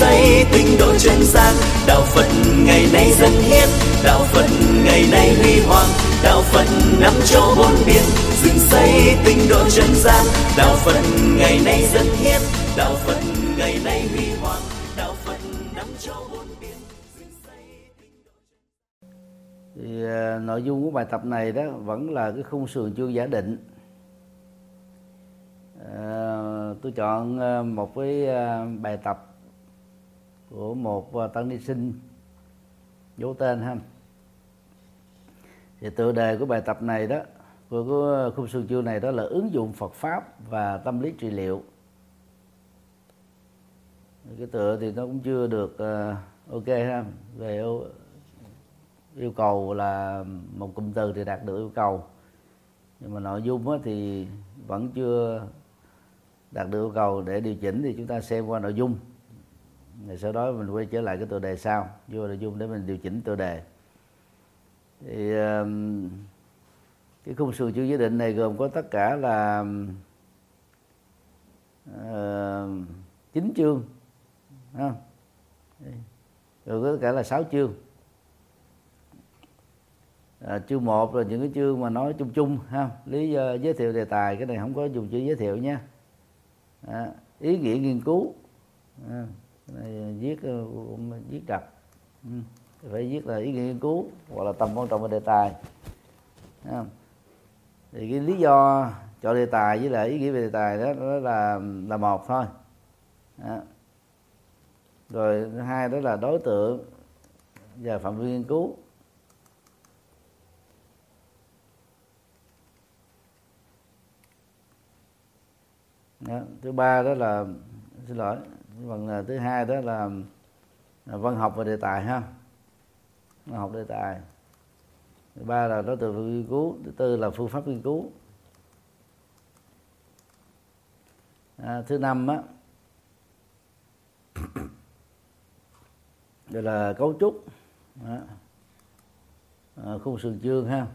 xây tinh độ chân gian đạo phật ngày nay dân hiến. Đạo phật ngày nay huy hoàng. Đạo phật năm châu bốn biển. Dựng xây tinh độ chân gian đạo phật ngày nay dân hiến. Đạo phật ngày nay huy hoàng. Đạo phật năm châu bốn biển. Thì uh, nội dung của bài tập này đó vẫn là cái khung sườn chương giả định. Uh, tôi chọn uh, một cái uh, bài tập của một à, tăng ni sinh dấu tên ha. Thì tựa đề của bài tập này đó của, của khung sườn chương này đó là ứng dụng Phật pháp và tâm lý trị liệu. Cái tựa thì nó cũng chưa được uh, ok ha. Về yêu, yêu cầu là một cụm từ thì đạt được yêu cầu. Nhưng mà nội dung thì vẫn chưa đạt được yêu cầu để điều chỉnh thì chúng ta xem qua nội dung rồi sau đó mình quay trở lại cái tựa đề sau. Vô nội dung để mình điều chỉnh tựa đề. Thì um, cái khung sườn chữ giới định này gồm có tất cả là uh, chín chương ha? Rồi có tất cả là sáu chương. À, chương một là những cái chương mà nói chung chung ha? Lý do giới thiệu đề tài cái này không có dùng chữ giới thiệu nha. À, ý nghĩa nghiên cứu à, viết ờ, cũng viết viết đặt ừ, phải viết là ý nghĩa nghiên cứu hoặc là tầm quan trọng của đề tài. Thì cái lý do chọn đề tài với lại ý nghĩa về đề tài đó, đó là là một thôi. Rồi thứ hai đó là đối tượng và phạm vi nghiên cứu. Đó. thứ ba đó là xin lỗi phần là thứ hai đó là, là văn học và đề tài ha. Văn học đề tài. Thứ ba là đối tượng nghiên cứu thứ tư là phương pháp nghiên cứu. À, thứ năm á đây là cấu trúc đó. À, khung sườn chương ha.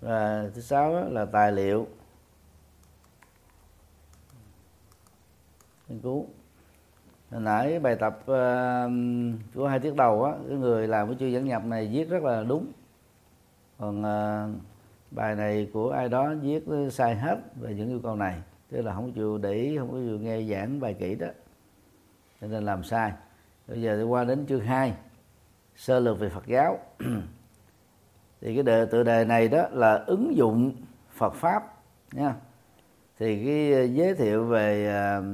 Và thứ sáu là tài liệu. Nghiên cứu. Hồi nãy bài tập uh, của hai tiết đầu á cái người làm cái chương dẫn nhập này viết rất là đúng. Còn uh, bài này của ai đó viết sai hết về những yêu cầu này tức là không chịu để ý không có chịu nghe giảng bài kỹ đó. Cho nên làm sai. Bây giờ thì qua đến chương 2 sơ lược về Phật giáo. Thì cái đề tựa đề này đó là ứng dụng Phật pháp nha. Thì cái ờ, giới thiệu về uh,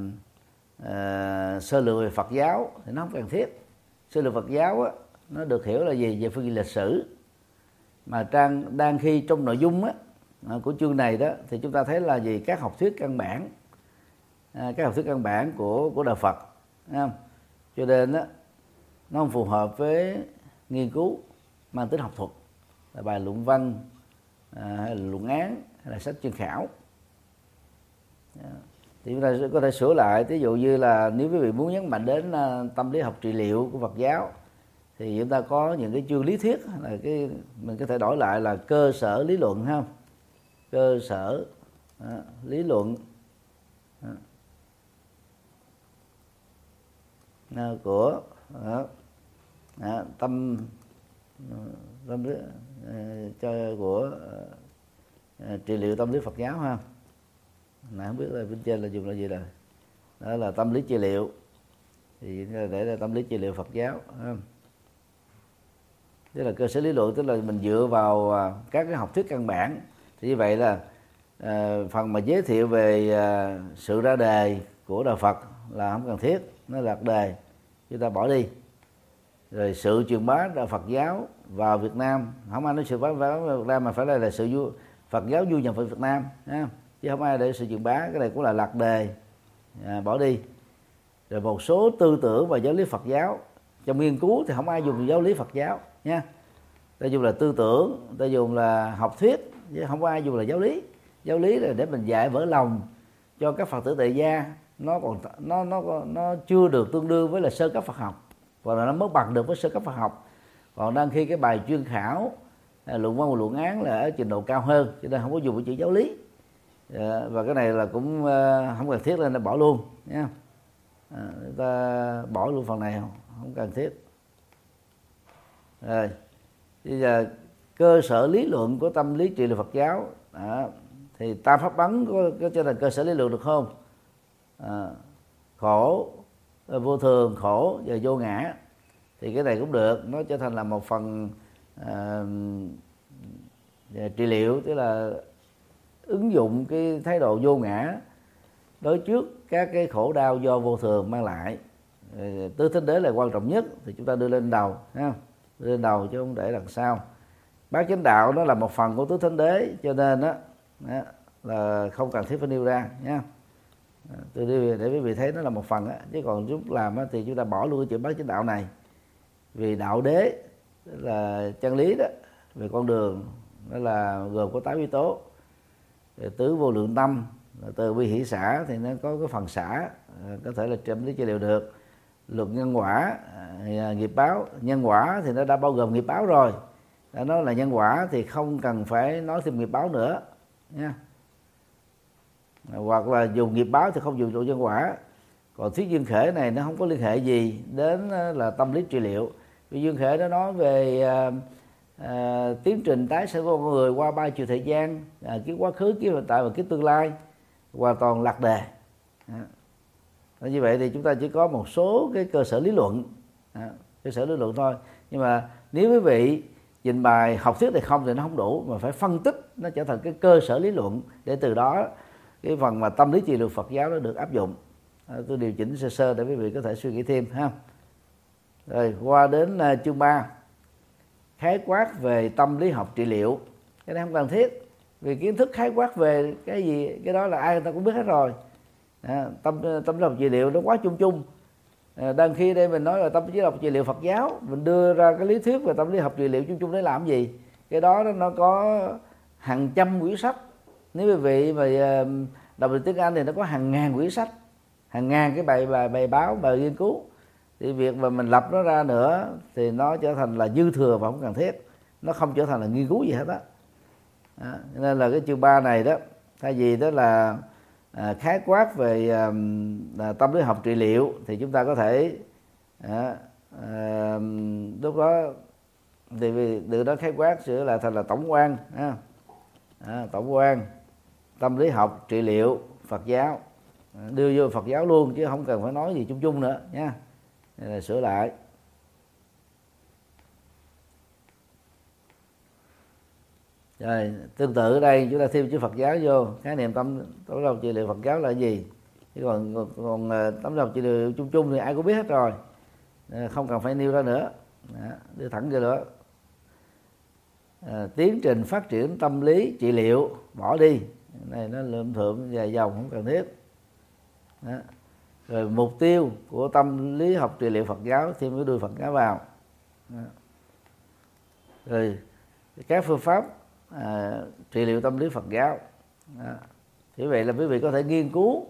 uh, sơ lược về Phật giáo thì nó không cần thiết. Sơ lược Phật giáo á, nó được hiểu là gì? Về phương diện lịch sử. Mà trang đang khi trong nội dung á, ờ, của chương này đó thì chúng ta thấy là gì? Các học thuyết căn bản. À, các học thuyết căn bản của của đạo Phật không? cho nên đó, nó không phù hợp với nghiên cứu mang tính học thuật. Là bài luận văn à, hay là luận án hay là sách chuyên khảo. Yeah thì chúng ta có thể sửa lại. Ví dụ như là nếu quý vị muốn nhấn mạnh đến ờ, tâm lý học trị liệu của Phật giáo thì chúng ta có những cái chương lý thuyết là cái mình có thể đổi lại là cơ sở lý luận ha. Cơ sở à, lý luận. À, của à, à, tâm tâm lý à, cho của à, trị liệu tâm lý Phật giáo ha nãy không biết là bên trên là dùng là gì rồi. Đó là tâm lý trị liệu. Thì để là tâm lý trị liệu Phật giáo tức là cơ sở lý luận tức là mình dựa vào à, các cái học thuyết căn bản. Thì như vậy là à, phần mà giới thiệu về à, sự ra đề của đạo Phật là không cần thiết nó lạc đề. Chúng ta bỏ đi. Rồi sự truyền bá đạo Phật giáo vào Việt Nam không ai nói sự bá vào Việt Nam mà phải là, là sự du, Phật giáo du nhập vào Việt Nam ha? Chứ không ai để sự truyền bá cái này cũng là lạc đề. À, bỏ đi. Rồi một số tư tưởng và giáo lý Phật giáo. Trong nghiên cứu thì không ai dùng giáo lý Phật giáo nha. Ta dùng là tư tưởng ta dùng là học thuyết chứ không ai dùng là giáo lý. Giáo lý là để mình dạy vỡ lòng cho các phật tử tại gia. Nó còn nó nó nó chưa được tương đương với là sơ cấp Phật học. Hoặc là nó mất bằng được với sơ cấp Phật học. Còn đang khi cái bài chuyên khảo à, luận văn và luận án là ở trình độ cao hơn cho nên không có dùng cái chữ giáo lý à, và cái này là cũng à, không cần thiết nên là bỏ luôn nha à, chúng ta bỏ luôn phần này không, không cần thiết. Rồi bây giờ cơ sở lý luận của tâm lý trị liệu Phật giáo à, thì tam pháp bắn có, có cho là cơ sở lý luận được không? À, khổ ờ, vô thường khổ và vô ngã. Thì cái này cũng được nó trở thành là một phần à, trị liệu tức là ứng dụng cái thái độ vô ngã đối trước các cái khổ đau do vô thường mang lại. Ờ, tứ thánh đế là quan trọng nhất thì chúng ta đưa lên đầu ha đưa lên đầu chứ không để đằng sau. Bát chánh đạo nó là một phần của tứ thánh đế cho nên đó, đó là không cần thiết phải nêu ra nha. Ờ, tôi đi để quý vị thấy nó là một phần á chứ còn chúng làm á, thì chúng ta bỏ luôn cái chữ bát chánh đạo này. Vì đạo đế là chân lý đó về con đường đó là gồm có tám yếu tố tứ vô lượng tâm từ bi hỷ xã thì nó có cái phần xã à, có thể là trên lý trị liệu được. Luật nhân quả à, nghiệp báo, nhân quả thì nó đã bao gồm nghiệp báo rồi. Đã nói là nhân quả thì không cần phải nói thêm nghiệp báo nữa, nha. Hoặc là dùng nghiệp báo thì không dùng luật nhân quả. Còn thuyết duyên khể này nó không có liên hệ gì đến à, là tâm lý trị liệu. Vì duyên khể nó nói về à, tiến trình tái sinh của con người qua ba chiều thời gian à, cái quá khứ cái hiện tại và cái tương lai hoàn toàn lạc đề. À. như vậy thì chúng ta chỉ có một số cái cơ sở lý luận. À, cơ sở lý luận thôi. Nhưng mà nếu quý vị trình bày học thuyết thì không thì nó không đủ mà phải phân tích nó trở thành cái cơ sở lý luận để từ đó cái phần mà tâm lý trị liệu Phật giáo nó được áp dụng. À, tôi điều chỉnh sơ sơ để quý vị có thể suy nghĩ thêm ha. Rồi qua đến uh, chương 3 khái quát về tâm lý học trị liệu. Cái này không cần thiết. Vì kiến thức khái quát về cái gì cái đó là ai người ta cũng biết hết rồi. À, tâm tâm lý học trị liệu nó quá chung chung. À, đang khi đây mình nói là tâm lý học trị liệu Phật giáo mình đưa ra cái lý thuyết về tâm lý học trị liệu chung chung để làm gì? Cái đó nó có hàng trăm quyển sách. Nếu quý vị mà à, đọc được tiếng Anh thì nó có hàng ngàn quyển sách. Hàng ngàn cái bài bài bài báo bài nghiên cứu thì việc mà mình lập nó ra nữa thì nó trở thành là dư thừa và không cần thiết. Nó không trở thành là nghiên cứu gì hết á. Đó. nên là cái chương ba này đó thay vì đó là à, khái quát về à, à, tâm lý học trị liệu thì chúng ta có thể à, à, lúc đó thì vì từ đó khái quát sửa lại thành là tổng quan à, à, tổng quan tâm lý học trị liệu Phật giáo. Đưa vô Phật giáo luôn chứ không cần phải nói gì chung chung nữa nha là sửa lại. Rồi tương tự ở đây chúng ta thêm chữ Phật giáo vô. Khái niệm tâm tấm lòng trị liệu Phật giáo là gì? Chứ còn còn, ờ, tấm lòng trị liệu chung chung thì ai cũng biết hết rồi. Ờ, không cần phải nêu ra nữa. Đó, đưa thẳng vô nữa. À, tiến trình phát triển tâm lý trị liệu bỏ đi. Này nó lượm thượm dài dòng không cần thiết. Đó rồi mục tiêu của tâm lý học trị liệu Phật giáo thêm cái đuôi Phật giáo vào. Rồi các phương pháp à, trị liệu tâm lý Phật giáo. À, thì vậy là quý vị có thể nghiên cứu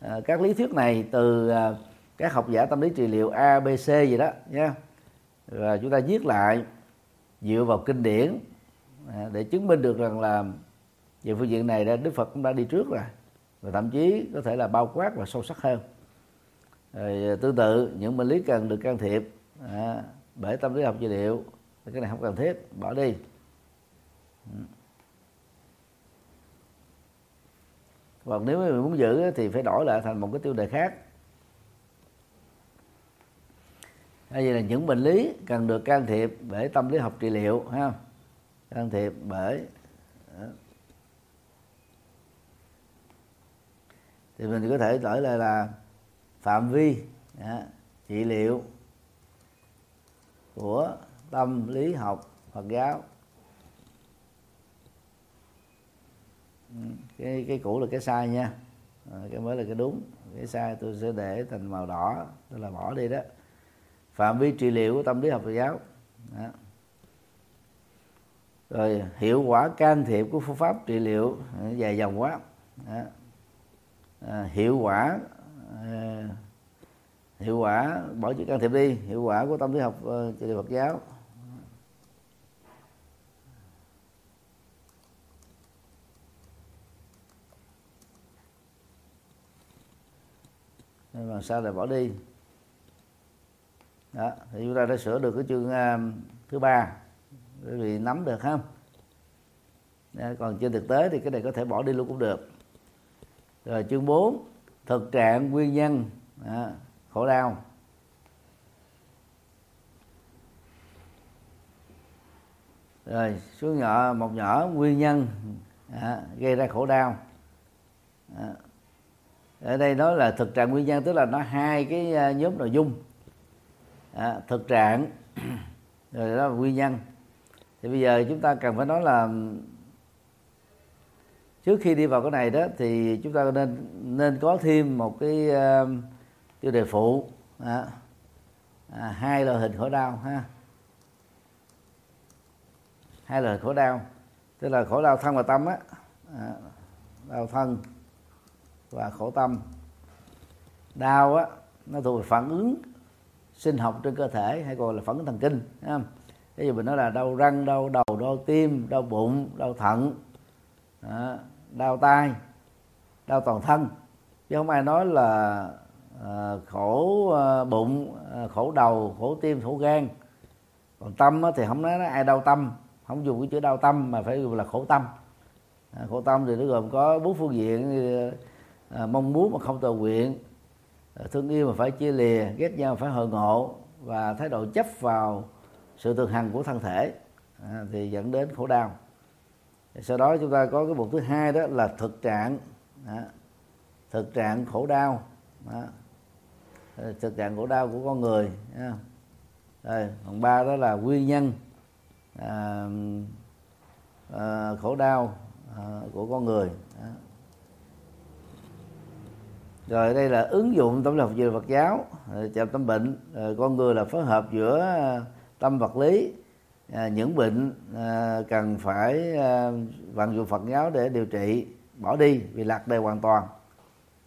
à, các lý thuyết này từ à, các học giả tâm lý trị liệu A, B, C gì đó nha và chúng ta viết lại dựa vào kinh điển à, để chứng minh được rằng là về phương diện này Đức Phật cũng đã đi trước rồi. Và thậm chí có thể là bao quát và sâu sắc hơn rồi, à, tương tự những bệnh lý cần được can thiệp à, bởi tâm lý học trị liệu cái này không cần thiết bỏ đi. Hoặc nếu mình muốn giữ thì phải đổi lại thành một cái tiêu đề khác. Hay là những bệnh lý cần được can thiệp bởi tâm lý học trị liệu ha? Can thiệp bởi à. thì mình có thể đổi lại là phạm vi à, trị liệu của tâm lý học Phật giáo. Ừ, cái cái cũ là cái sai nha. À, cái mới là cái đúng. Cái sai tôi sẽ để thành màu đỏ tôi là bỏ đi đó. Phạm vi trị liệu của tâm lý học Phật giáo đó. rồi hiệu quả can thiệp của phương pháp trị liệu dạ, dài dòng quá đó à, hiệu quả Ờ, hiệu quả bỏ chữ can thiệp đi hiệu quả của tâm lý học ờ, trị liệu Phật giáo. Nhưng mà sao lại bỏ đi. Đó thì chúng ta đã sửa được cái chương uh, thứ ba bởi vì nắm được không đó, còn trên thực tế thì cái này có thể bỏ đi luôn cũng được. Rồi chương 4 thực trạng nguyên nhân à, khổ đau. Rồi xuống nhỏ một nhỏ nguyên nhân à, gây ra khổ đau. À. ở đây nói là thực trạng nguyên nhân tức là nó hai cái à, nhóm nội dung. À, thực trạng rồi đó là nguyên nhân. Thì bây giờ chúng ta cần phải nói là trước khi đi vào cái này đó thì chúng ta nên nên có thêm một cái uh, tiêu đề phụ. À, à, hai loại hình khổ đau ha. Hai loại khổ đau tức là khổ đau thân và tâm á. À, đau thân và khổ tâm. Đau á nó thuộc về phản ứng sinh học trên cơ thể hay còn là phản ứng thần kinh ha. ví dụ mình nói là đau răng đau đầu đau tim đau bụng đau thận. Đó, đau tai đau toàn thân. Chứ không ai nói là à, khổ à, bụng à, khổ đầu khổ tim khổ gan. Còn tâm á, thì không nói ai đau tâm không dùng cái chữ đau tâm mà phải dùng là khổ tâm. À, khổ tâm thì nó gồm có bốn phương diện à, mong muốn mà không tự nguyện à, thương yêu mà phải chia lìa ghét nhau mà phải hội ngộ và thái độ chấp vào sự thực hằng của thân thể à, thì dẫn đến khổ đau sau đó chúng ta có cái mục thứ hai đó là thực trạng đó. thực trạng khổ đau đó. thực trạng khổ đau của con người đó. rồi phần ba đó là nguyên nhân à, à, khổ đau à, của con người đó. rồi đây là ứng dụng tâm lý về Phật giáo à, chạm tâm bệnh rồi con người là phối hợp giữa tâm vật lý à, những bệnh à, cần phải à, vận dụng Phật giáo để điều trị bỏ đi vì lạc đề hoàn toàn.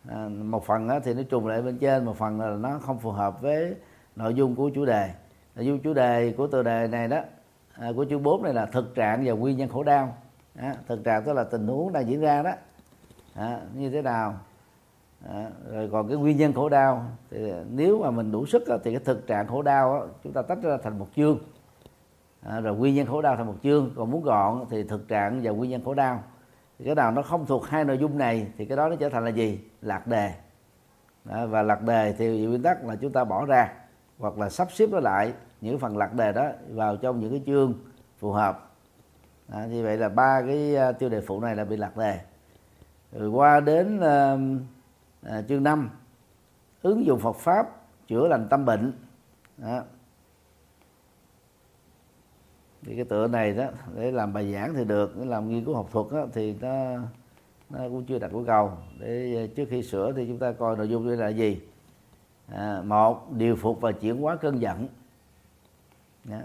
À, một phần á, thì nó trùng lại bên trên một phần là nó không phù hợp với nội dung của chủ đề. Nội dung chủ đề của tựa đề này đó à, của chương 4 này là thực trạng và nguyên nhân khổ đau. À, thực trạng tức là tình huống đang diễn ra đó. À, như thế nào? À, rồi còn cái nguyên nhân khổ đau thì nếu mà mình đủ sức thì cái thực trạng khổ đau chúng ta tách ra thành một chương à, rồi nguyên nhân khổ đau thành một chương. Còn muốn gọn thì thực trạng và nguyên nhân khổ đau. Thì cái nào nó không thuộc hai nội dung này thì cái đó nó trở thành là gì? Lạc đề. Đó, và lạc đề thì nguyên tắc là chúng ta bỏ ra hoặc là sắp xếp nó lại những phần lạc đề đó vào trong những cái chương phù hợp. À, như vậy là ba cái à, tiêu đề phụ này là bị lạc đề. Rồi qua đến uh, chương 5 ứng dụng Phật pháp chữa lành tâm bệnh. Đó thì cái tựa này đó để làm bài giảng thì được để làm nghiên cứu học thuật đó, thì nó nó cũng chưa đặt yêu cầu. Để trước khi sửa thì chúng ta coi nội dung đây là gì? À, một điều phục và chuyển hóa cơn giận. Đó.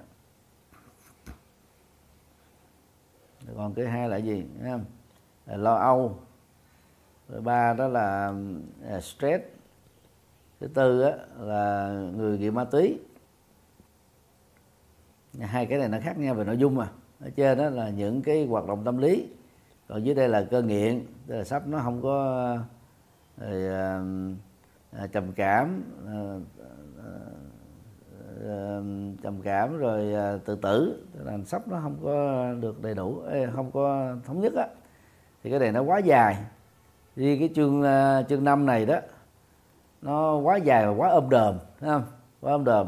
còn cái hai là gì không? Là lo âu. Rồi ba đó là à, stress. Thứ tư đó là người nghiện ma túy hai cái này nó khác nhau về nội dung mà. Ở trên đó là những cái hoạt động tâm lý còn dưới đây là cơ nghiện tức là sắp nó không có uh, à, trầm cảm à, à, trầm cảm rồi à, tự tử là sắp nó không có được đầy đủ không có thống nhất á thì cái này nó quá dài. Vì cái chương chương năm này đó nó quá dài và quá ôm đờm thấy không? Quá ôm đờm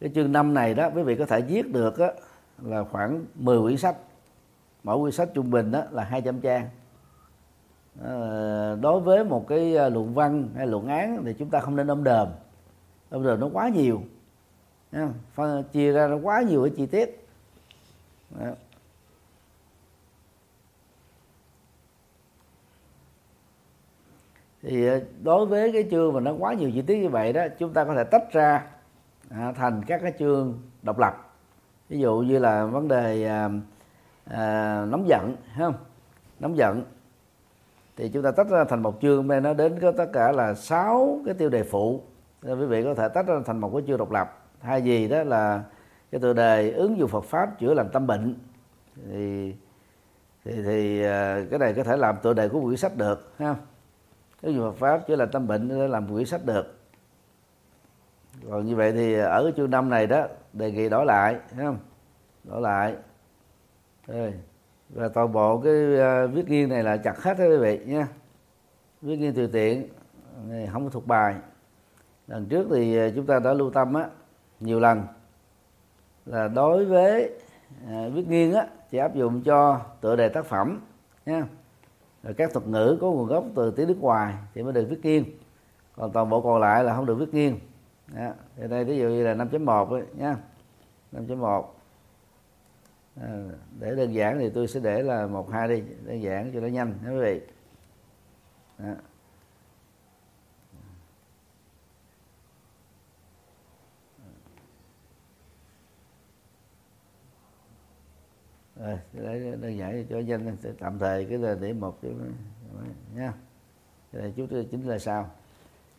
cái chương năm này đó quý vị có thể viết được đó, là khoảng 10 quyển sách. Mỗi quyển sách trung bình đó là 200 trang. Ờ, đối với một cái ờ, luận văn hay luận án thì chúng ta không nên ôm đờm. Ôm đờm nó quá nhiều Phân, chia ra nó quá nhiều cái chi tiết. Đó. thì ờ, đối với cái chương mà nó quá nhiều chi tiết như vậy đó chúng ta có thể tách ra à, thành các cái chương độc lập. Ví dụ như là vấn đề à, à, nóng giận không? Nóng giận. Thì chúng ta tách ra thành một chương đây nó đến có tất cả là sáu cái tiêu đề phụ. Nên quý vị có thể tách ra thành một cái chương độc lập. Hay gì đó là cái tựa đề ứng dụng Phật pháp chữa lành tâm bệnh. Thì thì, thì à, cái này có thể làm tựa đề của quyển sách được ha ứng dụng Phật pháp chữa lành tâm bệnh để làm quyển sách được còn như vậy thì ở cái chương năm này đó đề nghị đổi lại thấy không? Đổi lại. Đây. và toàn bộ cái uh, viết nghiêng này là chặt hết đó quý vị nha. Viết nghiêng tùy tiện này không có thuộc bài. Lần trước thì ờ, chúng ta đã lưu tâm á nhiều lần là đối với à, viết nghiêng á chỉ áp dụng cho tựa đề tác phẩm nha. Rồi các thuật ngữ có nguồn gốc từ tiếng nước ngoài thì mới được viết nghiêng. Còn toàn bộ còn lại là không được viết nghiêng đó. thì đây ví dụ như là 5.1 ấy, nha 5.1 à, để đơn giản thì tôi sẽ để là một hai đi đơn giản cho nó nhanh quý vị. Đó. rồi để đơn giản cho danh tạm thời cái là để một cái nha cái này chút chính là sao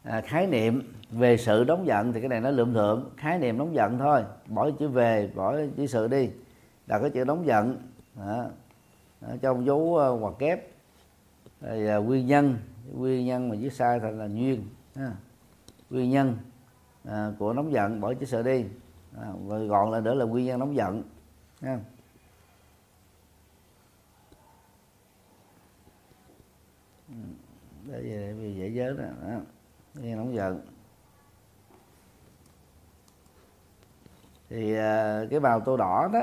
à, khái niệm về sự nóng giận thì cái này nó lượm thượng khái niệm nóng giận thôi. Bỏ chữ về bỏ chữ sự đi. Đặt cái chữ nóng giận đó. Đó, trong dấu ờ, uh, hoặc kép. Rồi uh, nguyên nhân. Nguyên nhân mà viết sai thành là duyên. Ha. nguyên nhân uh, của nóng giận bỏ chữ sự đi. À, rồi gọn là nữa là nguyên nhân nóng giận ha. Ừ, để vì dễ nhớ đó, đó nghe nóng giận. Thì à, cái màu tô đỏ đó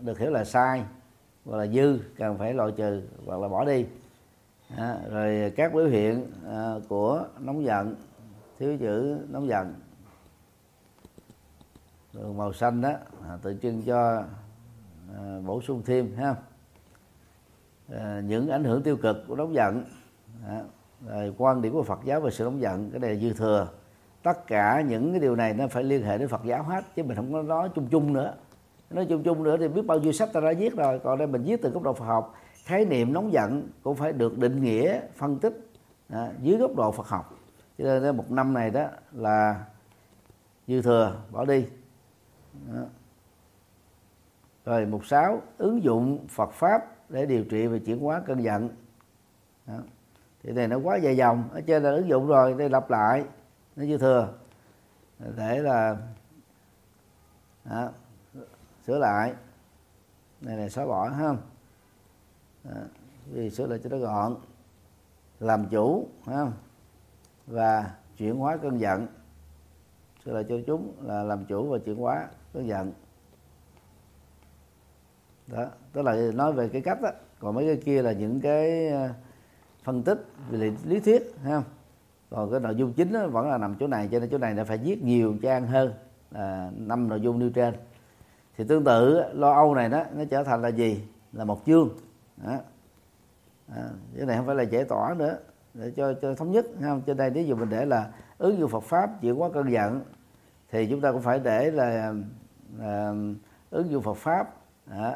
được hiểu là sai hoặc là dư cần phải loại trừ hoặc là bỏ đi. À, rồi các biểu hiện à, của nóng giận thiếu chữ nóng giận. Rồi màu xanh đó à, tượng trưng cho à, bổ sung thêm ha. À, những ảnh hưởng tiêu cực của nóng giận. À, rồi quan điểm của Phật giáo về sự nóng giận cái này là dư thừa. Tất cả những cái điều này nó phải liên hệ đến Phật giáo hết chứ mình không có nói chung chung nữa. Nói chung chung nữa thì biết bao nhiêu sách ta đã viết rồi còn đây mình viết từ góc độ Phật học. Khái niệm nóng giận cũng phải được định nghĩa phân tích à, dưới góc độ Phật học. Cho nên một năm này đó là dư thừa bỏ đi. Đó. rồi mục sáu ứng dụng Phật pháp để điều trị và chuyển hóa cơn giận. Đó thì này nó quá dài dòng ở trên là ứng dụng rồi đây lặp lại. Nó dư thừa để là đó, sửa lại. Này này xóa bỏ ha vì sửa lại cho nó gọn. Làm chủ ha và chuyển hóa cơn giận. Sửa lại cho chúng là làm chủ và chuyển hóa cơn giận. Đó tức là nói về cái cách đó còn mấy cái kia là những cái phân tích về lý thuyết ha còn cái nội dung chính đó vẫn là nằm chỗ này cho nên chỗ này là phải viết nhiều trang hơn là năm nội dung nêu trên. Thì tương tự lo âu này đó nó trở thành là gì? Là một chương. Đó. À, cái này không phải là giải tỏa nữa để cho cho thống nhất ha. trên đây nếu dù mình để là ứng dụng Phật pháp chuyển hóa cơn giận thì chúng ta cũng phải để là, à, ứng dụng Phật pháp. Đó,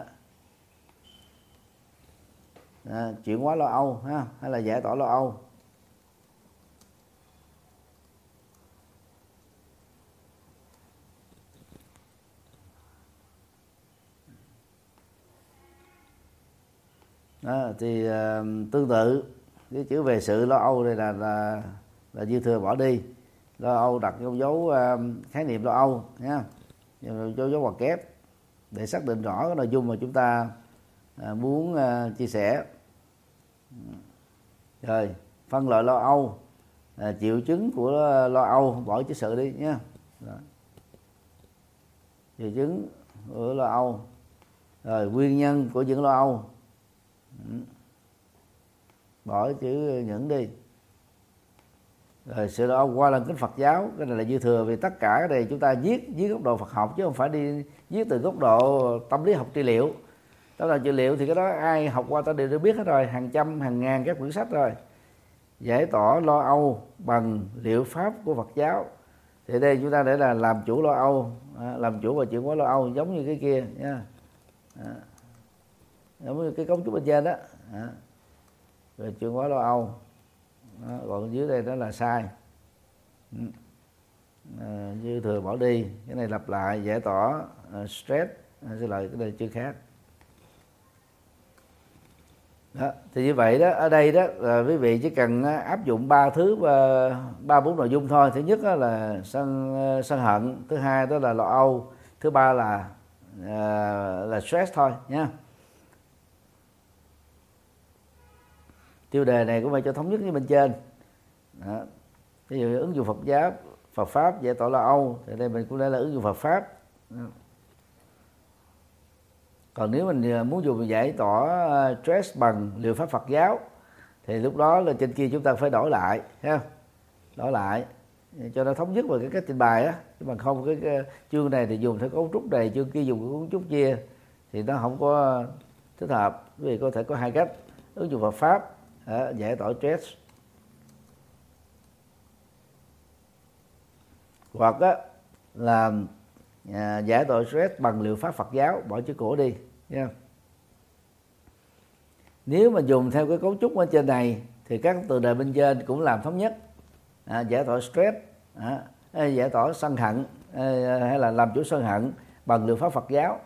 à, chuyển hóa lo âu ha? Hay là giải tỏa lo âu? Đó, thì uh, tương tự cái chữ về sự lo âu đây là là là dư thừa bỏ đi. Lo âu đặt trong dấu uh, khái niệm lo âu nha. Dấu dấu hoặc kép để xác định rõ cái nội dung mà chúng ta À, muốn à, chia sẻ. Rồi phân loại lo âu. À, triệu chứng của lo âu bỏ chữ sự đi nhé triệu chứng của lo âu. Rồi nguyên nhân của những lo âu. Ừ. Bỏ chữ những đi. Rồi sự lo âu qua lần kính Phật giáo cái này là dư thừa vì tất cả cái này chúng ta viết dưới góc độ Phật học chứ không phải đi viết từ góc độ tâm lý học trị liệu đó là trị liệu thì cái đó ai học qua ta đều đã biết hết rồi. Hàng trăm hàng ngàn các quyển sách rồi. Giải tỏa lo âu bằng liệu pháp của Phật giáo. Thì đây chúng ta để là làm chủ lo âu. À, làm chủ và chuyển hóa lo âu giống như cái kia nha. À, giống như cái cấu trúc bên trên đó. À, rồi chuyển hóa lo âu. Đó, còn dưới đây đó là sai. Ừ. À, như thừa bỏ đi cái này lặp lại giải tỏa uh, stress à, xin lỗi cái này chưa khác đó. thì như vậy đó, ở đây đó, là quý vị chỉ cần à, áp dụng ba thứ à, ba bốn nội dung thôi thứ nhất là sân à, sân hận, thứ hai đó là lo âu, thứ ba là là stress thôi, nha tiêu đề này cũng phải cho thống nhất với bên trên đó. ví dụ ứng dụng Phật giáo, Phật pháp, giải tỏa lo âu, thì đây mình cũng đã là ứng dụng Phật pháp còn nếu mình à, muốn dùng giải tỏa à, stress bằng liệu pháp Phật giáo thì lúc đó là trên kia chúng ta phải đổi lại ha? Đổi lại cho nó thống nhất về cái cách trình bày á. Chứ mà không cái, cái chương này thì dùng theo cấu trúc này chương kia dùng cấu trúc kia thì nó không có thích hợp. Vì có thể có hai cách ứng dụng Phật pháp giải tỏa stress hoặc á, là Dạ, à, giải tội stress bằng liệu pháp Phật giáo. Bỏ chữ cổ đi. Nha. Nếu mà dùng theo cái cấu trúc ở trên này thì các từ đề bên trên cũng làm thống nhất. À, giải tỏa stress à, giải tỏa sân hận à, hay là làm chủ sân hận bằng liệu pháp Phật giáo.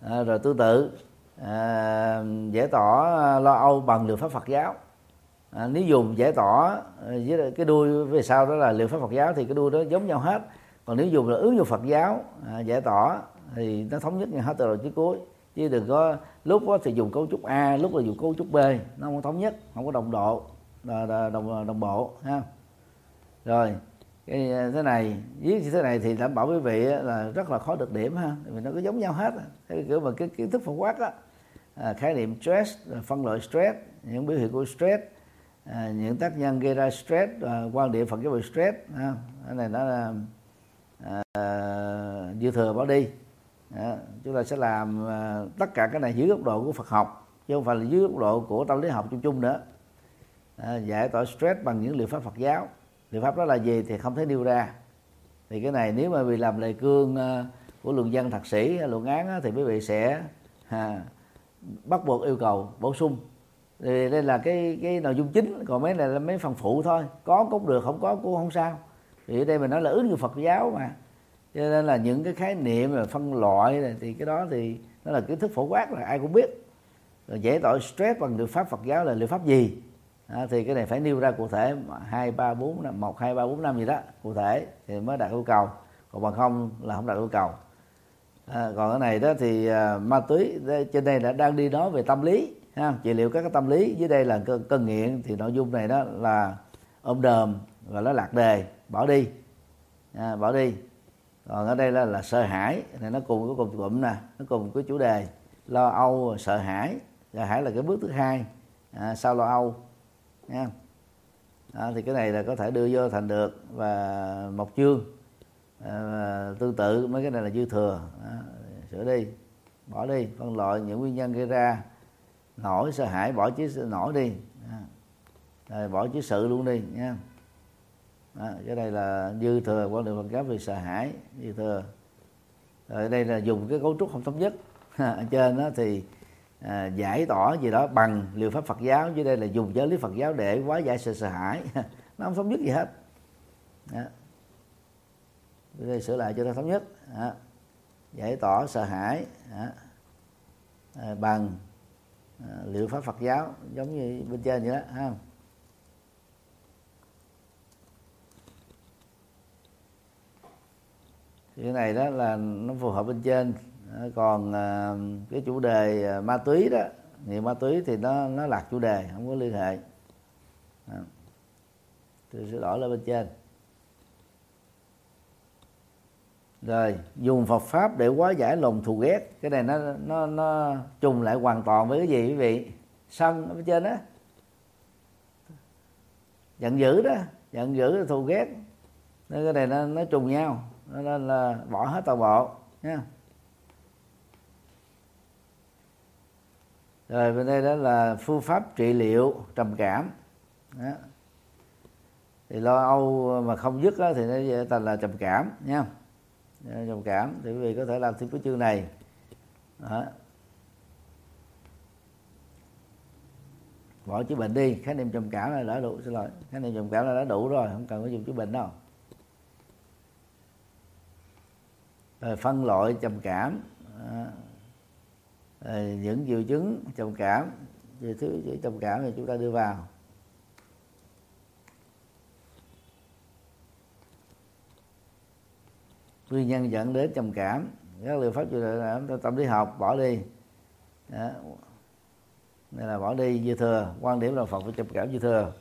À, rồi tương tự à, giải tỏa à, lo âu bằng liệu pháp Phật giáo. À, nếu dùng giải tỏa à, với cái đuôi về sau đó là liệu pháp Phật giáo thì cái đuôi đó giống nhau hết còn nếu dùng là ứng dụng Phật giáo à, giải tỏa thì nó thống nhất ngay hết từ đầu chí cuối. Chứ đừng có lúc đó thì dùng cấu trúc A lúc là dùng cấu trúc B nó không thống nhất không có đồng độ đồng à, đồng bộ ha. Rồi cái à, thế này viết như thế này thì đảm bảo quý vị là rất là khó được điểm ha vì nó có giống nhau hết cái kiểu mà cái kiến thức phổ quát á à, khái niệm stress phân loại stress những biểu hiện của stress à, những tác nhân gây ra stress à, quan điểm phật giáo về stress ha. cái này nó là à, dư thừa bỏ đi. À, chúng ta sẽ làm à, tất cả cái này dưới góc độ của Phật học chứ không phải là dưới góc độ của tâm lý học chung chung nữa. À, giải tỏa stress bằng những liệu pháp Phật giáo. Liệu pháp đó là gì thì không thể nêu ra. Thì cái này nếu mà bị làm lời cương à, của luận dân thạc sĩ luận án á, thì quý vị sẽ à, bắt buộc yêu cầu bổ sung. Thì đây là cái cái nội dung chính còn mấy này là mấy phần phụ thôi. Có cũng được không có cũng không sao thì ở đây mình nói là ứng dụng Phật giáo mà. Cho nên là những cái khái niệm và phân loại này, thì cái đó thì nó là kiến thức phổ quát là ai cũng biết. Rồi dễ tội stress bằng liệu pháp Phật giáo là liệu pháp gì? À, thì cái này phải nêu ra cụ thể hai ba bốn năm một hai ba bốn năm gì đó cụ thể thì mới đạt yêu cầu. Còn bằng không là không đạt yêu cầu. À, còn cái này đó thì uh, ma túy trên đây đã đang đi nói về tâm lý ha trị liệu các cái tâm lý. Dưới đây là cơn, cơn nghiện thì nội dung này đó là ôm đờm và nó lạc đề bỏ đi. À, bỏ đi. Còn ở đây là là sợ hãi. Thì nó cùng cái cùng cụm nè nó cùng cái chủ đề lo âu sợ hãi. Sợ hãi là cái bước thứ hai. À, sau lo âu nha. À, thì cái này là có thể đưa vô thành được và một chương. À, tương tự mấy cái này là dư thừa. À, sửa đi bỏ đi. Phân loại những nguyên nhân gây ra. Nổi sợ hãi bỏ chữ nổi đi. À, rồi bỏ chữ sự luôn đi nha à, cái này là dư thừa quan niệm Phật giáo về sợ hãi dư thừa rồi đây là dùng cái cấu trúc không thống nhất ở trên đó thì à, giải tỏa gì đó bằng liệu pháp Phật giáo dưới đây là dùng giáo lý Phật giáo để hóa giải sự sợ hãi nó không thống nhất gì hết đó. đây sửa lại cho nó thống nhất đó. giải tỏa sợ hãi đó. À, bằng à, liệu pháp Phật giáo giống như bên trên vậy đó ha cái này đó là nó phù hợp bên trên. Còn à, cái chủ đề à, ma túy đó nghiện ma túy thì nó nó lạc chủ đề, không có liên hệ. Tôi sẽ đổi lên bên trên. Rồi, dùng Phật pháp để hóa giải lòng thù ghét. Cái này nó nó nó trùng lại hoàn toàn với cái gì quý vị? Sân ở bên trên đó giận dữ đó, giận dữ là thù ghét. Nên cái này nó nó trùng nhau nên là bỏ hết toàn bộ nha rồi bên đây đó là phương pháp trị liệu trầm cảm đó. thì lo âu mà không dứt đó, thì nó thành là trầm cảm nha trầm cảm. Thì quý vị có thể làm thêm cái chương này. Đó. bỏ chữ bệnh đi khái niệm trầm cảm là đã đủ xin lỗi. Khái niệm trầm cảm là đã đủ rồi không cần phải dùng chữ bệnh đâu rồi Ờ, phân loại trầm cảm. Ờ, ờ, những triệu chứng trầm cảm. Về thứ trầm cảm thì chúng ta đưa vào. Nguyên nhân dẫn đến trầm cảm. Các liệu pháp chữa là tâm lý học, bỏ đi. Đó. nên là bỏ đi, dư thừa. Quan điểm là phật phải trầm cảm dư thừa.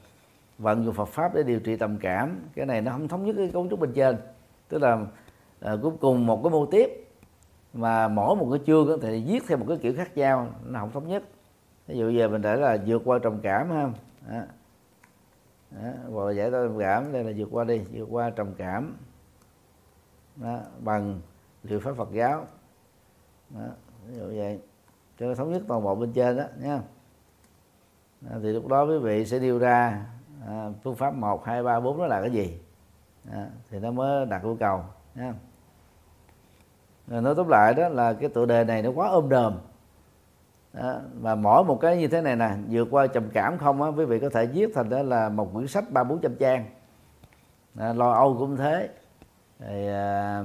Vận dụng Phật pháp để điều trị trầm cảm. Cái này nó không thống nhất cái cấu trúc bên trên. Tức là à, cuối cùng một cái mô tiếp mà mỗi một cái chương thì viết theo một cái kiểu khác nhau nó không thống nhất ví dụ giờ mình để là vượt qua trầm cảm ha đó. Đó. hoặc là giải tỏa trầm cảm đây là vượt qua đi vượt qua trầm cảm đó. bằng liệu pháp Phật giáo đó. ví dụ vậy cho nó thống nhất toàn bộ bên trên đó nha thì lúc đó quý vị sẽ điều ra à, phương pháp một hai ba bốn đó là cái gì đó, thì nó mới đạt yêu cầu nha nói tóm lại đó là cái tựa đề này nó quá ôm đờm đó, và mỗi một cái như thế này nè vượt qua trầm cảm không á quý vị có thể viết thành đó là một quyển sách ba bốn trăm trang. À, lo âu cũng thế rồi, à,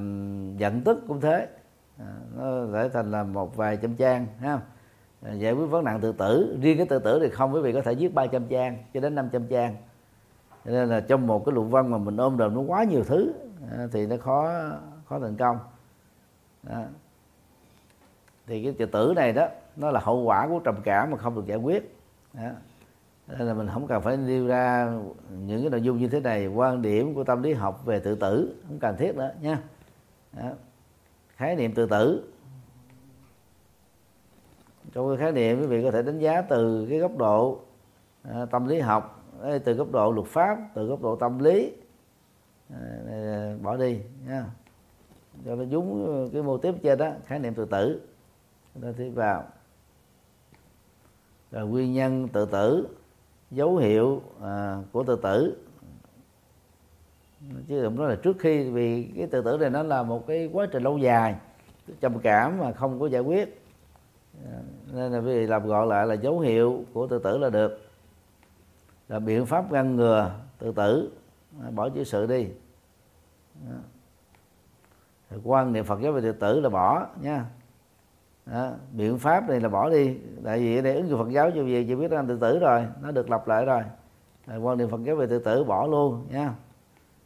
giận tức cũng thế. À, nó thể thành là một vài trăm trang ha. Giải quyết vấn nạn tự tử riêng cái tự tử thì không quý vị có thể viết 300 trang cho đến 500 trang. Cho nên là trong một cái luận văn mà mình ôm đồm nó quá nhiều thứ à, thì nó khó khó thành công đó. thì cái tự tử này đó nó là hậu quả của trầm cảm mà không được giải quyết đó. nên là mình không cần phải nêu ra những cái nội dung như thế này quan điểm của tâm lý học về tự tử không cần thiết nữa nha đó. khái niệm tự tử trong cái khái niệm quý vị có thể đánh giá từ cái góc độ à, tâm lý học từ góc độ luật pháp từ góc độ tâm lý ờ, à, bỏ đi nha cho nó đúng ờ, cái mô tiếp trên đó khái niệm tự tử. Chúng ta tiếp vào. Rồi nguyên nhân tự tử dấu hiệu à, của tự tử. Chứ không nói là trước khi vì cái tự tử này nó là một cái quá trình lâu dài trầm cảm mà không có giải quyết. À, nên là vì làm gọi lại là dấu hiệu của tự tử là được. Là biện pháp ngăn ngừa tự tử. Bỏ chữ sự đi quan niệm Phật giáo về tự tử là bỏ nha. Đó. biện pháp này là bỏ đi. Tại vì ở đây ứng dụng Phật giáo cho việc chỉ biết rằng tự tử rồi nó được lặp lại rồi. Quan niệm Phật giáo về tự tử bỏ luôn nha.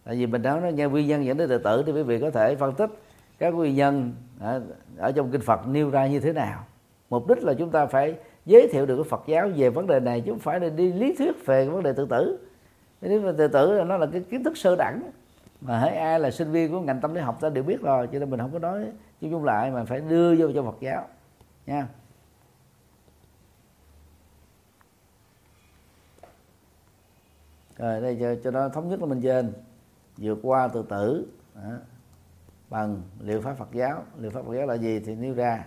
Tại vì mình nói nó nghe nguyên nhân dẫn đến tự tử thì quý vị có thể phân tích các nguyên nhân ở, ở trong kinh Phật nêu ra như thế nào. Mục đích là chúng ta phải giới thiệu được cái Phật giáo về vấn đề này chứ không phải là đi lý thuyết về cái vấn đề tự tử. Nếu mà tự tử là nó là cái kiến thức sơ đẳng mà hãy ai là sinh viên của ngành tâm lý học ta đều biết rồi cho nên mình không có nói chung chung lại mà phải đưa vô cho Phật giáo nha. Rồi đây cho, cho nó thống nhất là bên trên. Vượt qua tự tử đó. bằng liệu pháp Phật giáo. Liệu pháp Phật giáo là gì thì nêu ra.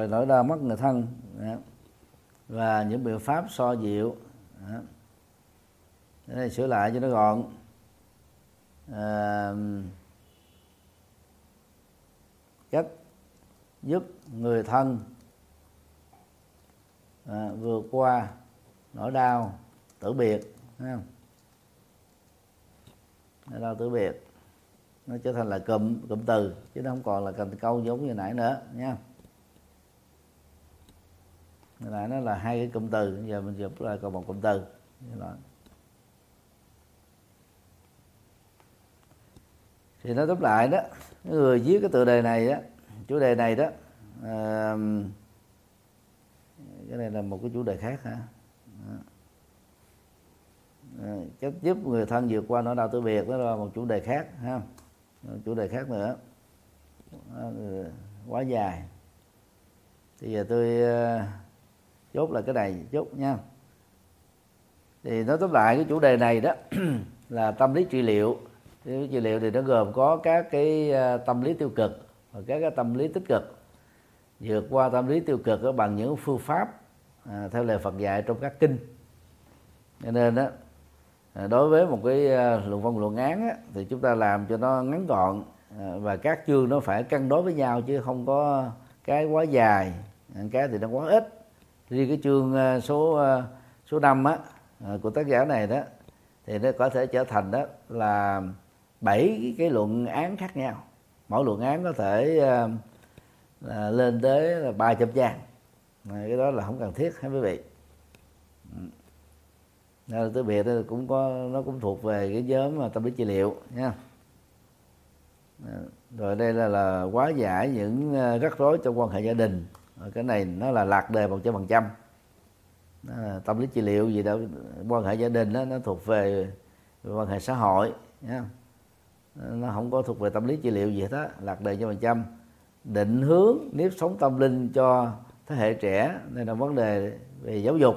Rồi nỗi đau mất người thân. Và những biện pháp so dịu. Đây sửa lại cho nó gọn. À, cách giúp người thân à, vượt qua nỗi đau tử biệt. Không? nỗi đau tử biệt. Nó trở thành là cụm cụm từ chứ nó không còn là cần câu giống như nãy nữa nha lại nó là hai cái cụm từ. Giờ mình chụp lại còn một cụm từ. Đó. thì nó tóm lại đó. Người viết cái tựa đề này đó chủ đề này đó à, cái này là một cái chủ đề khác hả? À, cách giúp người thân vượt qua nỗi đau tử biệt đó là một chủ đề khác ha? Chủ đề khác nữa. À, quá dài. Thì giờ tôi ờ, chốt là cái này chốt nha. Thì nói tóm lại cái chủ đề này đó là tâm lý trị liệu. Tâm lý trị liệu thì nó gồm có các cái à, tâm lý tiêu cực và các cái tâm lý tích cực. Vượt qua tâm lý tiêu cực đó bằng những phương pháp à, theo lời Phật dạy trong các kinh. Cho nên đó à, đối với một cái à, luận văn luận án á, thì chúng ta làm cho nó ngắn gọn à, và các chương nó phải cân đối với nhau chứ không có cái quá dài cái thì nó quá ít riêng cái chương ờ, số ờ, số năm á ờ, của tác giả này đó thì nó có thể trở thành đó là bảy cái luận án khác nhau. Mỗi luận án có thể uh, lên tới là ba trăm trang. Cái đó là không cần thiết hả quý vị. Ừ. Nên tới biệt cũng có nó cũng thuộc về cái nhóm mà tâm lý trị liệu nha. Ừ. Rồi đây là, là quá giải những rắc rối trong quan hệ gia đình. Ờ, cái này nó là lạc đề một trăm phần trăm. Tâm lý trị liệu gì đó quan hệ gia đình đó, nó thuộc về quan hệ xã hội ờ, nó không có thuộc về tâm lý trị liệu gì hết á lạc đề cho phần trăm. Định hướng nếp sống tâm linh cho thế hệ trẻ đây là vấn đề về giáo dục.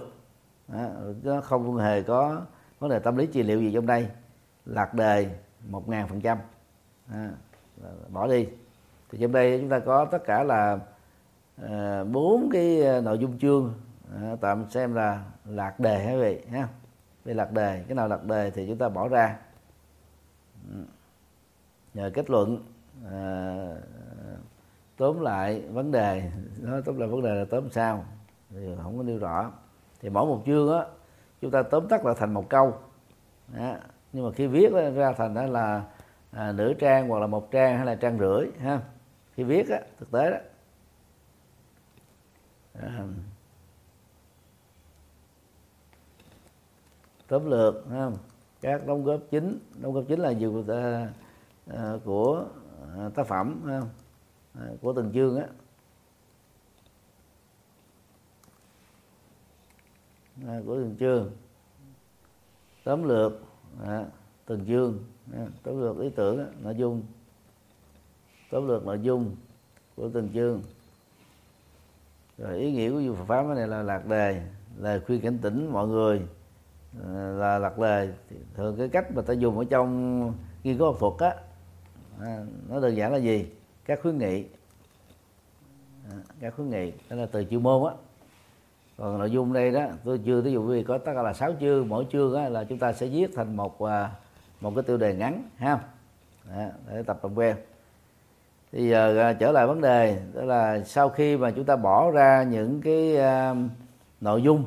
Nó không hề có vấn đề tâm lý trị liệu gì trong đây. Lạc đề một ngàn phần trăm. Bỏ đi. Thì trong đây chúng ta có tất cả là Ờ, bốn cái ờ, nội dung chương. Ờ, Tạm xem là lạc đề quý vị ha? Về lạc đề cái nào lạc đề thì chúng ta bỏ ra. Ừ. Nhờ kết luận à, tóm lại vấn đề nó tóm lại vấn đề là tóm sao thì không có nêu rõ. Thì mỗi một chương á chúng ta tóm tắt là thành một câu. Đó. nhưng mà khi viết ra thành đó là à, nửa trang hoặc là một trang hay là trang rưỡi ha? Khi viết á thực tế đó tóm lược các đóng góp chính đóng góp chính là gì à, của, à, của tác phẩm? À, của từng chương á. À, của từng chương. Tóm lược à, từng chương à, tóm lược ý tưởng nội dung. Tóm lược nội dung của từng chương rồi ý nghĩa của du Phật pháp này là lạc đề lời khuyên cảnh tỉnh mọi người ờ, là lạc đề. Thường cái cách mà ta dùng ở trong nghiên cứu học thuật á à, nó đơn giản là gì? Các khuyến nghị. À, các khuyến nghị đó là từ chuyên môn á. Còn nội dung đây đó tôi chưa ví dụ vì có tất cả là sáu chương mỗi chương á, là chúng ta sẽ viết thành một à, một cái tiêu đề ngắn ha. Để tập làm quen thì giờ trở lại vấn đề đó là sau khi mà chúng ta bỏ ra những cái uh, nội dung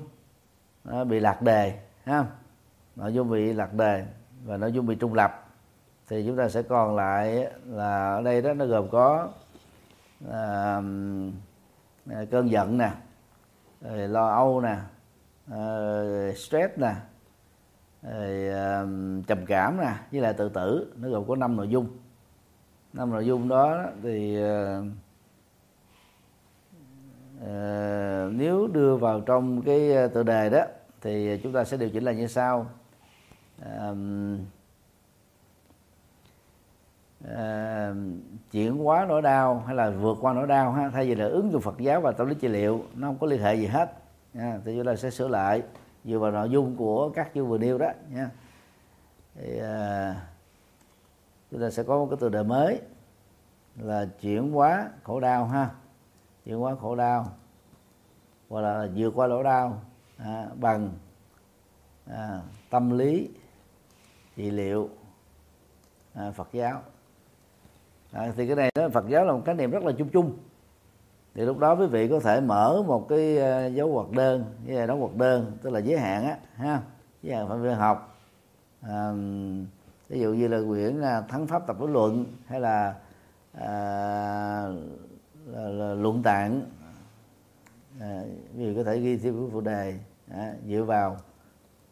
uh, bị lạc đề ha nội dung bị lạc đề và nội dung bị trung lập thì chúng ta sẽ còn lại là ở đây đó nó gồm có à, cơn giận nè lo âu nè uh, stress nè uh, trầm cảm nè với lại tự tử nó gồm có năm nội dung năm nội dung đó thì uh, nếu đưa vào trong cái ờ, tựa đề đó thì chúng ta sẽ điều chỉnh là như sau à, uh, chuyển hóa nỗi đau hay là vượt qua nỗi đau ha thay vì là ứng dụng Phật giáo và tâm lý trị liệu nó không có liên hệ gì hết nha. thì chúng ta sẽ sửa lại dựa vào nội dung của các chương vừa nêu đó nha thì uh, chúng ta sẽ có một cái từ đề mới là chuyển hóa khổ đau ha. Chuyển hóa khổ đau hoặc là vượt qua nỗi đau à, bằng à, tâm lý trị liệu à, Phật giáo. À, thì cái này đó Phật giáo là một khái niệm rất là chung chung. Thì lúc đó quý vị có thể mở một cái à, dấu hoạt đơn cái là đóng hoạt đơn tức là giới hạn á ha. Giới hạn phạm vi học. À, ví dụ như là quyển à, thắng pháp tập lý luận hay là, à, là, là luận tạng. À, quý vị có thể ghi thêm cái phụ đề à, dựa vào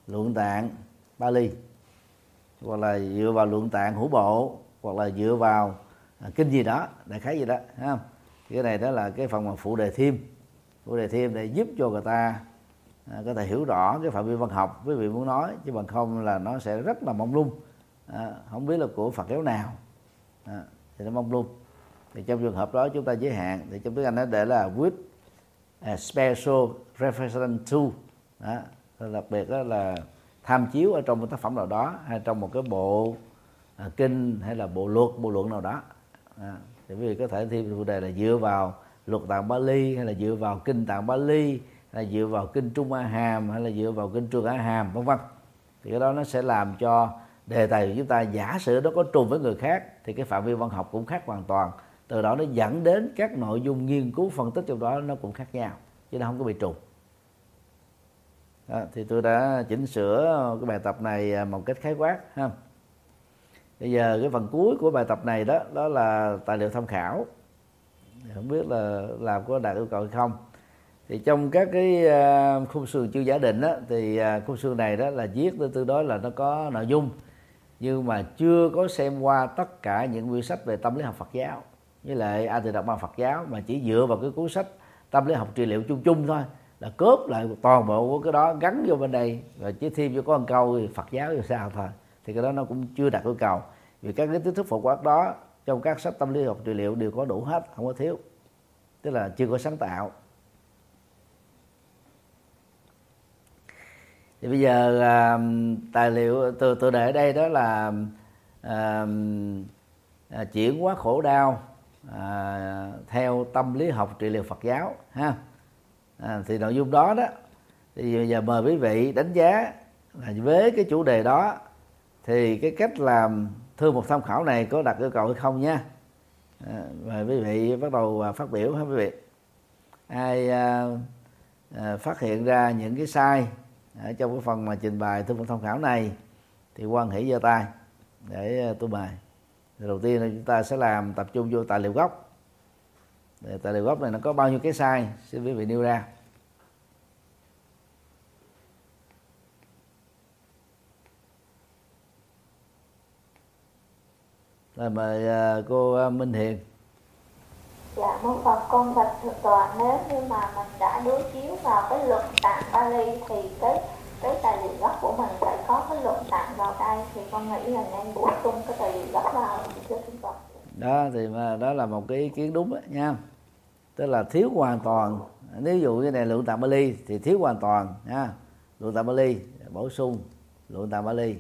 luận tạng Bali hoặc là dựa vào luận tạng hữu bộ hoặc là dựa vào à, kinh gì đó đại khái gì đó thấy không? Cái này đó là cái phần mà phụ đề thêm. Phụ đề thêm để giúp cho người ta à, có thể hiểu rõ cái phạm vi văn học quý vị muốn nói chứ bằng không là nó sẽ rất là mông lung à, không biết là của phật giáo nào. À, thì nó mong luôn. Thì trong trường hợp đó chúng ta giới hạn. Thì trong tiếng anh nó để là with a special reference to. Đó, đặc biệt đó là tham chiếu ở trong một tác phẩm nào đó hay trong một cái bộ à, kinh hay là bộ luật bộ luận nào đó. À, thì quý vị có thể thêm chủ đề là dựa vào luật tạng Bali hay là dựa vào kinh tạng Bali hay là dựa vào kinh Trung A Hàm hay là dựa vào kinh Trường A Hàm vân vân. Thì cái đó nó sẽ làm cho đề tài của chúng ta giả sử nó có trùng với người khác thì cái phạm vi văn học cũng khác hoàn toàn. Từ đó nó dẫn đến các nội dung nghiên cứu phân tích trong đó nó cũng khác nhau chứ nó không có bị trùng. Đó, thì tôi đã chỉnh sửa cái bài tập này à, một cách khái quát ha. Bây giờ cái phần cuối của bài tập này đó đó là tài liệu tham khảo. Không biết là làm có đạt yêu cầu hay không. Thì trong các cái à, khung sườn chưa giả định đó, thì à, khung sườn này đó là viết tương đối là nó có nội dung nhưng mà chưa có xem qua tất cả những quyển sách về tâm lý học Phật giáo. Với lại a từ đọc bằng Phật giáo mà chỉ dựa vào cái cuốn sách tâm lý học trị liệu chung chung thôi, là cướp lại toàn bộ của cái đó, gắn vô bên đây. Rồi chỉ thêm vô có một câu Phật giáo thì sao thôi. Thì cái đó nó cũng chưa đạt yêu cầu. Vì các cái kiến thức phổ quát đó trong các sách tâm lý học trị liệu đều có đủ hết, không có thiếu. Tức là chưa có sáng tạo. Thì bây giờ à, tài liệu từ từ để ở đây đó là à, à, chuyển hóa khổ đau à, theo tâm lý học trị liệu Phật giáo ha. À, thì nội dung đó đó thì bây giờ mời quý vị đánh giá là với cái chủ đề đó thì cái cách làm thư một tham khảo này có đặt yêu cầu hay không nha. À, mời quý vị bắt đầu à, phát biểu ha quý vị. Ai à, à, phát hiện ra những cái sai ở trong cái phần mà trình bày thư một tham khảo này thì quan hỷ giơ tay để ờ, tôi mời đầu tiên là chúng ta sẽ làm tập trung vô tài liệu gốc. Tài liệu gốc này nó có bao nhiêu cái sai xin quý vị nêu ra. Rồi mời ờ, cô ờ, Minh Hiền. Dạ, mong Phật con bạch thượng tọa. Nếu như mà mình đã đối chiếu vào cái luận tạng Bali thì cái cái tài liệu gốc của mình phải có cái luận tạng vào đây. Thì con nghĩ là nên bổ sung cái tài liệu gốc vào thưa Thượng Tọa. đó thì mà đó là một cái ý kiến đúng đó, nha. Tức là thiếu hoàn toàn. Nếu dụ như này lượng tạng Bali thì thiếu hoàn toàn nha. Lượng tạng Bali bổ sung lượng tạng Bali.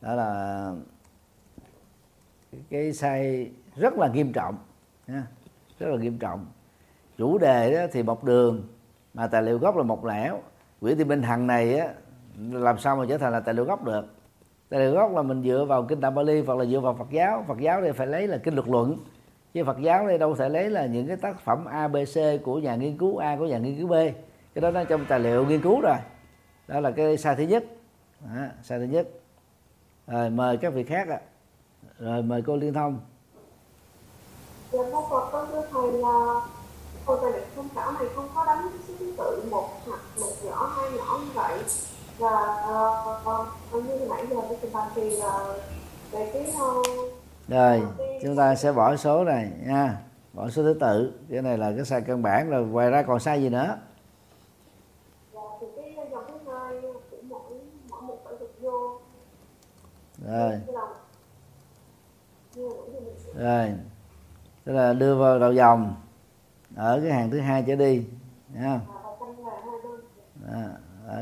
Đó là cái sai rất là nghiêm trọng nha rất là nghiêm trọng. Chủ đề đó thì một đường mà tài liệu gốc là một lẻo. Quỹ thị minh hằng này á làm sao mà trở thành là tài liệu gốc được? Tài liệu gốc là mình dựa vào kinh tạng Bali hoặc là dựa vào Phật giáo. Phật giáo thì phải lấy là kinh luật luận chứ Phật giáo đây đâu thể lấy là những cái tác phẩm ABC của nhà nghiên cứu A của nhà nghiên cứu B. Cái đó nó trong tài liệu nghiên cứu rồi. Đó là cái sai thứ nhất. Đó, sai thứ nhất. Rồi mời các vị khác ạ. Rồi mời cô liên thông. Dạ, mong Phật con thưa thầy là Hồi tài liệu tham khảo này không có đánh số thứ tự một hoặc một nhỏ hai nhỏ như vậy. Và uh, như nãy giờ cái trình bày thì là về cái rồi chúng ta sẽ bỏ số này nha. Bỏ số thứ tự. Cái này là cái sai căn bản rồi ngoài ra còn sai gì nữa? Dạ, rồi. Rồi tức là đưa vào đầu dòng ở cái hàng thứ hai trở đi nha đó, đó,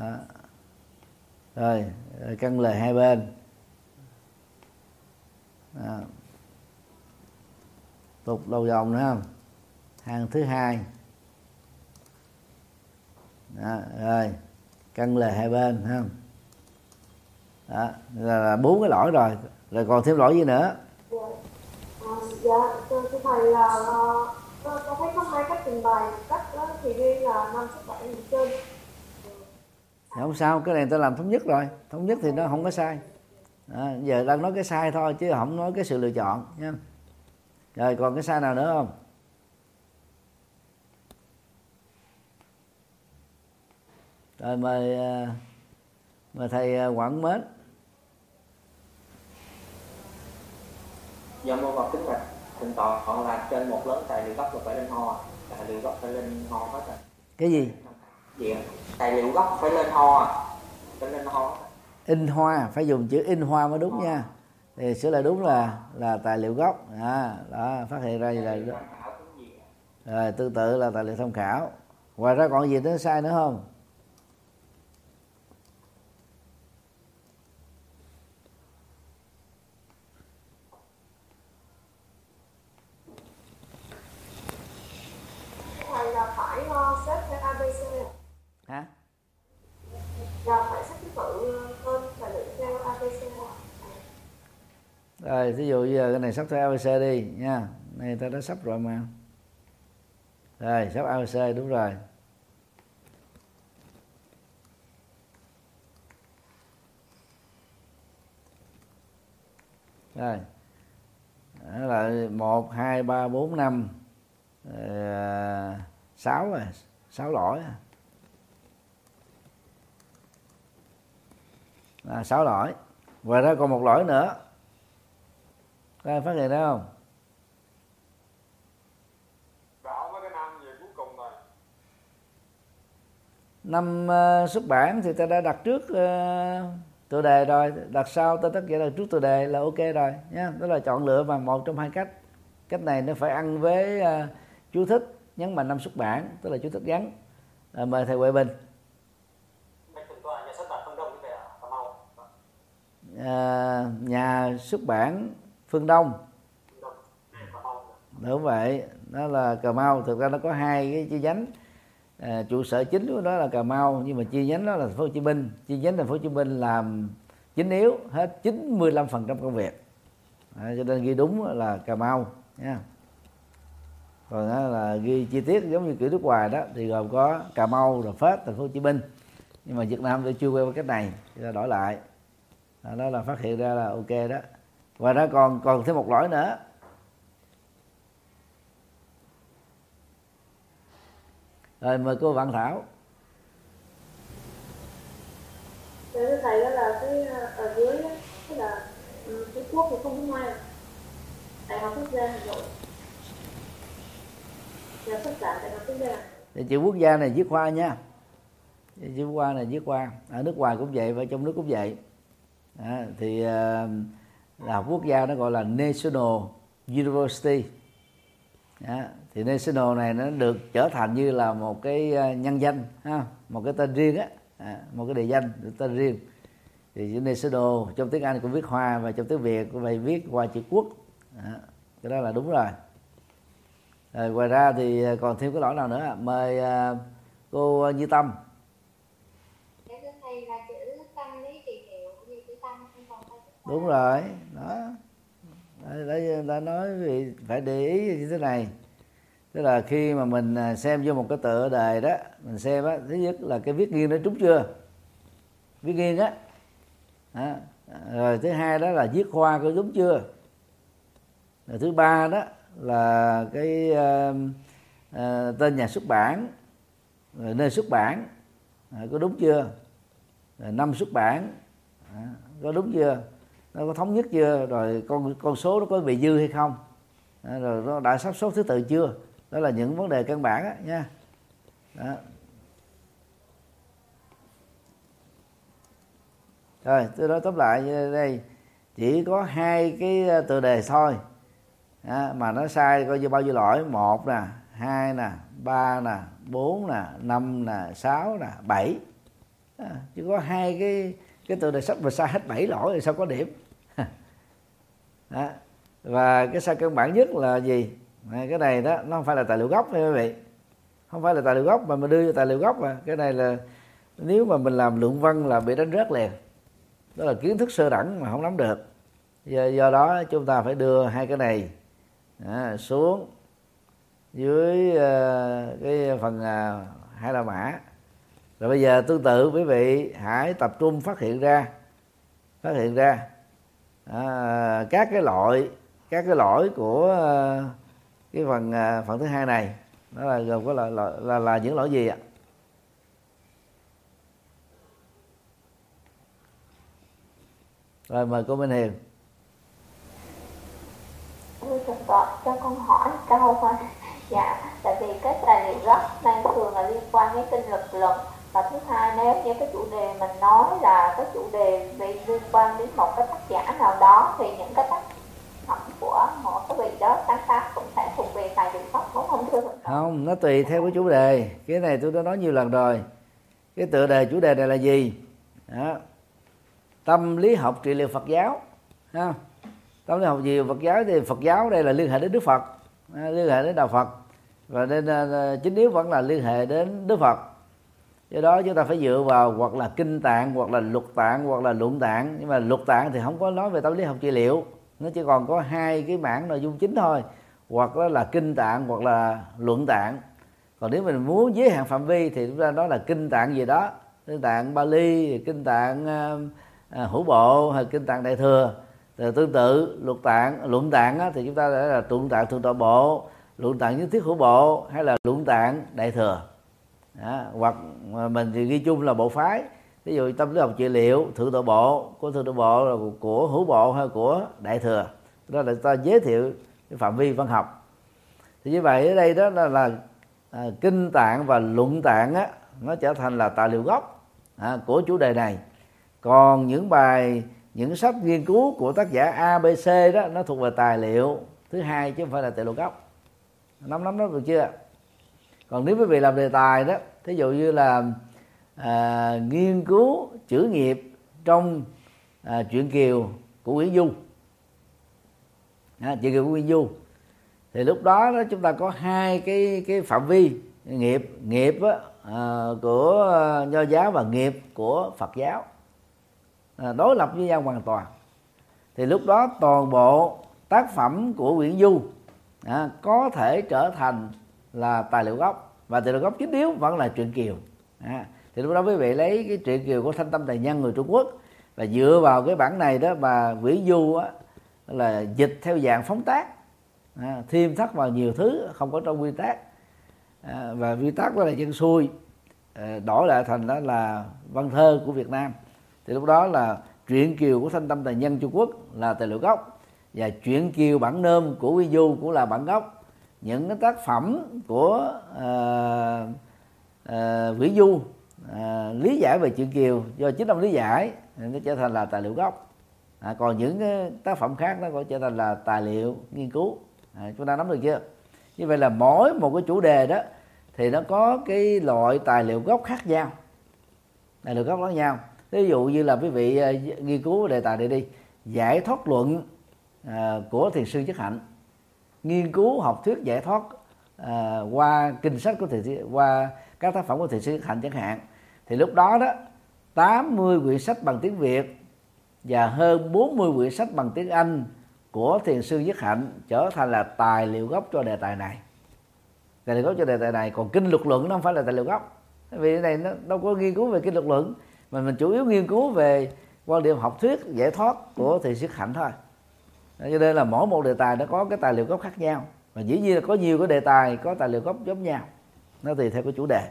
đó. rồi rồi cân lời hai bên. Đó. tục đầu dòng nữa không? Hàng thứ hai. Đó, rồi cân lề hai bên ha không? Đó là bốn cái lỗi rồi. Rồi còn thêm lỗi gì nữa? Dạ, à, dạ thưa thưa thầy là ờ, con con thấy có hai cách trình bày cách đó thì ghi là năm số bảy ở trên. Thì không sao cái này ta làm thống nhất rồi. Thống nhất thì nó không có sai. Đó, giờ đang nói cái sai thôi chứ không nói cái sự lựa chọn nha. Rồi còn cái sai nào nữa không? Rồi mời ờ, mời thầy ờ, quảng mến. Do mô vào kính bạch thỉnh họ là trên một lớn tài liệu gốc là phải lên ho tài liệu gốc phải lên ho hết rồi. Cái gì? Gì ạ? tài liệu gốc phải lên ho à? phải lên ho in hoa phải dùng chữ in hoa mới đúng nha. Thì sửa lại đúng là là tài liệu gốc. À, đó phát hiện ra là gì ạ? rồi tương tự là tài liệu tham khảo. Ngoài ra còn gì nữa sai nữa không thầy là phải ờ, xếp theo ABC ạ. hả Dạ, ờ, là phải xếp tự hơn tài liệu theo ABC rồi ví dụ giờ cái này sắp theo ABC đi, nha. Này, ta đã sắp rồi mà. Rồi sắp ABC đúng rồi. Rồi. Đó là một, hai, ba, bốn, năm ờ, sáu rồi, sáu lõi à. Là sáu lỗi, ngoài ra còn một lỗi nữa. Các ai phát hiện ra không? Năm uh, xuất bản thì ta đã đặt trước uh, tựa đề rồi. Đặt sau ta tất cả là trước tựa đề là ok rồi nhé đó là chọn lựa bằng một trong hai cách. Cách này nó phải ăn với uh, chú thích nhấn mạnh năm xuất bản tức là chú thích gắn. Uh, mời thầy Huệ Bình Mấy tuần qua nhà sách bản phân đông về Cà Mau à, Ờ, nhà xuất bản phương đông. Đúng vậy đó là cà mau. Thực ra nó có hai cái chi nhánh. À, trụ sở chính của nó là cà mau nhưng mà chi nhánh đó là thành phố hồ chí minh. Chi nhánh thành phố hồ chí minh làm chính yếu hết 95% công việc. À, cho nên ghi đúng là cà mau nha. Còn đó là ghi chi tiết giống như kiểu nước ngoài đó thì gồm có cà mau rồi phết thành phố hồ chí minh. Nhưng mà việt nam tôi chưa quen với cách này thì ta đổi lại đó, đó là phát hiện ra là ok đó. Ngoài ra còn còn thêm một lỗi nữa. Rồi mời cô Vạn Thảo. Để thưa thầy đó là cái ờ, ở dưới á, tức là ừ, Phú Quốc thì không có ngoại Đại học Quốc gia Hà Nội. Nhà xuất bản Đại học Quốc gia. Thì chữ quốc gia này viết khoa nha. Chữ quốc gia này viết khoa. Ở nước ngoài cũng vậy và trong nước cũng vậy à, thì ờ, à, đại học quốc gia nó gọi là National University. À, thì National này nó được trở thành như là một cái ờ, nhân danh ha một cái tên riêng á. À, một cái địa danh một tên riêng. Thì chữ National trong tiếng Anh cũng viết hoa và trong tiếng Việt cũng phải viết qua chữ quốc. À, cái đó là đúng rồi. Rồi, ngoài ra thì ờ, còn thêm cái lỗi nào nữa? Mời uh, cô Như Tâm Để thưa thầy là chữ tâm lý trị liệu như chữ tâm không còn phải chữ tâm đúng rồi đó. Đây đấy ta nói vì phải để ý như thế này. Tức là khi mà mình à, xem vô một cái tựa đề đó mình xem á thứ nhất là cái viết nghiêng nó trúng chưa? Viết nghiêng á. Đó. rồi thứ hai đó là viết khoa có đúng chưa? Rồi thứ ba đó là cái uh, uh, tên nhà xuất bản rồi nơi xuất bản à, có đúng chưa? Rồi năm xuất bản à, có đúng chưa? Nó có thống nhất chưa? Rồi con con số nó có bị dư hay không? Rồi nó đã sắp số thứ tự chưa? Đó là những vấn đề căn bản á nha. Đó. rồi tôi nói tóm lại như đây. Chỉ có hai cái ờ, tựa đề thôi. À, mà nó sai coi như bao nhiêu lỗi? Một nè hai nè ba nè bốn nè năm nè sáu nè bảy. À, chỉ có hai cái cái tựa đề sách mà sai hết bảy lỗi thì sao có điểm? Đó. và cái sai căn bản nhất là gì? À, cái này đó nó không phải là tài liệu gốc nha quý vị. Không phải là tài liệu gốc mà mình đưa cho tài liệu gốc mà. Cái này là nếu mà mình làm luận văn là bị đánh rớt liền. Đó là kiến thức sơ đẳng mà không nắm được. Do, do đó chúng ta phải đưa hai cái này à, xuống dưới uh, cái phần à, uh, hai la mã. Rồi bây giờ tương tự quý vị hãy tập trung phát hiện ra phát hiện ra à, các cái loại các cái lỗi của ờ, cái phần ờ, phần thứ hai này đó là gồm có là, là, là, là những lỗi gì ạ rồi mời cô Minh Hiền tôi thầy Phật, cho con hỏi câu thôi. Dạ, tại vì cái tài liệu gốc này thường là liên quan đến kinh lực luận và thứ hai, nếu như cái chủ đề mình nói là cái chủ đề bị liên quan đến một cái tác giả nào đó, thì những cái tác phẩm của một cái vị đó sáng tác cũng sẽ thuộc về tài liệu gốc, đúng không thưa không, nó tùy theo cái chủ đề. Cái này tôi đã nói nhiều lần rồi. Cái tựa đề, chủ đề này là gì? Đó. tâm lý học trị liệu Phật giáo, ha. Tâm lý học gì Phật giáo thì Phật giáo đây là liên hệ đến Đức Phật liên hệ đến đạo Phật. Và nên ờ, ờ, chính yếu vẫn là liên hệ đến Đức Phật do đó chúng ta phải dựa vào hoặc là kinh tạng hoặc là luật tạng hoặc là luận tạng. Nhưng mà luật tạng thì không có nói về tâm lý học trị liệu. Nó chỉ còn có hai cái mảng nội dung chính thôi. Hoặc là, là kinh tạng hoặc là luận tạng. Còn nếu mình muốn giới hạn phạm vi thì chúng ta nói là kinh tạng gì đó. Kinh tạng Bali kinh tạng ờ, ờ, hữu bộ hay kinh tạng đại thừa. Rồi tương tự luật tạng luận tạng á, thì chúng ta đã là luận tạng thượng tọa bộ luận tạng nhất thiết hữu bộ hay là luận tạng đại thừa đó. hoặc mình thì ghi chung là bộ phái. Ví dụ tâm lý học trị liệu thượng tọa bộ của thượng tọa bộ là của hữu bộ hay của đại thừa. Đó là ta giới thiệu cái phạm vi văn học. Thì như vậy ở đây đó là, là à, kinh tạng và luận tạng á nó trở thành là tài liệu gốc à, của chủ đề này. Còn những bài những sách nghiên cứu của tác giả ABC đó nó thuộc về tài liệu thứ hai chứ không phải là tài liệu gốc. Nắm nắm đó được chưa còn nếu quý vị làm đề tài đó thí dụ như là à, nghiên cứu chữ nghiệp trong à, chuyện kiều của Nguyễn Du. À, chuyện kiều của Nguyễn Du. Thì lúc đó, đó chúng ta có hai cái cái phạm vi nghiệp nghiệp á, à, của à, nho giáo và nghiệp của Phật giáo. À, đối lập với nhau hoàn toàn. Thì lúc đó toàn bộ tác phẩm của Nguyễn Du à, có thể trở thành là tài liệu gốc. Và tài liệu gốc chính yếu vẫn là truyện kiều. À, thì lúc đó quý vị lấy cái truyện kiều của thanh tâm tài nhân người trung quốc và dựa vào cái bản này đó mà Vĩ Du á, là dịch theo dạng phóng tác. À, thêm thắt vào nhiều thứ không có trong quy tắc à, và quy tắc đó là dân xuôi à, đổi lại thành đó là văn thơ của Việt Nam. Thì lúc đó là truyện kiều của thanh tâm tài nhân Trung Quốc là tài liệu gốc và truyện kiều bản nôm của Quy Du cũng là bản gốc những cái tác phẩm của uh, uh, Vĩ Du uh, lý giải về chuyện kiều do chính ông lý giải nó trở thành là tài liệu gốc. À, còn những cái tác phẩm khác nó có trở thành là tài liệu nghiên cứu. À, chúng ta nắm được chưa? Như vậy là mỗi một cái chủ đề đó thì nó có cái loại tài liệu gốc khác nhau. Tài liệu gốc khác nhau. Ví dụ như là quý vị uh, nghiên cứu đề tài này đi. Giải thoát luận uh, của thiền sư chất hạnh nghiên cứu học thuyết giải thoát à, qua kinh sách của thầy qua các tác phẩm của thầy sư hạnh chẳng hạn. Thì lúc đó đó 80 quyển sách bằng tiếng Việt và hơn 40 quyển sách bằng tiếng Anh của thiền sư nhất hạnh trở thành là tài liệu gốc cho đề tài này. Tài liệu gốc cho đề tài này còn kinh luật luận nó không phải là tài liệu gốc. Vì cái này nó đâu có nghiên cứu về kinh luật luận mà mình chủ yếu nghiên cứu về quan điểm học thuyết giải thoát của thiền sư hạnh thôi cho nên là mỗi một đề tài nó có cái tài liệu gốc khác nhau. Và dĩ nhiên là có nhiều cái đề tài có tài liệu gốc giống nhau. Nó tùy theo cái chủ đề.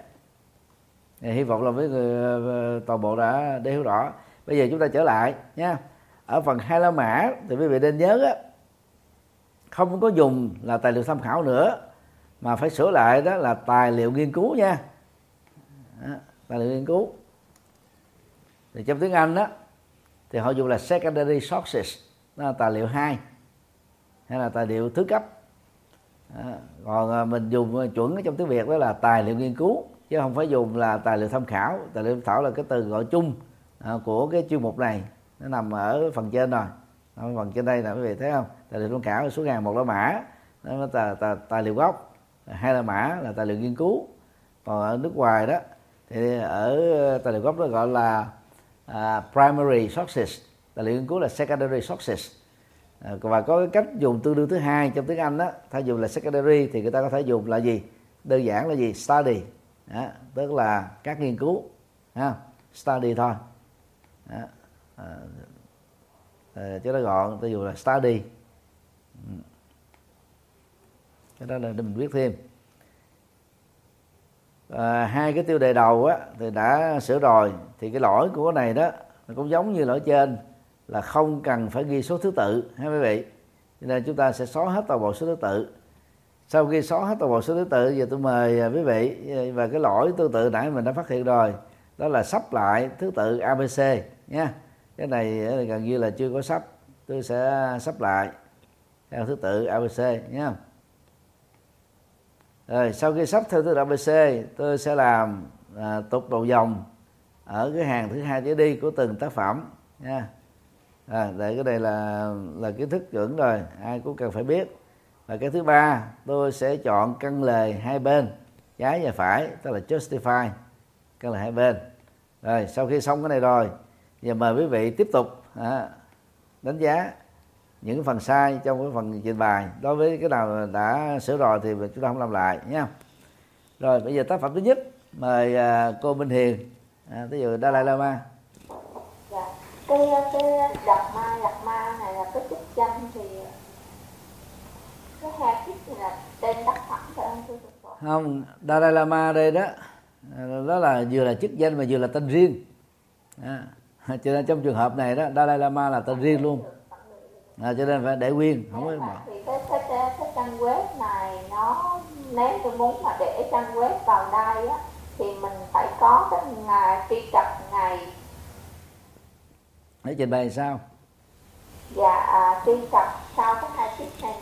Thì hy vọng là với người ờ, toàn bộ đã để hiểu rõ. Bây giờ chúng ta trở lại nha. Ở phần hai la mã thì quý vị nên nhớ á, không có dùng là tài liệu tham khảo nữa mà phải sửa lại đó là tài liệu nghiên cứu nha. Đó, tài liệu nghiên cứu. Thì trong tiếng Anh đó thì họ dùng là secondary sources đó là tài liệu hai. Hay là tài liệu thứ cấp. Đó. còn à, mình dùng à, chuẩn trong tiếng Việt đó là tài liệu nghiên cứu chứ không phải dùng là tài liệu tham khảo. Tài liệu tham khảo là cái từ gọi chung à, của cái chuyên mục này. Nó nằm ở phần trên rồi. Ở phần trên đây là quý vị thấy không? Tài liệu tham khảo số ngàn một là mã. Đó là tài, tài, tài liệu gốc. Hai là mã là tài liệu nghiên cứu. Còn ở nước ngoài đó thì ở à, tài liệu gốc nó gọi là uh, primary sources tài liệu nghiên cứu là secondary sources. À, và có cái cách dùng tương đương thứ hai trong tiếng Anh đó thay dùng là secondary thì người ta có thể dùng là gì? Đơn giản là gì? Study. Đó, tức là các nghiên cứu ha? Study thôi. Đó. À, à cho chứ nó gọn tôi dùng là study. Ừ. Cái đó là để mình viết thêm. À, hai cái tiêu đề đầu á thì đã sửa rồi thì cái lỗi của cái này đó nó cũng giống như lỗi trên là không cần phải ghi số thứ tự ha quý vị? Cho nên chúng ta sẽ xóa hết toàn bộ số thứ tự. Sau khi xóa hết toàn bộ số thứ tự giờ tôi mời à, quý vị à, và cái lỗi tương tự nãy mình đã phát hiện rồi đó là sắp lại thứ tự abc nha. Cái này à, gần như là chưa có sắp tôi sẽ sắp lại theo thứ tự abc nhé rồi sau khi sắp theo thứ tự abc tôi sẽ làm à, tục đầu dòng ở cái hàng thứ hai trở đi của từng tác phẩm nha à, để cái này là là kiến thức chuẩn rồi ai cũng cần phải biết. Và cái thứ ba tôi sẽ chọn căn lề hai bên trái và phải tức là justify căn lề hai bên. Rồi sau khi xong cái này rồi giờ mời quý vị tiếp tục à, đánh giá những phần sai trong cái phần trình bày. Đối với cái nào đã sửa rồi thì chúng ta không làm lại nha. Rồi bây giờ tác phẩm thứ nhất mời à, cô Minh Hiền à, ví dụ Dalai Lama cái cái đặt ma đặt ma này là cái chức danh thì cái hai chức này là tên đắc phẩm phải không tọa không Dalai Lama đây đó đó là vừa là chức danh mà vừa là tên riêng. À, cho nên trong trường hợp này đó Dalai Lama là tên riêng luôn. À, cho nên phải để nguyên không có bỏ. thì cái cái cái, cái trang web này nó nếu tôi muốn mà để trang web vào đây á thì mình phải có cái ngày truy cập ngày để trình bày sao? Và à, truy cập. Sau cái hai tiết này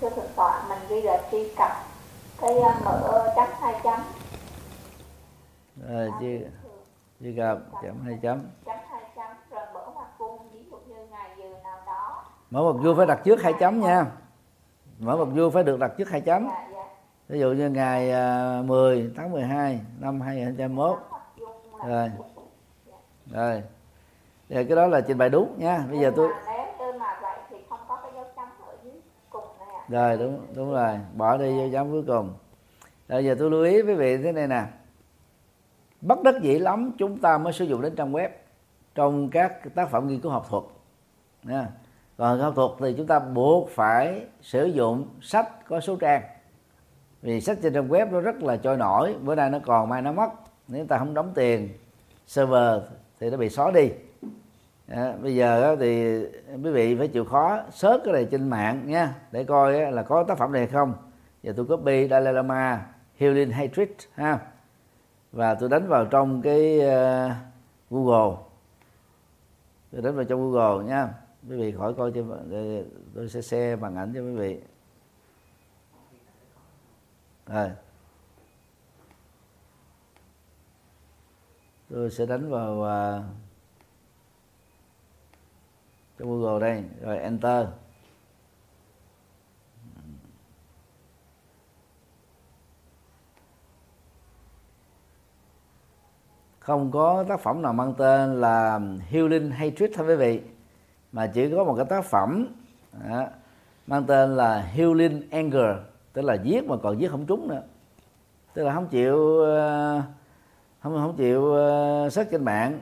thưa thượng tọa mình ghi là truy cập. Cái à, mở chấm hai chấm. Rồi chưa? chưa gặp chấm hai chấm. Chấm hai chấm rồi mở ngoặc vuông ví dụ như ngày giờ nào đó. Mở một vuông phải đặt trước hai chấm nha. mở một vuông phải được đặt trước hai chấm. Dạ dạ. Ví dụ như ngày à, 10 tháng 12 năm 2021 ngoặc vuông là rồi rồi Giờ cái đó là trình bày đúng nha. Bây giờ tôi dấu rồi đúng đúng rồi. Bỏ đi vô chấm cuối cùng. Rồi giờ tôi lưu ý với vị thế này nè. Bất đắc dĩ lắm chúng ta mới sử dụng đến trang web trong các tác phẩm nghiên cứu học thuật. Nha. còn học thuật thì chúng ta buộc phải sử dụng sách có số trang. Vì sách trên trang web nó rất là trôi nổi bữa nay nó còn mai nó mất. Nếu ta không đóng tiền server thì nó bị xóa đi à, bây giờ thì quý vị phải chịu khó sớt cái này trên mạng nha để coi là có tác phẩm này không. Giờ tôi copy Dalai Lama Healing Hatred ha. Và tôi đánh vào trong cái uh, Google. Tôi đánh vào trong Google nha. Quý vị khỏi coi cho tôi sẽ share bằng ảnh cho quý vị. Rồi. Tôi sẽ đánh vào uh, cho Google đây rồi enter. Không có tác phẩm nào mang tên là Healing Hatred thôi quý vị mà chỉ có một cái tác phẩm đó, mang tên là Healing Anger tức là giết mà còn giết không trúng nữa. Tức là không chịu à, không không chịu ờ, trên mạng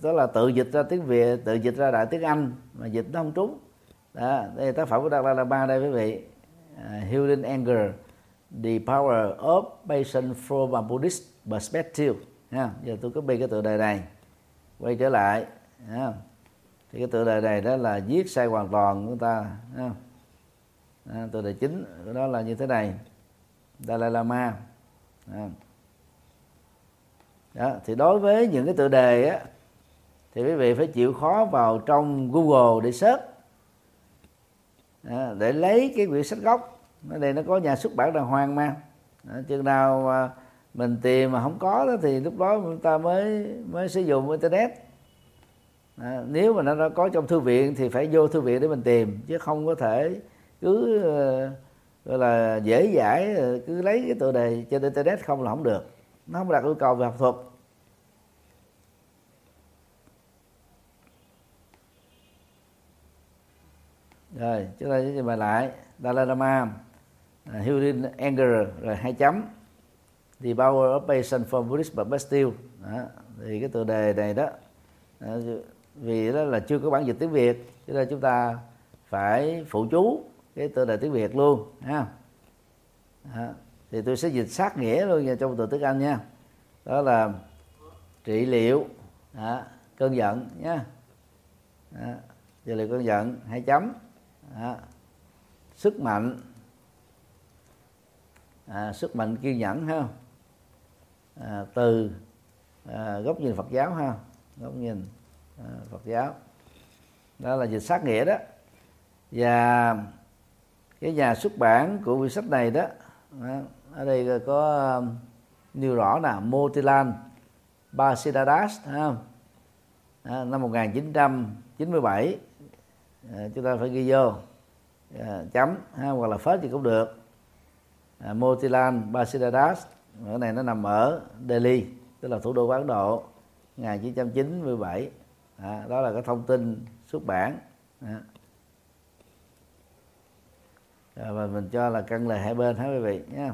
tức là tự dịch ra tiếng Việt tự dịch ra đại tiếng Anh mà dịch nó không trúng đó đây là tác phẩm của Dalai Lama đây quý vị uh, Healing Anger The Power of Patience from a Buddhist Perspective ha. giờ tôi copy cái tựa đề này quay trở lại ha. thì cái tựa đề này đó là viết sai hoàn toàn của ta ha. À, tựa đề chính của đó là như thế này Dalai Lama ha. đó, thì đối với những cái tựa đề á thì quý vị phải chịu khó vào trong Google để search. À, để lấy cái quyển sách gốc. Ở đây nó có nhà xuất bản đàng hoàng mà. À, chừng nào mà mình tìm mà không có đó thì lúc đó chúng ta mới mới sử dụng internet. À, nếu mà nó đã có trong thư viện thì phải vô thư viện để mình tìm chứ không có thể cứ ờ, gọi là dễ dãi ờ, cứ lấy cái tựa đề trên internet không là không được. Nó không đạt yêu cầu về học thuật. Rồi chúng ta sẽ trình bày lại Dalai Lama à, uh, Healing Anger rồi hai chấm The Power of Patience from Buddhist Perspective đó. thì cái tựa đề này đó à, vì đó là chưa có bản dịch tiếng Việt cho nên chúng ta phải phụ chú cái tựa đề tiếng Việt luôn ha đó. thì tôi sẽ dịch sát nghĩa luôn nha trong tựa tiếng Anh nha đó là trị liệu đó, cơn giận nha đó. trị liệu cơn giận hai chấm đó. sức mạnh. À, sức mạnh kiên nhẫn ha à, từ à, góc nhìn Phật giáo ha góc nhìn à, Phật giáo. Đó là dịch sát nghĩa đó. Và cái nhà xuất bản của quyển sách này đó, đó ở đây có um, nêu rõ là Motilan Basidadas ha năm 1997 à, chúng ta phải ghi vô. À, chấm ha, hoặc là phết thì cũng được. À, Motilal Basidadas ở này nó nằm ở Delhi tức là thủ đô của Ấn Độ 1997 à, dạ, đó là cái thông tin xuất bản. À. à, và mình cho là căn lời hai bên hả quý vị nhé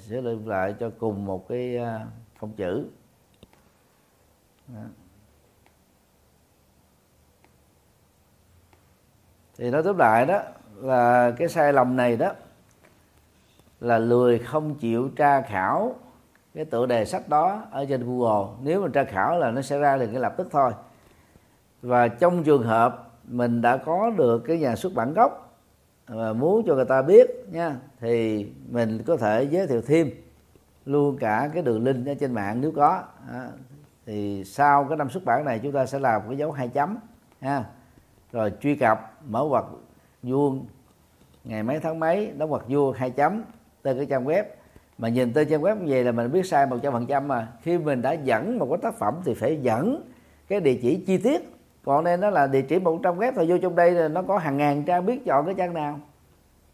sửa lại cho cùng một cái à, phông chữ. Đó. Thì nói tóm lại đó là cái sai lầm này đó là lười không chịu tra khảo cái tựa đề sách đó ở trên Google. Nếu mà tra khảo là nó sẽ ra liền cái lập tức thôi. Và trong trường hợp mình đã có được cái nhà xuất bản gốc và muốn cho người ta biết nha thì mình có thể giới thiệu thêm luôn cả cái đường link ở trên mạng nếu có. À, thì sau cái năm xuất bản này chúng ta sẽ làm cái dấu hai chấm ha rồi truy cập mở hoặc vuông ngày mấy tháng mấy đóng hoặc vuông hai chấm tên cái trang web. Mà nhìn tên trang web như vậy là mình biết sai một trăm phần trăm mà. Khi mình đã dẫn một cái tác phẩm thì phải dẫn cái địa chỉ chi tiết. Còn đây nó là địa chỉ một trang web thôi vô trong đây là nó có hàng ngàn trang biết chọn cái trang nào.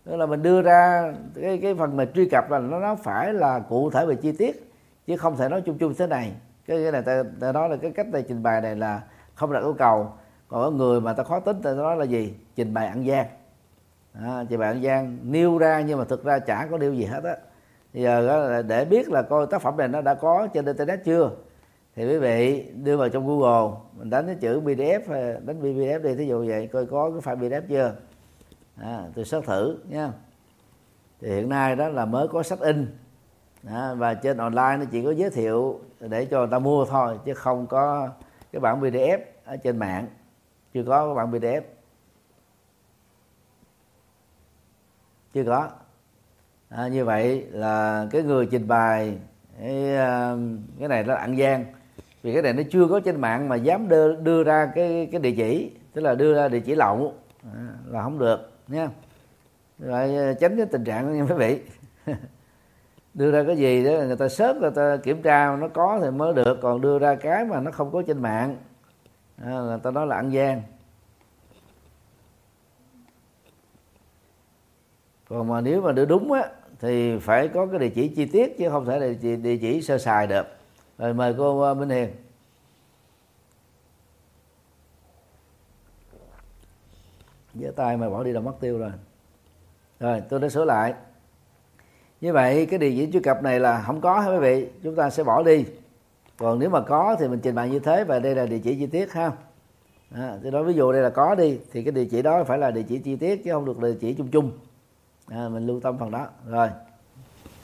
Tức là mình đưa ra cái cái phần mà truy cập là nó nó phải là cụ thể về chi tiết chứ không thể nói chung chung thế này. Cái cái này ta, ta nói là cái cách ta trình bày này là không đặt yêu cầu còn có người mà ta khó tính ta nói là gì? Trình bày ăn gian. À, trình bày ăn gian nêu ra nhưng mà thực ra chả có điều gì hết á. Giờ để biết là coi tác phẩm này nó đã có trên internet chưa? Thì quý vị đưa vào trong google mình đánh cái chữ pdf à, đánh pdf đi thí dụ vậy coi có cái file pdf chưa? À, tôi xét thử nha. Thì hiện nay đó là mới có sách in. À, và trên online nó chỉ có giới thiệu để cho người ta mua thôi chứ không có cái bản pdf ở trên mạng chưa có bạn bản pdf chưa có. À, như vậy là cái người trình bày cái, à, cái này nó ăn gian. Vì cái này nó chưa có trên mạng mà dám đưa đưa ra cái cái địa chỉ tức là đưa ra địa chỉ lậu. À, là không được nha. Rồi à, tránh cái tình trạng như quý vị. Đưa ra cái gì đó người ta sớt người ta kiểm tra nó có thì mới được. Còn đưa ra cái mà nó không có trên mạng à, người ta nói là ăn gian. Còn mà nếu mà đưa đúng á thì phải có cái địa chỉ chi tiết chứ không thể là địa chỉ, địa chỉ sơ sài được. Rồi mời cô ờ, Minh Hiền. Giơ tay mà bỏ đi là mất tiêu rồi. Rồi tôi đã sửa lại. Như vậy cái địa chỉ truy cập này là không có hả quý vị? Chúng ta sẽ bỏ đi còn nếu mà có thì mình trình bày như thế và đây là địa chỉ chi tiết ha. À, tôi nói ví dụ đây là có đi thì cái địa chỉ đó phải là địa chỉ chi tiết chứ không được địa chỉ chung chung. À, mình lưu tâm phần đó. Rồi.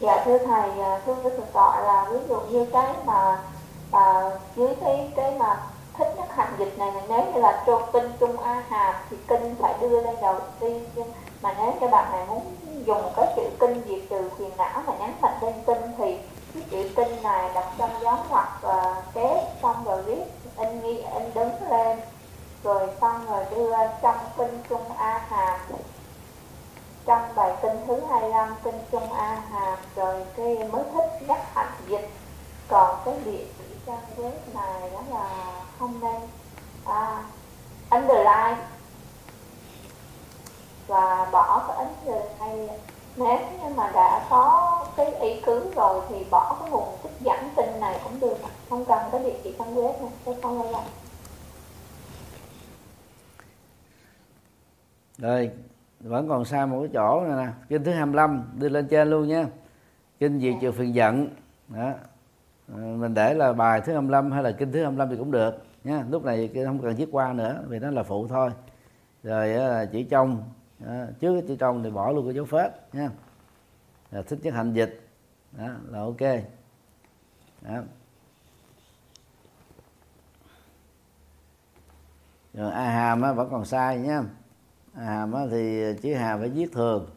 Dạ thưa thầy à, thưa với thực tọa là ví dụ như cái mà à, dưới cái cái mà thích nhất hành dịch này nếu như là trong kinh trung a hàm thì kinh phải đưa lên đầu tiên. Mà nếu cho bạn này muốn dùng cái chữ kinh diệt trừ phiền não mà nhắn mạnh lên kinh thì chữ kinh này đặt trong dấu hoặc và kế xong rồi viết. In nghi in đứng lên rồi xong rồi đưa trong kinh trung a hàm trong bài kinh thứ 25 kinh Trung A Hàm rồi cái mới thích nhắc hạnh dịch. Còn cái địa chỉ trang web này đó là không nên. À, underline. Và bỏ cái ấn hay nếu như mà đã có cái ý cứ rồi thì bỏ cái nguồn tích dẫn tin này cũng được. Không cần cái địa chỉ trang web này cái không là rồi vẫn còn sai một cái chỗ này nè. Kinh thứ 25 đưa lên trên luôn nha. Kinh diệt trừ phiền giận. Đó. Ờ, mình để là bài thứ 25 hay là kinh thứ 25 thì cũng được nha. Lúc này không cần viết qua nữa, vì nó là phụ thôi. Rồi ờ, chỉ trong trước cái chữ trong thì bỏ luôn cái dấu phết nha. Là thích nhất hành dịch. Đó là ok. Đó. rồi a hàm á, vẫn còn sai nhá hàm á, thì chữ hàm phải viết thường.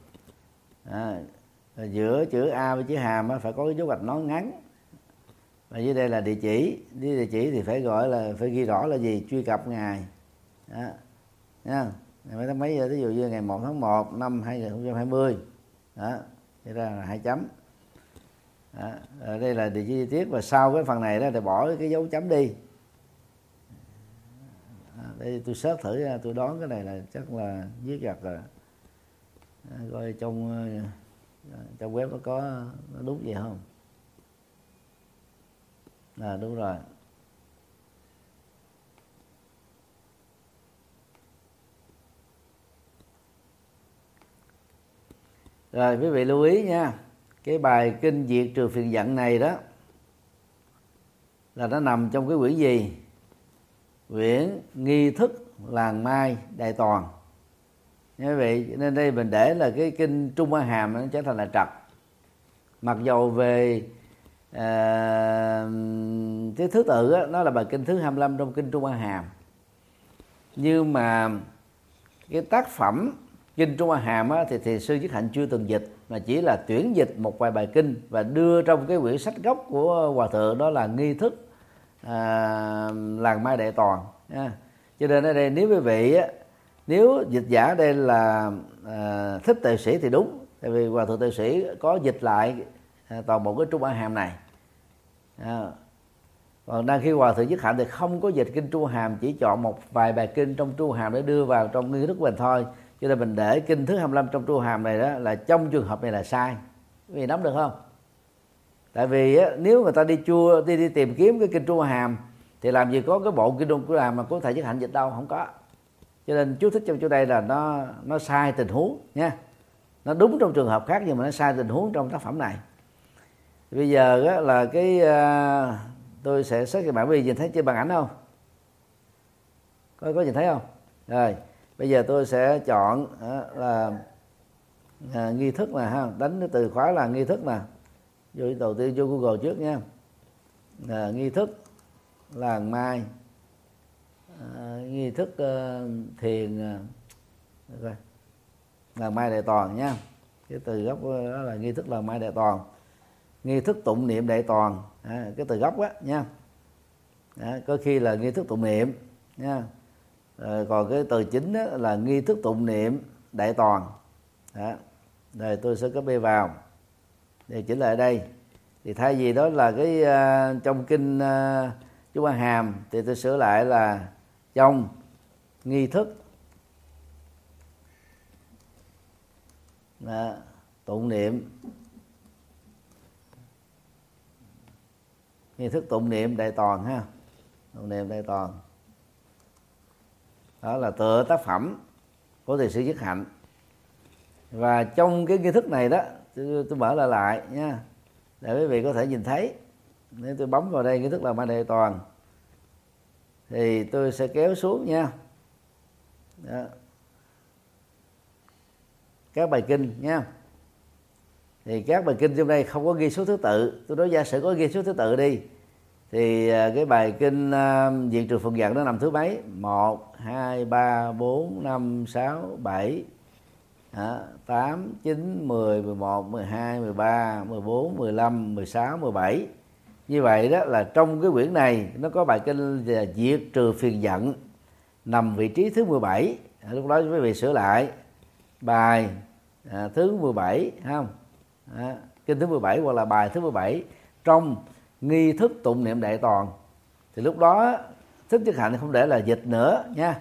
À, giữa chữ a với chữ hàm á, phải có cái dấu gạch nón ngắn. Và dưới đây là địa chỉ. Dưới địa chỉ thì phải gọi là phải ghi rõ là gì? Truy cập ngày. Đó nha mấy tháng mấy giờ? Ví dụ như ngày 1 tháng 1 năm 2020 đó, thì ra là hai chấm. Đó. ở đây là địa chỉ chi tiết và sau cái phần này đó thì bỏ cái dấu chấm đi. Đây tôi search thử tôi đoán cái này là chắc là viết gặt rồi. Coi trong ờ, trong web nó có, nó đúng vậy không? À đúng rồi. Rồi quý vị lưu ý nha. Cái bài kinh diệt trừ phiền giận này đó là nó nằm trong cái quyển gì? Quyển nghi thức làng mai đại toàn. Như vậy nên đây mình để là cái kinh trung hoa hàm nó trở thành là trật. Mặc dầu về uh, cái thứ tự đó, nó là bài kinh thứ 25 trong kinh trung hoa hàm. Nhưng mà cái tác phẩm kinh trung hoa hàm á, thì thì sư nhất hạnh chưa từng dịch mà chỉ là tuyển dịch một vài bài kinh và đưa trong cái quyển sách gốc của hòa thượng đó là nghi thức à, làng mai đại toàn à. cho nên ở đây nếu quý vị á, nếu dịch giả đây là à, thích tệ sĩ thì đúng tại vì hòa thượng tệ sĩ có dịch lại à, toàn bộ cái trung hoa hàm này. À, còn đang khi hòa thượng nhất hạnh thì không có dịch kinh trung hàm chỉ chọn một vài bài kinh trong trung hàm để đưa vào trong nghi thức mình thôi cho nên mình để kinh thứ 25 trong tru hàm này đó là trong trường hợp này là sai. Vì nắm được không? Tại vì á, nếu người ta đi chua đi đi tìm kiếm cái kinh tru hàm thì làm gì có cái bộ kinh tru hàm mà có thể nhất hạnh dịch đâu không có. Cho nên chú thích trong chỗ đây là nó nó sai tình huống nha. Nó đúng trong trường hợp khác nhưng mà nó sai tình huống trong tác phẩm này. Bây giờ á, là cái uh, tôi sẽ xét cái bản vì nhìn thấy trên bàn ảnh không? Có có nhìn thấy không? Rồi bây giờ tôi sẽ chọn là à, nghi thức là ha. Đánh cái từ khóa là nghi thức nè vô đầu tiên vô google trước nha. À, nghi thức làng mai. À, nghi thức uh, thiền à, uh, làng mai đại toàn nha. Cái từ gốc ờ, đó là nghi thức làng mai đại toàn. Nghi thức tụng niệm đại toàn. À, cái từ gốc á nha. À, có khi là nghi thức tụng niệm nha rồi còn cái từ chính đó là nghi thức tụng niệm đại toàn. Đó. rồi tôi sẽ copy vào. Để chỉnh lại đây. Thì thay vì đó là cái uh, trong kinh uh, chú quan hàm thì tôi sửa lại là trong nghi thức. Đó, tụng niệm. Nghi thức tụng niệm đại toàn ha. Tụng niệm đại toàn đó là tựa tác phẩm của thiền sư dứt hạnh. Và trong cái nghi thức này đó tôi, tôi mở lại lại nha để quý vị có thể nhìn thấy. Nếu tôi bấm vào đây nghi thức là ma đề toàn thì tôi sẽ kéo xuống nha. Đó. các bài kinh nha. Thì các bài kinh trong đây không có ghi số thứ tự. Tôi nói giả sử có ghi số thứ tự đi thì à, cái bài kinh à, uh, diện trừ phượng dận nó nằm thứ mấy? Một hai ba bốn năm sáu bảy. Tám chín mười mười một mười hai mười ba mười bốn mười lăm mười sáu mười bảy. Như vậy đó là trong cái quyển này nó có bài kinh là diệt trừ phiền giận nằm vị trí thứ 17 lúc đó quý vị sửa lại. Bài à, thứ 17 không? À, kinh thứ 17 hoặc là bài thứ 17 trong nghi thức tụng niệm đại toàn. Thì lúc đó thích chức hạnh không để là dịch nữa nha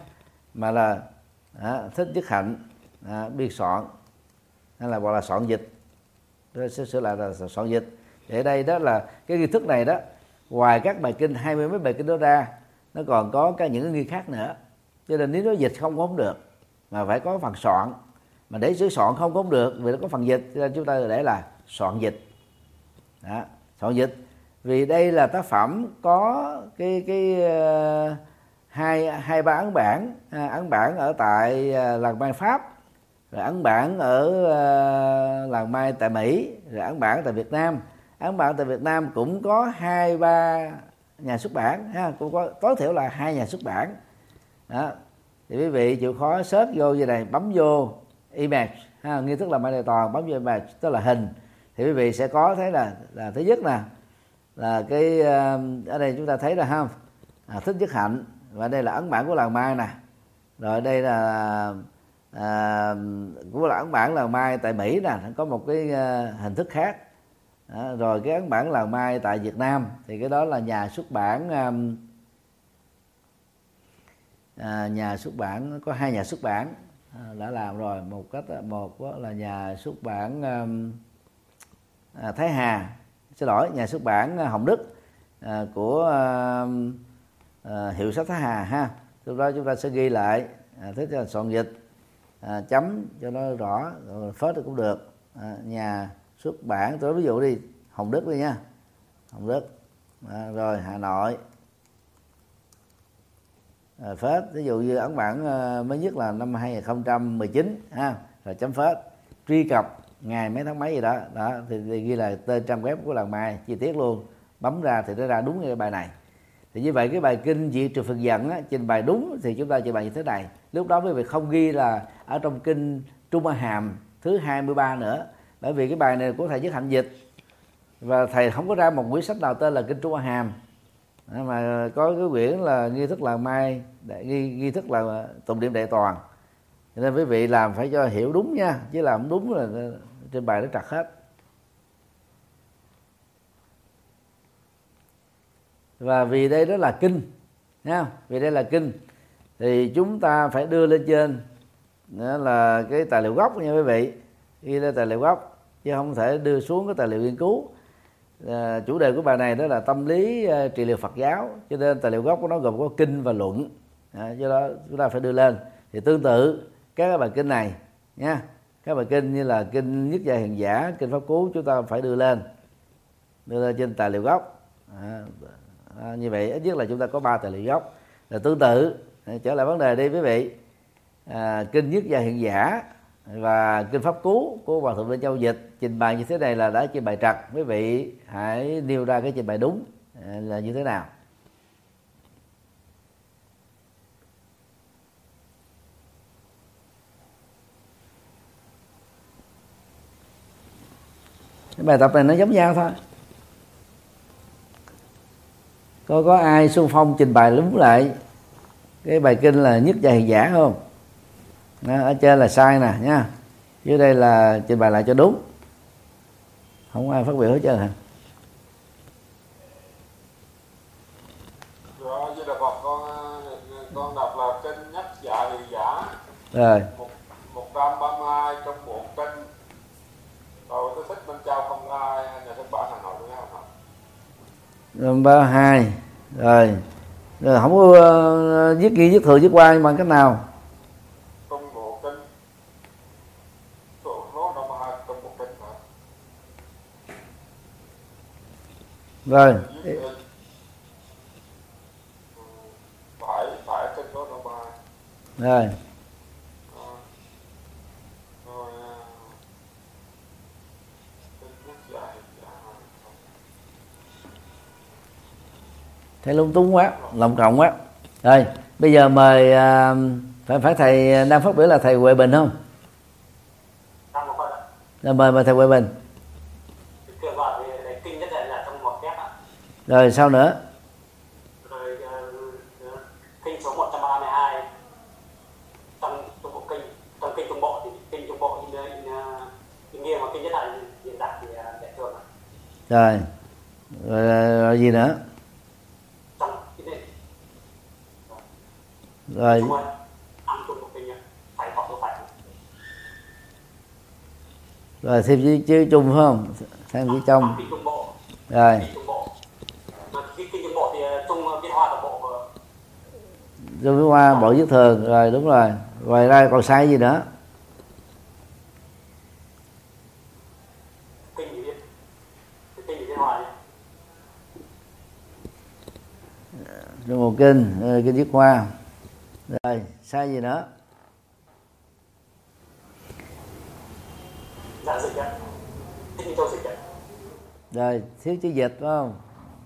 mà là à, thích chức hạnh à, biên soạn hay là gọi là soạn dịch. Tôi sẽ sửa lại là soạn dịch. Để đây đó là cái nghi thức này đó ngoài các bài kinh hai mươi mấy bài kinh đó ra nó còn có cả những nghi khác nữa. Cho nên nếu nó dịch không có không được mà phải có phần soạn. Mà để sửa soạn không có không được vì nó có phần dịch cho nên chúng ta để là soạn dịch. Đó, soạn dịch vì đây là tác phẩm có cái cái uh, hai hai ba ấn bản. À, ấn bản ở tại uh, làng mai pháp rồi ấn bản ở uh, làng mai tại mỹ rồi ấn bản tại việt nam. Ấn bản tại việt nam cũng có hai ba nhà xuất bản ha cũng có tối thiểu là hai nhà xuất bản. Đó. Thì quý vị chịu khó search vô như này bấm vô image ha nghi thức là mai toàn bấm vô image tức là hình. Thì quý vị sẽ có thấy là là thứ nhất nè là cái um, ở đây chúng ta thấy là không à, thích nhất hạnh và đây là ấn bản của làng mai nè. Rồi đây là à, của là ấn bản làng mai tại mỹ nè có một cái à, hình thức khác. À, rồi cái ấn bản làng mai tại việt nam thì cái đó là nhà xuất bản um, à, nhà xuất bản có hai nhà xuất bản à, đã làm rồi. Một cách một là nhà xuất bản um, à, thái hà xin lỗi nhà xuất bản à, hồng đức à, của à, à, hiệu sách thái hà ha. Lúc đó chúng ta sẽ ghi lại à, thế là soạn dịch à, chấm cho nó rõ rồi phớt cũng được. À, nhà xuất bản tôi ví dụ đi hồng đức đi nha. Hồng đức à, rồi hà nội. À, phết ví dụ như ấn bản à, mới nhất là năm 2019 ha rồi chấm phết. Truy cập ngày mấy tháng mấy gì đó đó thì, thì ghi là tên trang web của làng mai chi tiết luôn. Bấm ra thì nó ra đúng cái bài này. Thì như vậy cái bài kinh diệt trừ phần giận á, trình bày đúng thì chúng ta trình bày như thế này. Lúc đó quý vị không ghi là ở trong kinh trung hàm thứ 23 nữa bởi vì cái bài này của thầy nhất hạnh dịch. Và thầy không có ra một quyển sách nào tên là kinh trung hàm. Mà có cái quyển là nghi thức là mai nghi, nghi thức là tụng niệm đại toàn. Cho nên quý vị làm phải cho hiểu đúng nha chứ làm đúng là trên bài nó trật hết. Và vì đây đó là kinh nha. Vì đây là kinh thì chúng ta phải đưa lên trên. Đó là cái tài liệu gốc nha quý vị. Ghi lên tài liệu gốc chứ không thể đưa xuống cái tài liệu nghiên cứu. À, chủ đề của bài này đó là tâm lý uh, trị liệu Phật giáo. Cho nên tài liệu gốc của nó gồm có kinh và luận. À, do đó chúng ta phải đưa lên. Thì tương tự các bài kinh này nha các bài kinh như là kinh nhất gia hiền giả kinh pháp cú chúng ta phải đưa lên đưa lên trên tài liệu gốc. À, à, như vậy ít nhất là chúng ta có ba tài liệu gốc. Là tương tự à, trở lại vấn đề đi quý vị. À, kinh nhất gia hiện giả và kinh pháp cú của hòa thượng Lê Châu Dịch trình bày như thế này là đã trình bày trật. Quý vị hãy nêu ra cái trình bày đúng à, là như thế nào. Cái bài tập này nó giống nhau thôi. Có có ai xung phong trình bày đúng lại cái bài kinh là nhất hiền giả không? Đó, ở trên là sai nè nha. Dưới đây là trình bày lại cho đúng. Không ai phát biểu hết trơn hả? Con đọc là kinh nhất dạ hiền giả. Rồi một trăm ba mươi hai trong bộ kinh rồi tôi thích bên trao không ai nhà xuất bản hà nội đúng không rồi ba hai. Rồi. Rồi không có uh, viết ghi viết thừa viết qua bằng cách nào? Trong bộ thấy lung tung quá lòng trọng quá. Rồi bây giờ mời à, phải phải thầy đang phát biểu là thầy Huệ Bình không? Rồi mời mời thầy Huệ Bình. Để là rồi sau nữa? Rồi ờ, kinh số 132 trong trong bộ kinh trong kinh trung bộ thì kinh trung bộ in in in nghiêng mà kinh nhất định hiện đại thì ờ, dễ thường rồi rồi, rồi gì nữa Trong kinh này rồi trung ơi, ăn chung bộ kinh ạ. phải hoặc không rồi. Rồi thêm chữ, chữ chung phải không? Thêm chữ trong rồi. Kinh trung bộ cái bộ thì hoa bộ dứt với bộ thường. Rồi đúng rồi. Ngoài ra còn sai gì nữa? Kinh gì kinh gì hoa một kinh ờ, kinh viết hoa rồi sai gì nữa? Dạ dịch ạ châu dịch ạ rồi thiếu chữ dịch phải không?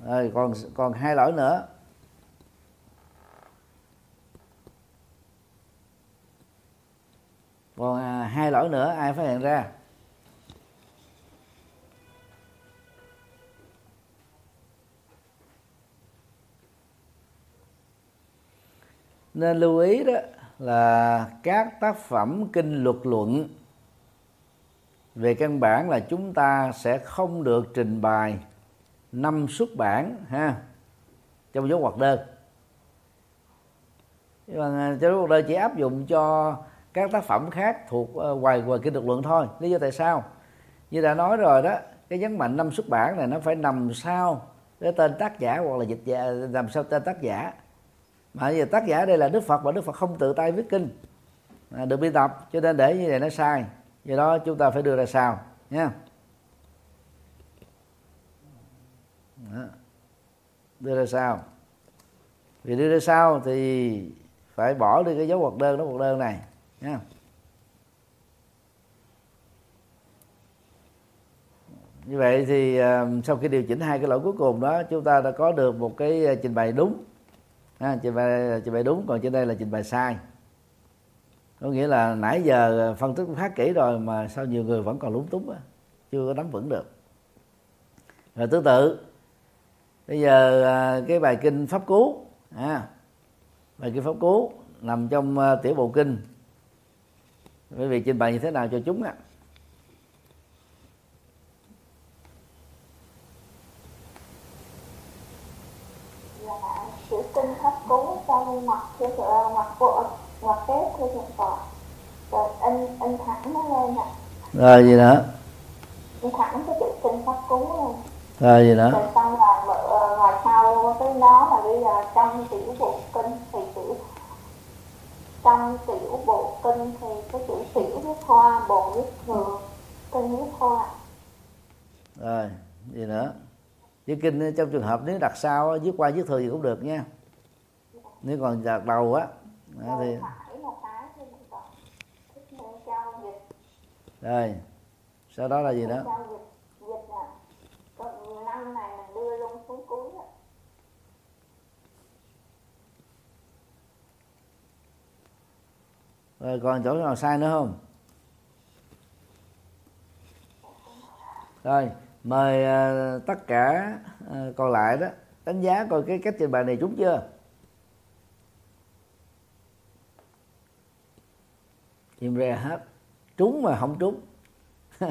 Rồi còn còn hai lỗi nữa. Còn à, hai lỗi nữa ai phát hiện ra nên lưu ý đó là các tác phẩm kinh luật luận về căn bản là chúng ta sẽ không được trình bày năm xuất bản, ha, trong dấu hoạt đơn. Nhưng mà trong dấu hoạt đơn chỉ áp dụng cho các tác phẩm khác thuộc ờ, ngoài ngoài kinh luật luận thôi. Lý do tại sao? Như đã nói rồi đó, cái nhấn mạnh năm xuất bản này nó phải nằm sau cái tên tác giả hoặc là dịch giả, nằm sau tên tác giả mà giờ tác giả đây là đức phật và đức phật không tự tay viết kinh. À, được biên tập cho nên để như vậy nó sai. Do đó chúng ta phải đưa ra sao, nha Đó. đưa ra sao? vì đưa ra sao thì phải bỏ đi cái dấu ngoặc đơn đó ngoặc đơn này nha như vậy thì uh, sau khi điều chỉnh hai cái lỗi cuối cùng đó chúng ta đã có được một cái à, trình bày đúng à, trình bày trình bày đúng còn trên đây là trình bày sai. Có nghĩa là nãy giờ phân tích khá kỹ rồi mà sao nhiều người vẫn còn lúng túng á chưa có nắm vững được. Rồi tương tự bây giờ à, cái bài kinh pháp cú à, bài kinh pháp cú nằm trong à, tiểu bộ kinh. Bởi vì trình bày như thế nào cho chúng á? à chữ kinh pháp trong mặt theo sự mặt bộ mặt kép theo hiện tại rồi in in thẳng nó lên nè rồi gì nữa in thẳng cái chữ kinh pháp cú lên rồi gì nữa rồi xong là mở ờ, ngoài sau cái đó là bây giờ trong tiểu bộ kinh thì chữ trong tiểu bộ kinh thì cái chữ tiểu viết hoa bộ viết thường kinh viết hoa. Rồi gì nữa. Chữ kinh trong trường hợp nếu đặt sau á, viết qua viết thừa gì cũng được nha nếu còn đặt đầu á đó thì Rồi sau đó là gì nữa rồi còn chỗ nào sai nữa không? Rồi mời ờ, tất cả ờ, còn lại đó đánh giá coi cái cách trình bày này trúng chưa chim re hết trúng mà không trúng.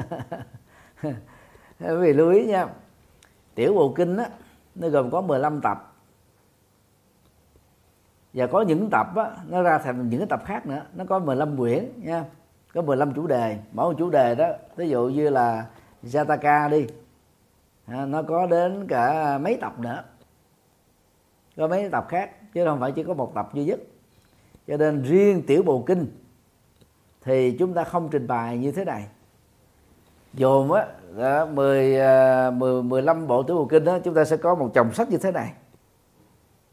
Vì lưu ý nha. Tiểu bộ kinh á nó gồm có 15 tập. Và có những tập á, nó ra thành những cái tập khác nữa. Nó có 15 quyển nha. Có 15 chủ đề. Mỗi một chủ đề đó ví dụ như là Jataka đi. À, nó có đến cả mấy tập nữa. Có mấy tập khác chứ không phải chỉ có một tập duy nhất. Cho nên riêng tiểu bộ kinh thì chúng ta không trình bày như thế này. Dồn á đó, 10, 10 15 bộ tiểu bộ kinh đó chúng ta sẽ có một chồng sách như thế này.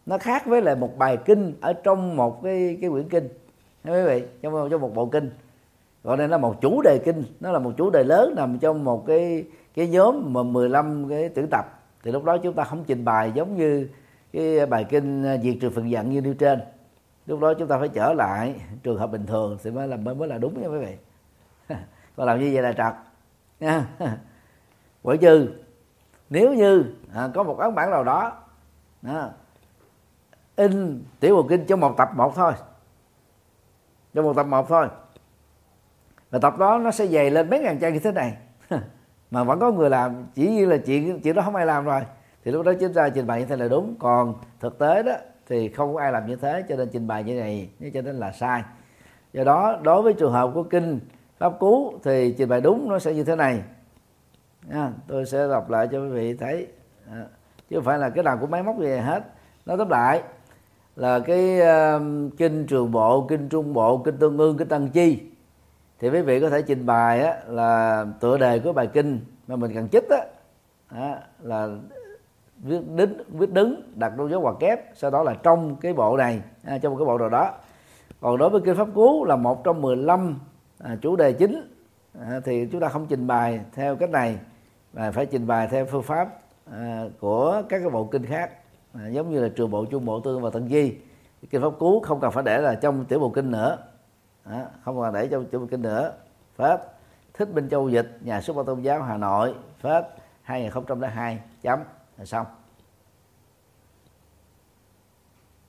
Nó khác với lại một bài kinh ở trong một cái cái quyển kinh. Thấy quý vị trong trong một bộ kinh. Gọi nên là một chủ đề kinh nó là một chủ đề lớn nằm trong một cái cái nhóm mà 15 cái tuyển tập. Thì lúc đó chúng ta không trình bày giống như cái bài kinh à, diệt trừ phần giận như nêu trên lúc đó chúng ta phải trở lại trường hợp bình thường thì mới là mới mới là đúng nha quý vị. Còn làm như vậy là trật? Nha quả trừ nếu như à, có một ấn bản nào đó à, in tiểu bộ kinh trong một tập một thôi trong một tập một thôi và tập đó nó sẽ dày lên mấy ngàn trang như thế này. Mà vẫn có người làm chỉ như là chuyện chuyện đó không ai làm rồi thì lúc đó chúng ta trình bày như thế là đúng. Còn thực tế đó thì không có ai làm như thế cho nên trình bày như này cho nên là sai. Do đó đối với trường hợp của kinh pháp cú thì trình bày đúng nó sẽ như thế này. À, tôi sẽ đọc lại cho quý vị thấy. À, chứ không phải là cái nào của máy móc gì hết. Nó tóm lại là cái uh, kinh trường bộ kinh trung bộ kinh tương ương kinh tăng chi thì quý vị có thể trình bày á, là tựa đề của bài kinh mà mình cần chích á, á là viết đứng viết đứng đặt đôi dấu ngoặc kép sau đó là trong cái bộ này à, trong cái bộ nào đó. Còn đối với kinh pháp cú là một trong 15 à, chủ đề chính à, thì chúng ta không trình bày theo cách này mà phải trình bày theo phương pháp à, của các cái bộ kinh khác à, giống như là trường bộ trung bộ tương và tận di. Kinh pháp cú không cần phải để là trong tiểu bộ kinh nữa à, không cần để trong tiểu bộ kinh nữa. Pháp thích minh châu dịch nhà xuất bản tôn giáo hà nội. Pháp 2002 chấm là xong.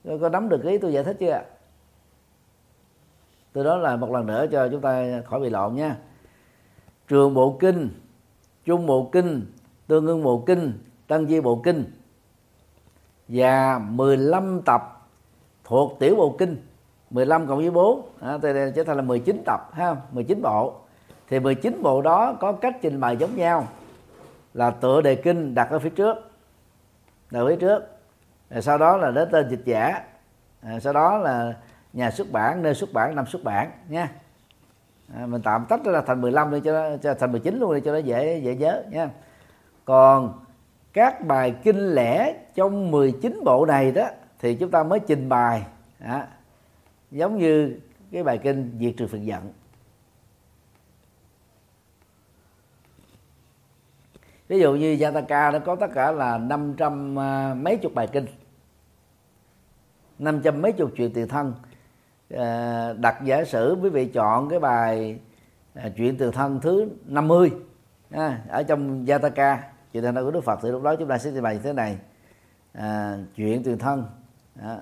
Rồi có nắm được ý tôi giải thích chưa Tôi nói là một lần nữa cho chúng ta khỏi bị lộn nha. Trường bộ kinh trung bộ kinh tương ưng bộ kinh tăng di bộ kinh và 15 tập thuộc tiểu bộ kinh. 15 cộng với 4 à, thì trở thành là 19 tập ha 19 bộ. Thì 19 bộ đó có cách trình bày giống nhau là tựa đề kinh đặt ở phía trước đặt phía trước. Rồi sau đó là đến tên dịch giả. Rồi sau đó là nhà xuất bản nơi xuất bản năm xuất bản nha. À, mình tạm tách ra thành 15 đi cho nó cho thành 19 luôn đi cho nó dễ dễ nhớ nha. Còn các bài kinh lẻ trong 19 bộ này đó thì chúng ta mới trình bày. À, giống như cái bài kinh diệt trừ phần giận. Ví dụ như Jataka nó có tất cả là 500 à, mấy chục bài kinh. 500 mấy chục chuyện tiền thân. À, đặt giả sử quý vị chọn cái bài à, chuyện tiền thân thứ 50 à, ở trong Jataka chuyện tiền thân của Đức Phật thì lúc đó chúng ta sẽ trình bày như thế này. À, chuyện tiền thân à,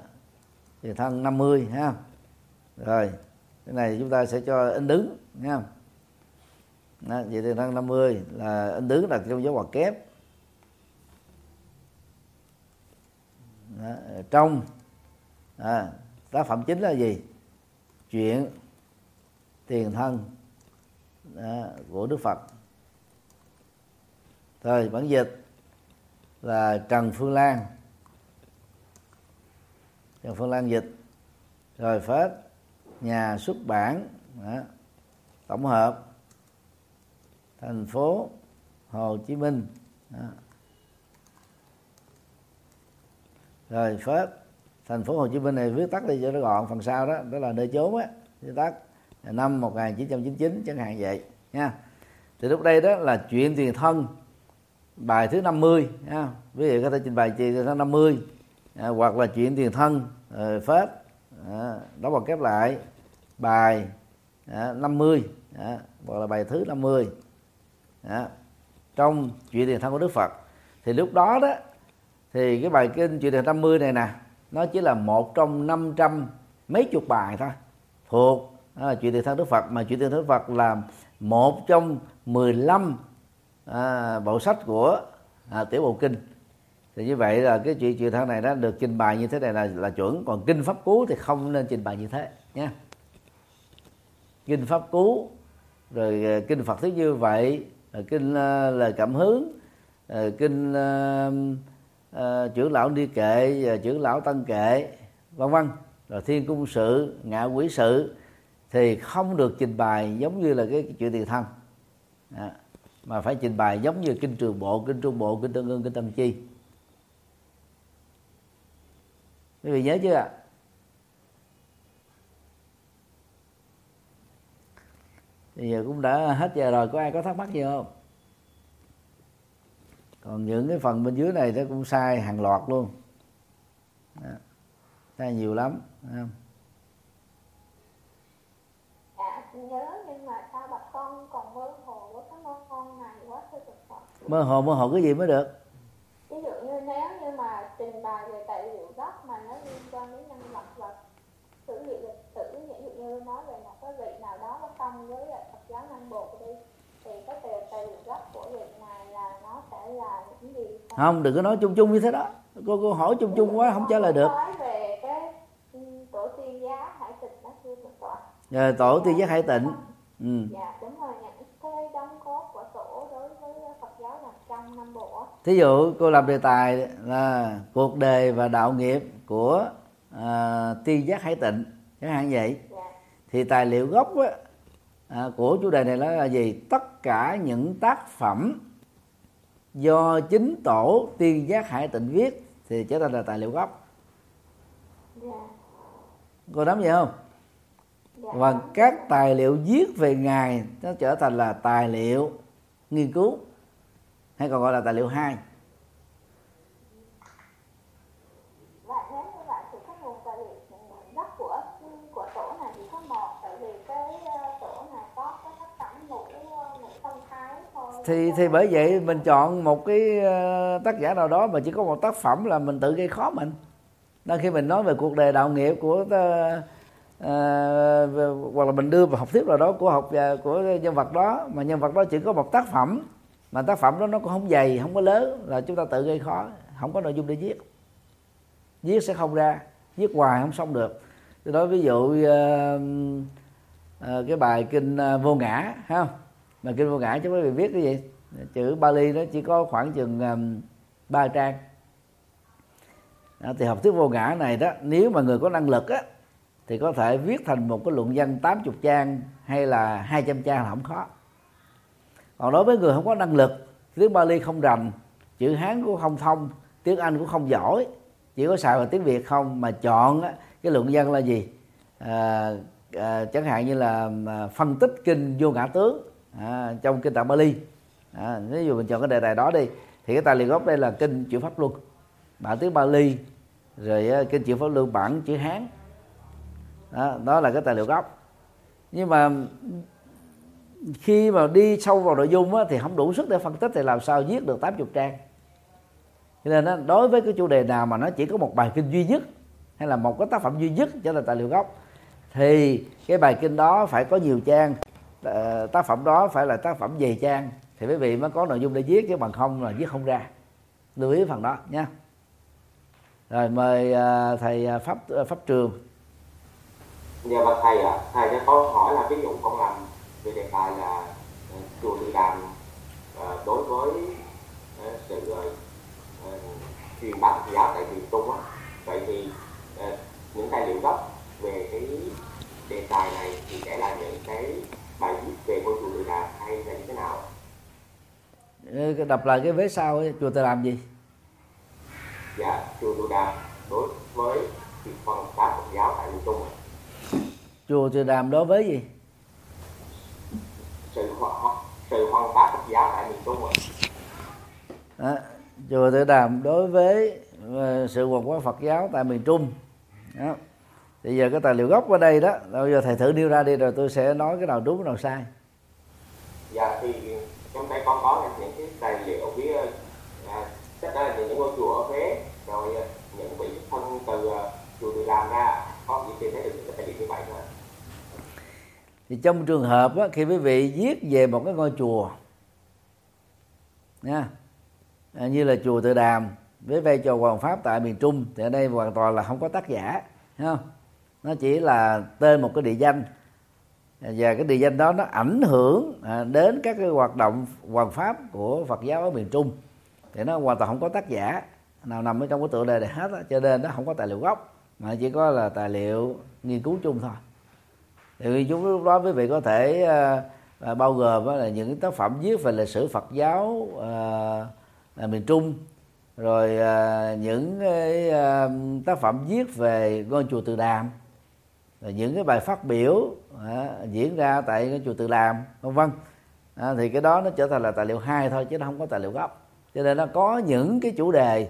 tiền thân 50 ha. Rồi cái này chúng ta sẽ cho in đứng nha đó, vậy tiền thân 50 là anh đứng đặt trong dấu hoạt kép. Đó, trong à, tác phẩm chính là gì? Chuyện tiền thân đó, của đức phật. Rồi bản dịch là trần phương lan. Trần phương lan dịch rồi phết nhà xuất bản đó, tổng hợp thành phố Hồ Chí Minh. Đó. rồi phết thành phố Hồ Chí Minh này viết tắt đi cho nó gọn phần sau đó đó là nơi chốn á viết tắt năm 1999 chẳng hạn vậy nha. Thì lúc đây đó là chuyện tiền thân bài thứ 50 nha. Quý vị có thể trình bày chuyện thứ 50 à, hoặc là chuyện tiền thân rồi phết à, đó bằng kép lại bài à, 50 à, hoặc là bài thứ 50 mươi đó, trong chuyện tiền thân của Đức Phật thì lúc đó đó thì cái bài kinh chuyện tiền 50 này nè nó chỉ là một trong 500 mấy chục bài thôi. Thuộc à, chuyện tiền thân Đức Phật mà chuyện tiền thân Đức Phật là một trong 15 à, bộ sách của à, tiểu bộ kinh. Thì như vậy là cái chuyện chuyện thân này nó được trình bày như thế này là là chuẩn. Còn kinh pháp cú thì không nên trình bày như thế nha. Kinh pháp cú rồi à, kinh Phật thuyết như vậy Ờ, kinh uh, ờ, lời cảm hứng. Ờ, kinh uh, uh, trưởng lão đi kệ uh, trưởng lão tăng kệ vân vân. Rồi thiên cung sự ngạ quỷ sự thì không được trình bày giống như là cái chuyện tiền thân. À, mà phải trình bày giống như kinh trường bộ kinh trung bộ kinh tương ương kinh tâm chi. Quý vị nhớ chưa ạ? Thì giờ cũng đã hết giờ rồi có ai có thắc mắc gì không còn những cái phần bên dưới này nó cũng sai hàng loạt luôn đó. sai nhiều lắm không? dạ nhớ nhưng mà sao bà con còn mơ hồ với cái mơ con này quá thưa mơ hồ mơ hồ cái gì mới được ví dụ như nếu như mà trình bày về tài liệu gốc mà nó liên quan đến nhân vật và sử liệu như nói về một cái vị nào đó có công với Phật giáo Nam Bộ đi thì cái tài liệu gốc của vị này là nó sẽ là những gì? Không đừng có nói chung chung như thế đó. Cô cô hỏi chung chung quá không trả lời được. Nói về cái ừ, tổ tiên giá hải tịch đó thưa Phật tọa. Rồi tổ tiên giác hải tịnh. Ừ. dạ đúng rồi những cái đóng góp của tổ đối với Phật giáo nằm trong Nam Bộ thí dụ cô làm đề tài là cuộc đời và đạo nghiệp của à, tiên giác hải tịnh chẳng hạn vậy. dạ thì tài liệu gốc á, à, của chủ đề này là gì? Tất cả những tác phẩm do chính tổ tiên giác hải tịnh viết thì trở thành là tài liệu gốc. Dạ. Cô nắm vậy không? Dạ. Và các tài liệu viết về ngài nó trở thành là tài liệu nghiên cứu hay còn gọi là tài liệu hai và nếu như vậy thì cái nguồn tài liệu gốc của của tổ này thì có một tại vì cái ờ, tổ này có cái tác phẩm ngũ ngũ phong thái thôi thì thì bởi vậy mình chọn một cái ờ, tác giả nào đó mà chỉ có một tác phẩm là mình tự gây khó mình. Nên khi mình nói về cuộc đời đạo nghiệp của ờ, ờ, ta, à, hoặc là mình đưa vào học thuyết nào đó của học của nhân vật đó mà nhân vật đó chỉ có một tác phẩm mà tác phẩm đó nó cũng không dày không có lớn là chúng ta tự gây khó không có nội dung để viết. Viết sẽ không ra viết hoài không xong được. Tôi nói ví dụ ờ, ờ, cái bài kinh ờ, vô ngã ha mà kinh vô ngã chứ quý vị viết cái gì? Chữ Bali nó chỉ có khoảng chừng um, ba trang. Đó, thì học thuyết vô ngã này đó nếu mà người có năng lực á thì có thể viết thành một cái luận văn 80 trang hay là 200 trang là không khó. Còn đối với người không có năng lực tiếng Bali không rành chữ Hán cũng không thông tiếng Anh cũng không giỏi chỉ có xài vào tiếng Việt không mà chọn cái luận văn là gì? À, à, chẳng hạn như là à, phân tích kinh vô ngã tướng à, trong kinh tạng Bali. À, nếu như mình chọn cái đề tài đó đi thì cái tài liệu gốc đây là kinh chữ pháp luân. Bản tiếng Bali rồi à, kinh chữ pháp luân bản chữ Hán. Đó, đó là cái tài liệu gốc. Nhưng mà khi mà đi sâu vào nội dung á, thì không đủ sức để phân tích thì làm sao viết được 80 trang. Cho nên đó, đối với cái chủ đề nào mà nó chỉ có một bài kinh duy nhất hay là một cái tác phẩm duy nhất cho là tài liệu gốc thì cái bài kinh đó phải có nhiều trang. Ờ, tác phẩm đó phải là tác phẩm dày trang. Thì quý vị mới có nội dung để viết chứ bằng không là viết không ra. Lưu ý phần đó nha. Rồi mời uh, thầy ờ, pháp pháp trường. Dạ bác thầy ạ. À, thầy cho có hỏi là ví dụ con làm về đề tài là uh, chùa Từ Đàm uh, đối với uh, sự uh, truyền bá giáo tại miền Trung á. Vậy thì uh, những tài liệu gốc về cái đề tài này thì sẽ là những cái bài viết về ngôi chùa Từ Đàm hay là như thế nào? Đọc lại cái vế sau ấy, chùa Từ Đàm gì? Dạ chùa Từ Đàm đối với việc phân pháp Phật giáo tại miền Trung chùa Từ Đàm đối với gì? Sự sự hoan pháp Phật giáo tại miền Trung đó, chùa Tự Đàm đối với ờ, sự hoàn hóa Phật giáo tại miền Trung. Đó. Thì giờ cái tài liệu gốc ở đây đó bây giờ thầy thử nêu ra đi rồi tôi sẽ nói cái nào đúng cái nào sai. Dạ thì trong đây con có những cái tài liệu với à, chắc đó là những ngôi chùa ở Huế rồi à, những vị thân từ uh, chùa Tự làm ra có gì tìm thấy được những tài liệu như vậy thôi thì trong trường hợp á, khi quý vị viết về một cái ngôi chùa nha à, như là chùa Tự Đàm với vai trò hoàng pháp tại miền Trung thì ở đây hoàn toàn là không có tác giả không nó chỉ là tên một cái địa danh và cái địa danh đó nó ảnh hưởng à, đến các cái hoạt động hoàng pháp của Phật giáo ở miền Trung thì nó hoàn toàn không có tác giả nào nằm ở trong cái tựa đề này hết đó. cho nên nó không có tài liệu gốc mà chỉ có là tài liệu nghiên cứu chung thôi thì chúng lúc đó quý vị có thể uh, bao gồm là những tác phẩm viết về lịch sử Phật giáo uh, miền Trung rồi uh, những uh, tác phẩm viết về ngôi chùa Từ Đàm những cái bài phát biểu uh, diễn ra tại ngôi chùa Từ Đàm vân vân. À, thì cái đó nó trở thành là tài liệu hai thôi chứ nó không có tài liệu gốc. Cho nên nó có những cái chủ đề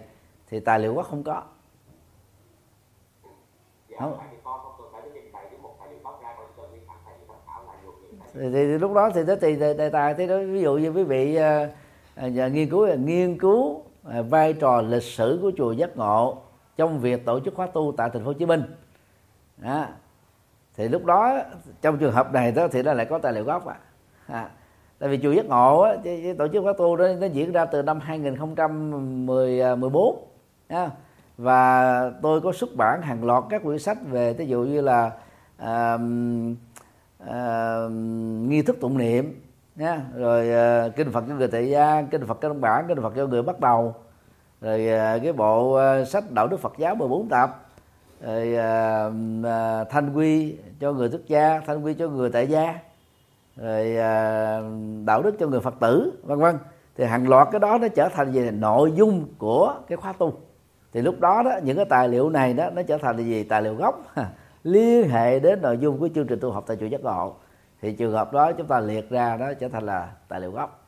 thì tài liệu gốc không có. Không. thì, thì, thì lúc đó thì nó tùy đề, tài thế đó ví dụ như quý vị à, à, nghiên cứu là nghiên cứu à, vai trò lịch sử của chùa giác ngộ trong việc tổ chức khóa tu tại thành phố Hồ Chí Minh. Đó thì lúc đó trong trường hợp này đó thì nó lại có tài liệu gốc à, à. tại vì chùa giác ngộ á, tổ chức khóa tu đó nó diễn ra từ năm 2014 à, và tôi có xuất bản hàng loạt các quyển sách về ví dụ như là à, à, nghi thức tụng niệm nha rồi à, kinh Phật cho người tại gia kinh Phật căn bản kinh Phật cho người bắt đầu. Rồi ờ, cái bộ ờ, sách đạo đức Phật giáo 14 tập rồi à, à, thanh quy cho người xuất gia thanh quy cho người tại gia. Rồi à, đạo đức cho người Phật tử vân vân. Thì hàng loạt cái đó nó trở thành về nội dung của cái khóa tu. Thì lúc đó đó những cái tài liệu này đó nó trở thành là gì tài liệu gốc. Liên hệ đến nội dung của chương trình tu học tại chùa giác ngộ. Thì trường hợp đó chúng ta liệt ra đó trở thành là tài liệu gốc.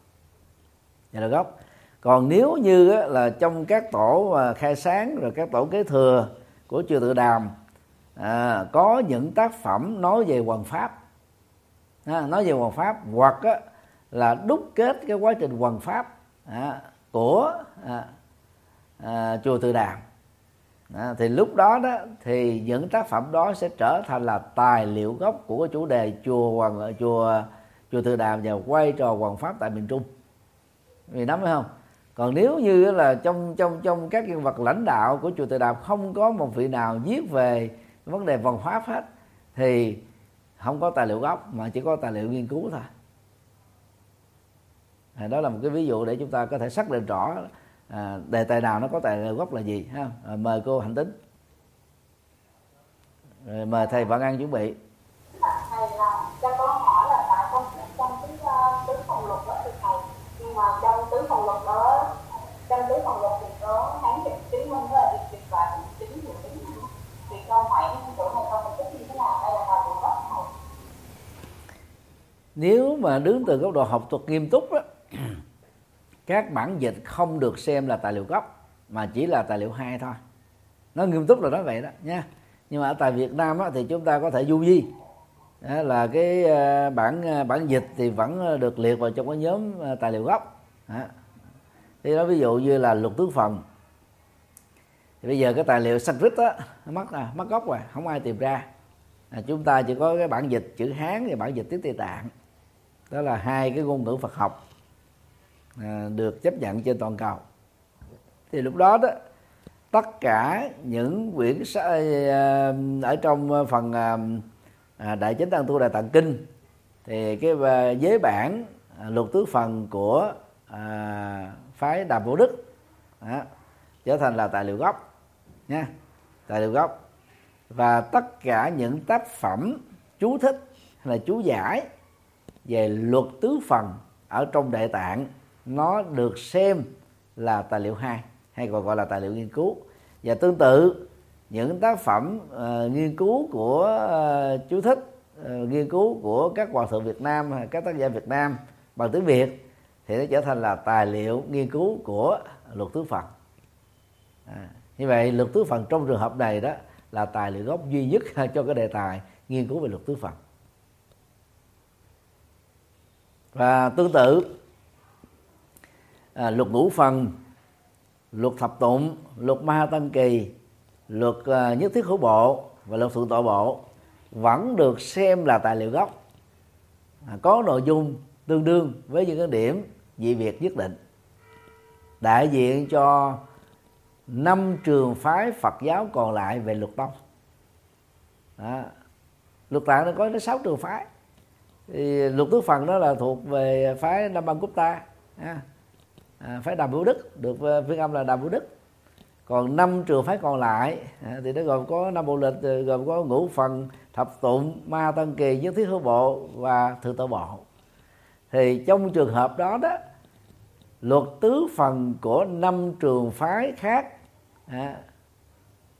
Tài liệu gốc. Còn nếu như là trong các tổ à, khai sáng rồi các tổ kế thừa của chùa tự đàm. À, có những tác phẩm nói về hoàng pháp. À, nói về hoàng pháp. Hoặc á, là đúc kết cái quá trình hoàng pháp à, của à, à, chùa tự đàm. À, thì lúc đó đó thì những tác phẩm đó sẽ trở thành là tài liệu gốc của chủ đề chùa hoàng chùa chùa tự đàm và quay trò hoàng pháp tại miền trung. Vì nắm phải không? Còn nếu như là trong trong trong các nhân vật lãnh đạo của chùa tự đàm không có một vị nào viết về vấn đề văn pháp hết thì không có tài liệu gốc mà chỉ có tài liệu nghiên cứu thôi. À, đó là một cái ví dụ để chúng ta có thể xác định rõ à, đề tài nào nó có tài liệu gốc là gì ha? À, mời cô hạnh tính. Rồi mời thầy Vạn An chuẩn bị. Thầy là cho con hỏi là tại trong trong cái uh, tứ phòng luật đó thì thầy nhưng mà trong tứ phòng luật đó trên tứ phòng luật thì có khám dịch chứng minh với dịch dịch và chứng hiệu chứng thì con hỏi chỗ này con phân tích như thế nào đây là thầy được gốc thầy nếu mà đứng từ góc độ học thuật nghiêm túc đó, các bản dịch không được xem là tài liệu gốc mà chỉ là tài liệu hai thôi. Nó nghiêm túc là nói vậy đó nha. Nhưng mà ở tại Việt Nam á, thì chúng ta có thể du di. Đó là cái ờ, bản ờ, bản dịch thì vẫn ờ, được liệt vào trong cái nhóm tài liệu gốc. Đó thì đó ví dụ như là luật tứ phần thì bây giờ cái tài liệu Sanskrit á nó mất à, mất gốc rồi không ai tìm ra. À, chúng ta chỉ có cái bản dịch chữ Hán và bản dịch tiếng Tây Tạng. Đó là hai cái ngôn ngữ Phật học à, được chấp nhận trên toàn cầu. Thì lúc đó đó tất cả những quyển sách à, ở trong phần à, à, đại chánh tăng tu đại tạng kinh thì cái giới bản luật tứ phần của à, phái đàm Vũ đức. Đó, trở thành là tài liệu gốc nha tài liệu gốc. Và tất cả những tác phẩm chú thích hay là chú giải về luật tứ phần ở trong đại tạng nó được xem là tài liệu hai hay còn gọi là tài liệu nghiên cứu. Và tương tự những tác phẩm uh, nghiên cứu của uh, chú thích uh, nghiên cứu của các hòa thượng Việt Nam các tác giả Việt Nam bằng tiếng Việt thì nó trở thành là tài liệu nghiên cứu của luật tứ phần. À, như vậy luật tứ phần trong trường hợp này đó là tài liệu gốc duy nhất cho cái đề tài nghiên cứu về luật tứ phần. Và tương tự à, luật ngũ phần luật thập tụng luật ma tân kỳ luật à, nhất thiết hữu bộ và luật thượng tọa bộ vẫn được xem là tài liệu gốc. À, có nội dung tương đương với những cái điểm vị việc nhất định. Đại diện cho năm trường phái Phật giáo còn lại về luật tông đó. luật tạng nó có đến sáu trường phái. Thì luật tứ phần đó là thuộc về phái Nam Bang Cúp Ta à, phái Đàm Vũ Đức được à, phiên âm là Đàm Vũ Đức. Còn năm trường phái còn lại à, thì nó gồm có năm bộ lịch gồm có ngũ phần thập tụng ma tân kỳ nhất thiết hữu bộ và thượng tổ bộ thì trong trường hợp đó đó luật tứ phần của năm trường phái khác à,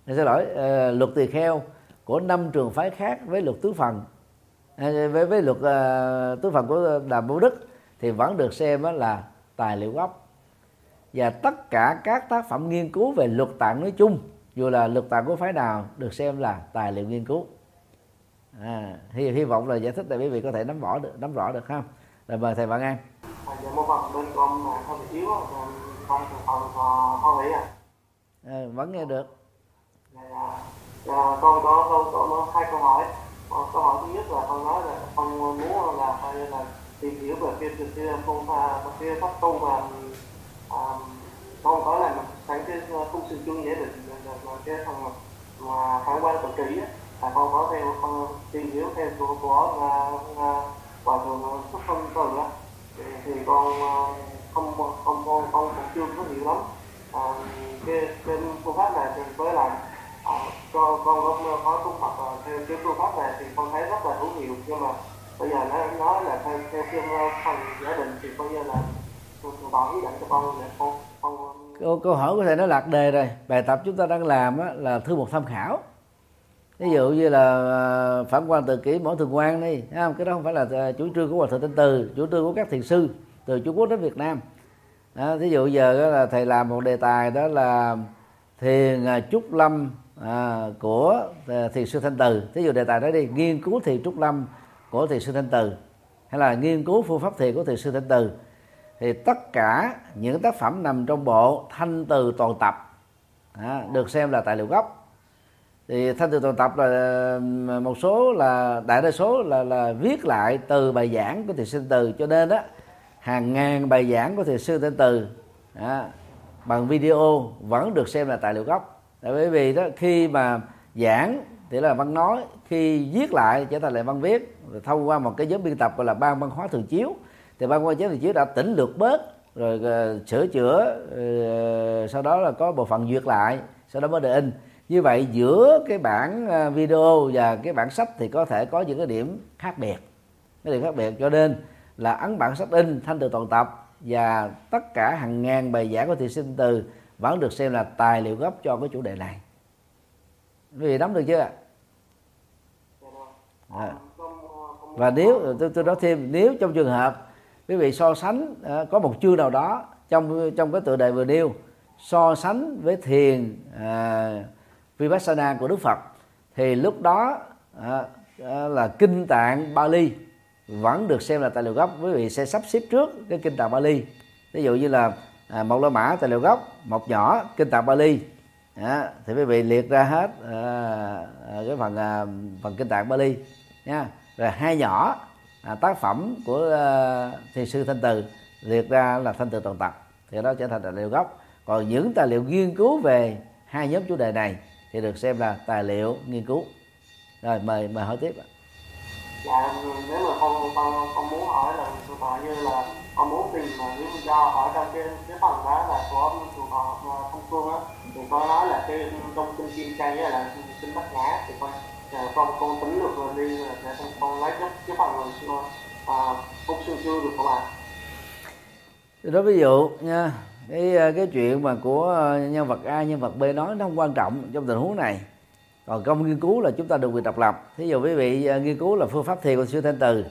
xin lỗi à, luật tỳ kheo của năm trường phái khác với luật tứ phần à, với với luật à, tứ phần của đàm bố đức thì vẫn được xem là tài liệu gốc. Và tất cả các tác phẩm nghiên cứu về luật tạng nói chung dù là luật tạng của phái nào được xem là tài liệu nghiên cứu. À, hy, hy vọng là giải thích để quý vị có thể nắm rõ được nắm rõ được không rồi mời thầy Vạn An à, dạ mô phật bên con mà không bị yếu con con con nghĩ à à, vẫn nghe được. Dạ, dạ, dạ, con có câu có hai câu hỏi. Câu hỏi thứ nhất là con nói là con muốn là hay là tìm hiểu về cái cái pháp cái pháp tu và um, con có là sáng cái khung sự chung định mà cái phần mà phản quan kỳ á. Là con có theo con tìm hiểu theo của của hòa thượng xuất thân từ á thì, thì con ờ, không không con con cũng chưa có hiểu lắm. À, cái cái phương pháp này thì với lại à, con con có có tu tập theo cái phương pháp này thì con thấy rất là hữu hiệu nhưng mà bây giờ nó nói là theo theo cái ờ, phần gia đình thì coi như là bảo ý dẫn cho con để con con câu, câu hỏi của thầy nó lạc đề rồi. Bài tập chúng ta đang làm á, là thư một tham khảo ví dụ như là à, phản quan từ kỷ mỗi thường quan đi không? cái đó không phải là à, chủ trương của hòa thượng tinh từ chủ trương của các thiền sư từ trung quốc đến việt nam. Đó, thí dụ giờ đó là thầy làm một đề tài đó là thiền à, trúc lâm à, của thiền sư thanh từ. Thí dụ đề tài đó đi nghiên cứu thiền trúc lâm của thiền sư thanh từ hay là nghiên cứu phương pháp thiền của thiền sư thanh từ. Thì tất cả những tác phẩm nằm trong bộ thanh từ toàn tập à, được xem là tài liệu gốc thì thanh từ toàn tập là ừ, một số là đại đa số là là viết lại từ bài giảng của thiền sư từ cho nên đó hàng ngàn bài giảng của thiền sư tên từ à, bằng video vẫn được xem là tài liệu gốc. Tại bởi vì đó khi mà giảng thì là văn nói khi viết lại trở thành lại văn viết rồi thông qua một cái nhóm biên tập gọi là ban văn hóa thường chiếu. Thì ban văn hóa thường chiếu đã tỉnh lược bớt rồi uh, sửa chữa uh, sau đó là có bộ phận duyệt lại sau đó mới được in như vậy giữa cái bản ờ, video và cái bản sách thì có thể có những cái điểm khác biệt. Cái điểm khác biệt cho nên là ấn bản sách in thanh từ toàn tập và tất cả hàng ngàn bài giảng của thị sinh từ vẫn được xem là tài liệu gốc cho cái chủ đề này. Quý vị nắm được chưa à. và nếu tôi, tôi nói thêm nếu trong trường hợp quý vị so sánh ờ, có một chương nào đó trong trong cái tựa đề vừa nêu so sánh với thiền à, vipassana của đức phật thì lúc đó à, à, là kinh tạng bali vẫn được xem là tài liệu gốc. Quý vị sẽ sắp xếp trước cái kinh tạng bali. Ví dụ như là à, một la mã tài liệu gốc một nhỏ kinh tạng bali. À, thì quý vị liệt ra hết à, à, cái phần à, phần kinh tạng bali nha. Rồi hai nhỏ à, tác phẩm của à, thiền sư thanh từ liệt ra là thanh từ toàn tập. Thì đó trở thành tài liệu gốc. Còn những tài liệu nghiên cứu về hai nhóm chủ đề này thì được xem là tài liệu nghiên cứu. Rồi mời mời hỏi tiếp ạ. Dạ nếu mà con con con muốn hỏi là tụi họ như là con muốn tìm mà lý do ở trong cái cái phần đó là của tụi họ thông phương á thì con nói là cái trong kinh kim chay với là kinh bát nhã thì con con con tính được rồi đi để con, con lấy cái cái phần à, phúc sư chưa được không ạ đó ví dụ nha cái ờ, cái chuyện mà của ờ, nhân vật A nhân vật B nói nó không quan trọng trong tình huống này. Còn công nghiên cứu là chúng ta được quyền độc lập. Thí dụ quý vị ờ, nghiên cứu là phương pháp thiền của siêu thanh từ.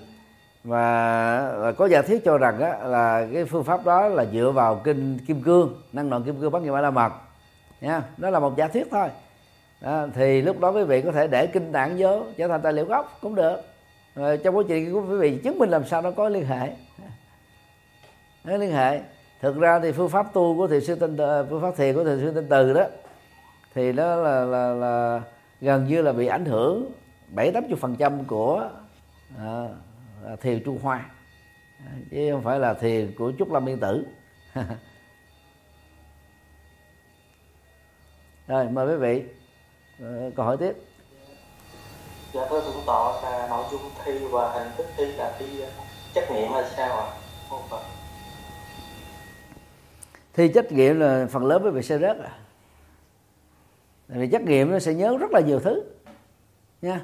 Và, và có giả thiết cho rằng á, là cái phương pháp đó là dựa vào kinh kim cương năng lượng kim cương bắt nghiệp la mật. Nha đó là một giả thuyết thôi. Đó, thì lúc đó quý vị có thể để kinh tạng vô trở thành tài liệu gốc cũng được. Rồi trong quá trình của quý vị chứng minh làm sao nó có liên hệ. Nó liên hệ thực ra thì phương pháp tu của thiền sư tinh à, phương pháp thiền của thiền sư tinh từ đó thì nó là là, là gần như là bị ảnh hưởng bảy tám chục phần trăm của à, à thiền trung hoa. Chứ không phải là thiền của trúc lâm yên tử. Rồi mời quý vị à, câu hỏi tiếp. Dạ thưa thượng tọa là nội dung thi và hình thức thi là thi trắc nghiệm hay sao ạ? À? Thi trách nghiệm là phần lớn với vị sẽ rớt à. Tại vì trách nghiệm nó sẽ nhớ rất là nhiều thứ nha.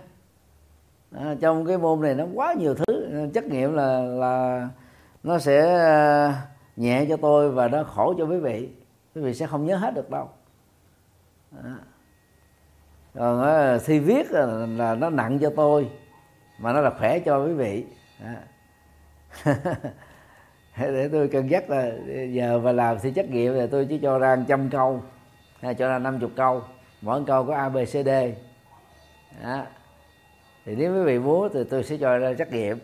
À, trong cái môn này nó quá nhiều thứ trách nghiệm là là nó sẽ à, nhẹ cho tôi và nó khổ cho quý vị. Quý vị sẽ không nhớ hết được đâu. À. còn à, thi viết là, là nó nặng cho tôi mà nó là khỏe cho quý vị. À. để tôi cân nhắc là giờ và làm thi trắc nghiệm thì tôi chỉ cho ra trăm câu hay cho ra năm chục câu. Mỗi câu có a b c d. Đó. thì nếu quý vị muốn thì tôi sẽ cho ra trắc nghiệm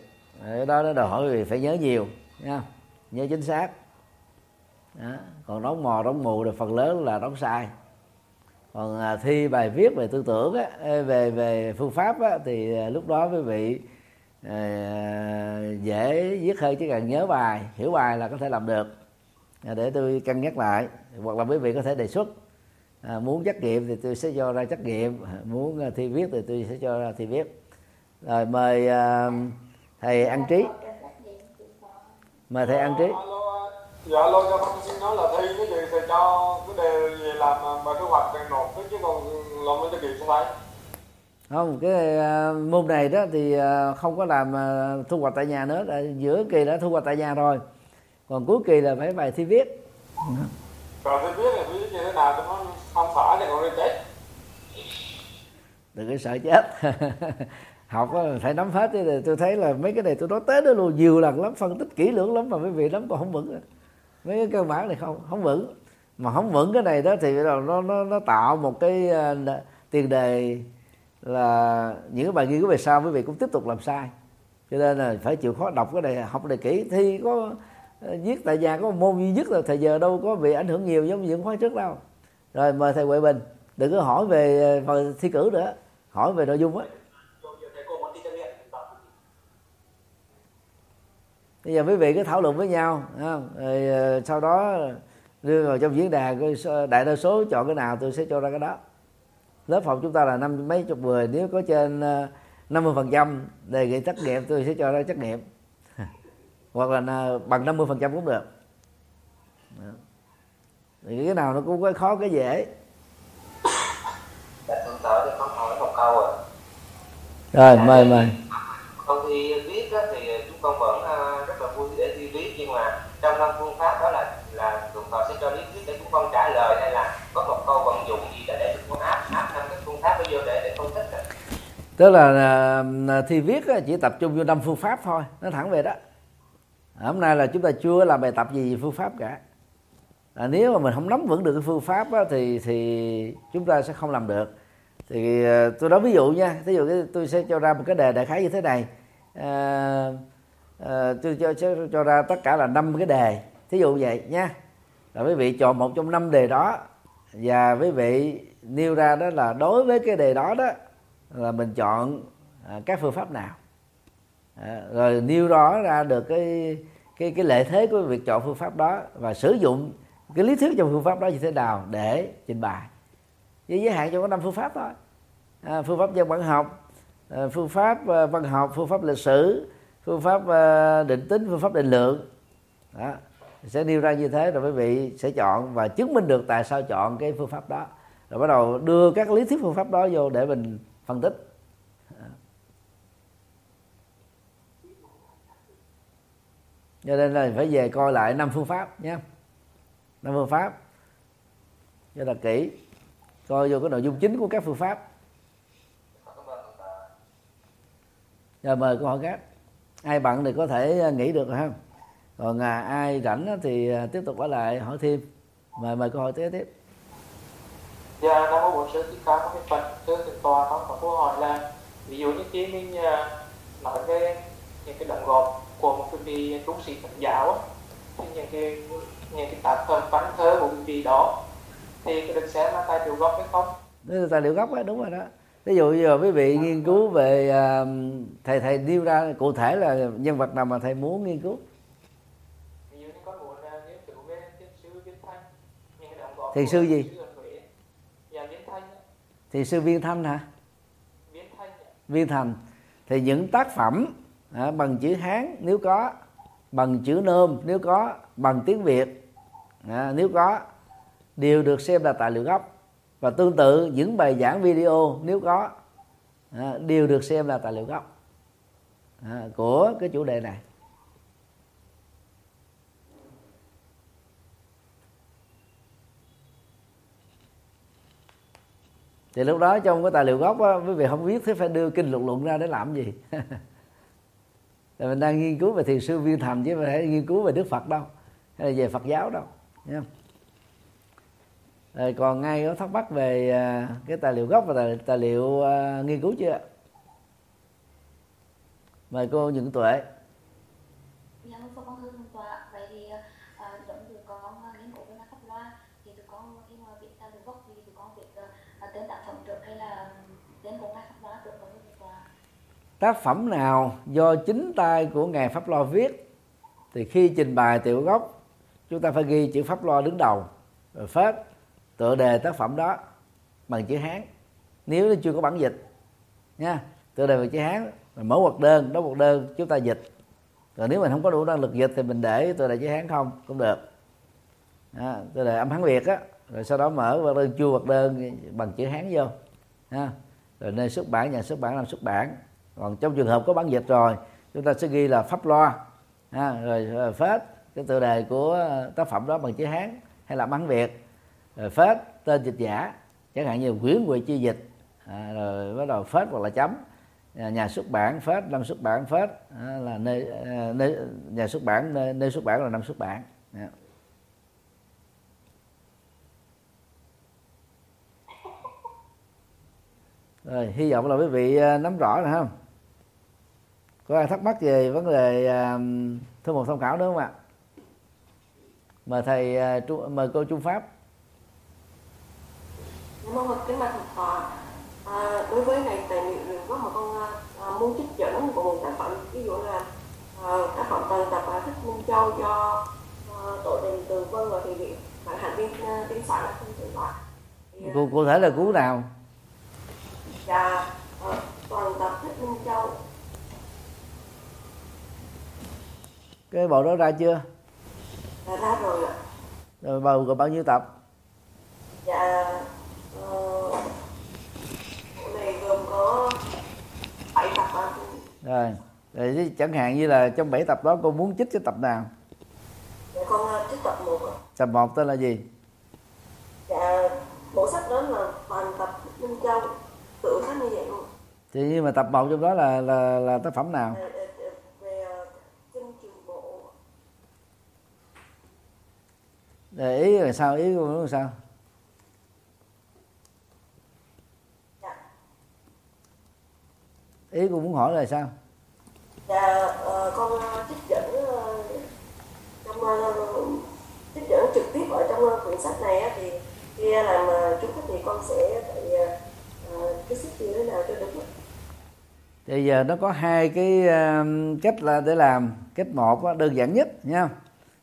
cái đó nó đòi hỏi quý vị phải nhớ nhiều nha nhớ chính xác. Đó. còn đóng mò đóng mù thì phần lớn là đóng sai. Còn à, thi bài viết về tư tưởng á, về về phương pháp á, thì à, lúc đó quý vị À, dễ viết hơn chứ cần nhớ bài hiểu bài là có thể làm được. À, để tôi cân nhắc lại hoặc là quý vị có thể đề xuất. À, muốn trắc nghiệm thì tôi sẽ cho ra trắc nghiệm muốn à, thi viết thì tôi sẽ cho ra thi viết. Rồi mời à, thầy an trí. Mời thầy an trí. Ờ, dạ luôn cho con xin nói là thi cái gì thì cho cái đề gì làm mà kế hoạch thì nộp chứ còn làm cái trắc nghiệm sao phải không cái uh, môn này đó thì uh, không có làm uh, thu hoạch tại nhà nữa giữa kỳ đã thu hoạch tại nhà rồi. Còn cuối kỳ là phải bài thi viết. Còn thi viết là viết như thế nào cho nó không phải thì còn chết? Đừng có sợ chết. Học phải nắm hết chứ tôi thấy là mấy cái này tôi nói tới đó luôn nhiều lần lắm phân tích kỹ lưỡng lắm mà mấy vị lắm còn không vững mấy cái cơ bản này không không vững. Mà không vững cái này đó thì nó nó nó tạo một cái tiền đề là những cái bài nghiên cứu về sau quý vị cũng tiếp tục làm sai. Cho nên là phải chịu khó đọc cái này học này kỹ. Thi có ờ, viết tại nhà có một môn duy nhất là thời giờ đâu có bị ảnh hưởng nhiều giống như những khóa trước đâu. Rồi mời thầy Huệ Bình, đừng có hỏi về ờ, phần thi cử nữa. Hỏi về nội dung á. Bây giờ quý vị cứ thảo luận với nhau không? rồi ờ, sau đó đưa vào trong diễn đàn đại đa số chọn cái nào tôi sẽ cho ra cái đó lớp học chúng ta là năm mấy chục người nếu có trên ờ, 50 phần trăm đề nghị trắc nghiệm tôi sẽ cho nó trắc nghiệm. Hoặc là ờ, bằng 50 phần trăm cũng được. Thì cái nào nó cũng có khó cái dễ. Rồi, mời mời. Tức là à, à, thi viết chỉ tập trung vô năm phương pháp thôi nó thẳng về đó. Hôm nay là chúng ta chưa làm bài tập gì về phương pháp cả. À, nếu mà mình không nắm vững được cái phương pháp á, thì thì chúng ta sẽ không làm được. Thì à, tôi nói ví dụ nha ví dụ tôi sẽ cho ra một cái đề đại khái như thế này. À, à, tôi cho, cho cho ra tất cả là năm cái đề. Thí dụ vậy nha. Là quý vị chọn một trong năm đề đó. Và quý vị nêu ra đó là đối với cái đề đó đó là mình chọn à, các phương pháp nào? À, rồi nêu rõ ra được cái cái cái lợi thế của việc chọn phương pháp đó và sử dụng cái lý thuyết trong phương pháp đó như thế nào để trình bày. Với giới hạn trong có năm phương pháp thôi. À, phương pháp dân bản học à, phương pháp à, văn học phương pháp lịch sử phương pháp à, định tính phương pháp định lượng. Đó. Sẽ nêu ra như thế rồi quý vị sẽ chọn và chứng minh được tại sao chọn cái phương pháp đó. Rồi bắt đầu đưa các lý thuyết phương pháp đó vô để mình phân tích. Cho nên là phải về coi lại năm phương pháp nhé. Năm phương pháp. Cho là kỹ. Coi vô cái nội dung chính của các phương pháp. Rồi mời câu hỏi khác. Ai bận thì có thể à, nghĩ được rồi ha. Còn à, ai rảnh thì à, tiếp tục ở lại hỏi thêm. Mời mời câu hỏi tiếp tiếp. Dạ, Nam Mô Bổn Sư Thích Ca Mâu Ni Phật. Thưa Thượng Tọa, con có câu hỏi là ví dụ như khi mình à, nói về những cái đóng góp của một cái vị tu sĩ Phật giáo thì những cái những cái tác phẩm văn thơ của cái vị đó thì có được xem là tài liệu gốc hay không? Đây là tài liệu gốc á đúng rồi đó ví dụ là quý vị nghiên cứu về à, thầy thầy nêu ra cụ thể là nhân vật nào mà thầy muốn nghiên cứu Ví dụ như thì sư viên thanh hả? Viên thành thì những tác phẩm à, bằng chữ hán nếu có bằng chữ nôm nếu có bằng tiếng việt à, nếu có đều được xem là tài liệu gốc. Và tương tự những bài giảng video nếu có à, đều được xem là tài liệu gốc à, của cái chủ đề này thì lúc đó trong cái tài liệu gốc á, quý vị không biết thế phải đưa kinh luận luận ra để làm gì. Là mình đang nghiên cứu về thiền sư viên thầm chứ không phải nghiên cứu về đức phật đâu hay là về phật giáo đâu nhá. rồi còn ai có thắc mắc về à, cái tài liệu gốc và tài, tài liệu uh, nghiên cứu chưa? Mời cô những tuệ Dạ vâng, Phật con thưa thượng tọa. Vậy thì à, giống tụi con à, nghiên cứu về mặt pháp loa thì tụi con khi mà viết tài liệu gốc thì tụi con viết à, tên tác phẩm trước hay là tên của ngài pháp loa trước con thưa thượng tọa tác phẩm nào do chính tay của ngài pháp lo viết thì khi trình bày tiểu gốc chúng ta phải ghi chữ pháp lo đứng đầu rồi phết tựa đề tác phẩm đó bằng chữ hán. Nếu nó chưa có bản dịch nha tựa đề bằng chữ hán rồi mở hoặc đơn đó một đơn chúng ta dịch. Rồi nếu mình không có đủ năng lực dịch thì mình để tựa đề chữ hán không cũng được. À, tựa đề âm hán việt á rồi sau đó mở hoặc đơn chua hoặc đơn bằng chữ hán vô ha rồi nơi xuất bản nhà xuất bản làm xuất bản. Còn trong trường hợp có bản dịch rồi chúng ta sẽ ghi là pháp loa. Ha, rồi, ờ, phết cái tựa đề của ờ, tác phẩm đó bằng chữ hán hay là bản việt. Rồi phết tên dịch giả chẳng hạn như quyến quỳ chi dịch. À, rồi bắt đầu phết hoặc là chấm. Nhà, nhà xuất bản phết năm xuất bản phết. À, là nơi, à, nơi nhà xuất bản nơi, nơi xuất bản là năm xuất bản. Yeah. Rồi hy vọng là quý vị à, nắm rõ rồi không có ai thắc mắc về vấn đề à, thư mục tham khảo nữa không ạ? Mời thầy à, mời cô trung pháp. Dạ vâng, kính bạch Phật Tọa. À, đối với này tài liệu có mà con à, muốn trích dẫn của một tác phẩm ví dụ là à, tác phẩm toàn tập à, thích Minh Châu do à, tổ đình Từ Vân và thị viện bạn hạnh viên tiến soạn không Thì, à, cụ cụ thể là cú nào và à, toàn tập thích Minh Châu. Cái bộ đó ra chưa? Là ra rồi ạ. Rồi bao gồm bao nhiêu tập? Dạ ờ, bộ này gồm có 7 rồi rồi chẳng hạn như là trong bảy tập đó cô muốn chích cái tập nào? Dạ con ờ, trích tập một ạ. tập một tên là gì? Dạ bộ sách đó là toàn tập Minh Châu tự sách như vậy luôn thì nhưng mà tập một trong đó là là là tác phẩm nào? Ờ, ờ, ờ, về ờ, kinh trường bộ. Để ý là sao ý của nó là sao? Dạ. Ý cô muốn hỏi là sao? Dạ ờ, con ờ, trích dẫn ờ, trong ờ, trích dẫn trực tiếp ở trong ờ, quyển sách này á, thì khi làm ờ, chú thích thì con sẽ ờ, ờ, cái sách như thế nào cho đúng thì giờ nó có hai cái ờ, cách là để làm. Cách một đơn giản nhất nha.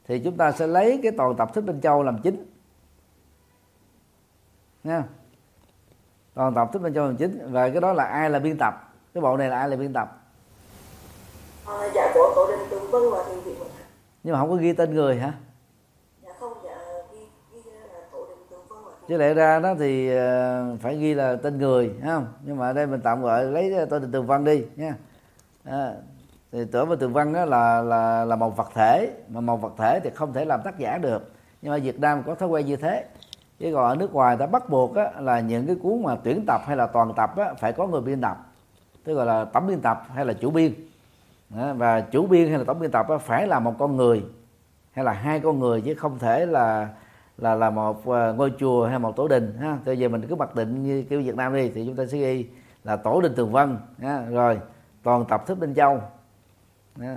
Thì chúng ta sẽ lấy cái toàn tập thích bên châu làm chính. Nha. Toàn tập thích bên châu làm chính. Và cái đó là ai là biên tập? Cái bộ này là ai là biên tập? Ờ, dạ của tổ đình Tường Vân và thiền viện nhưng mà không có ghi tên người hả dạ không dạ ghi ghi là tổ đình Tường Vân và thiền chứ lẽ ra đó thì ờ, phải ghi là tên người không? Nhưng mà ở đây mình tạm gọi lấy tên tường văn đi nha. À, thì tưởng và tường văn đó là là là một vật thể mà một vật thể thì không thể làm tác giả được. Nhưng mà Việt Nam có thói quen như thế. Chứ còn ở nước ngoài ta bắt buộc á, là những cái cuốn mà tuyển tập hay là toàn tập á, phải có người biên tập. Tức gọi là tổng biên tập hay là chủ biên. Đó, và chủ biên hay là tổng biên tập á, phải là một con người hay là hai con người chứ không thể là là là một ờ, ngôi chùa hay một tổ đình, ha? Bây giờ mình cứ mặc định như kiểu Việt Nam đi thì chúng ta sẽ ghi là tổ đình Tường Vân, ha. rồi, toàn tập Thích Minh Châu. Ha.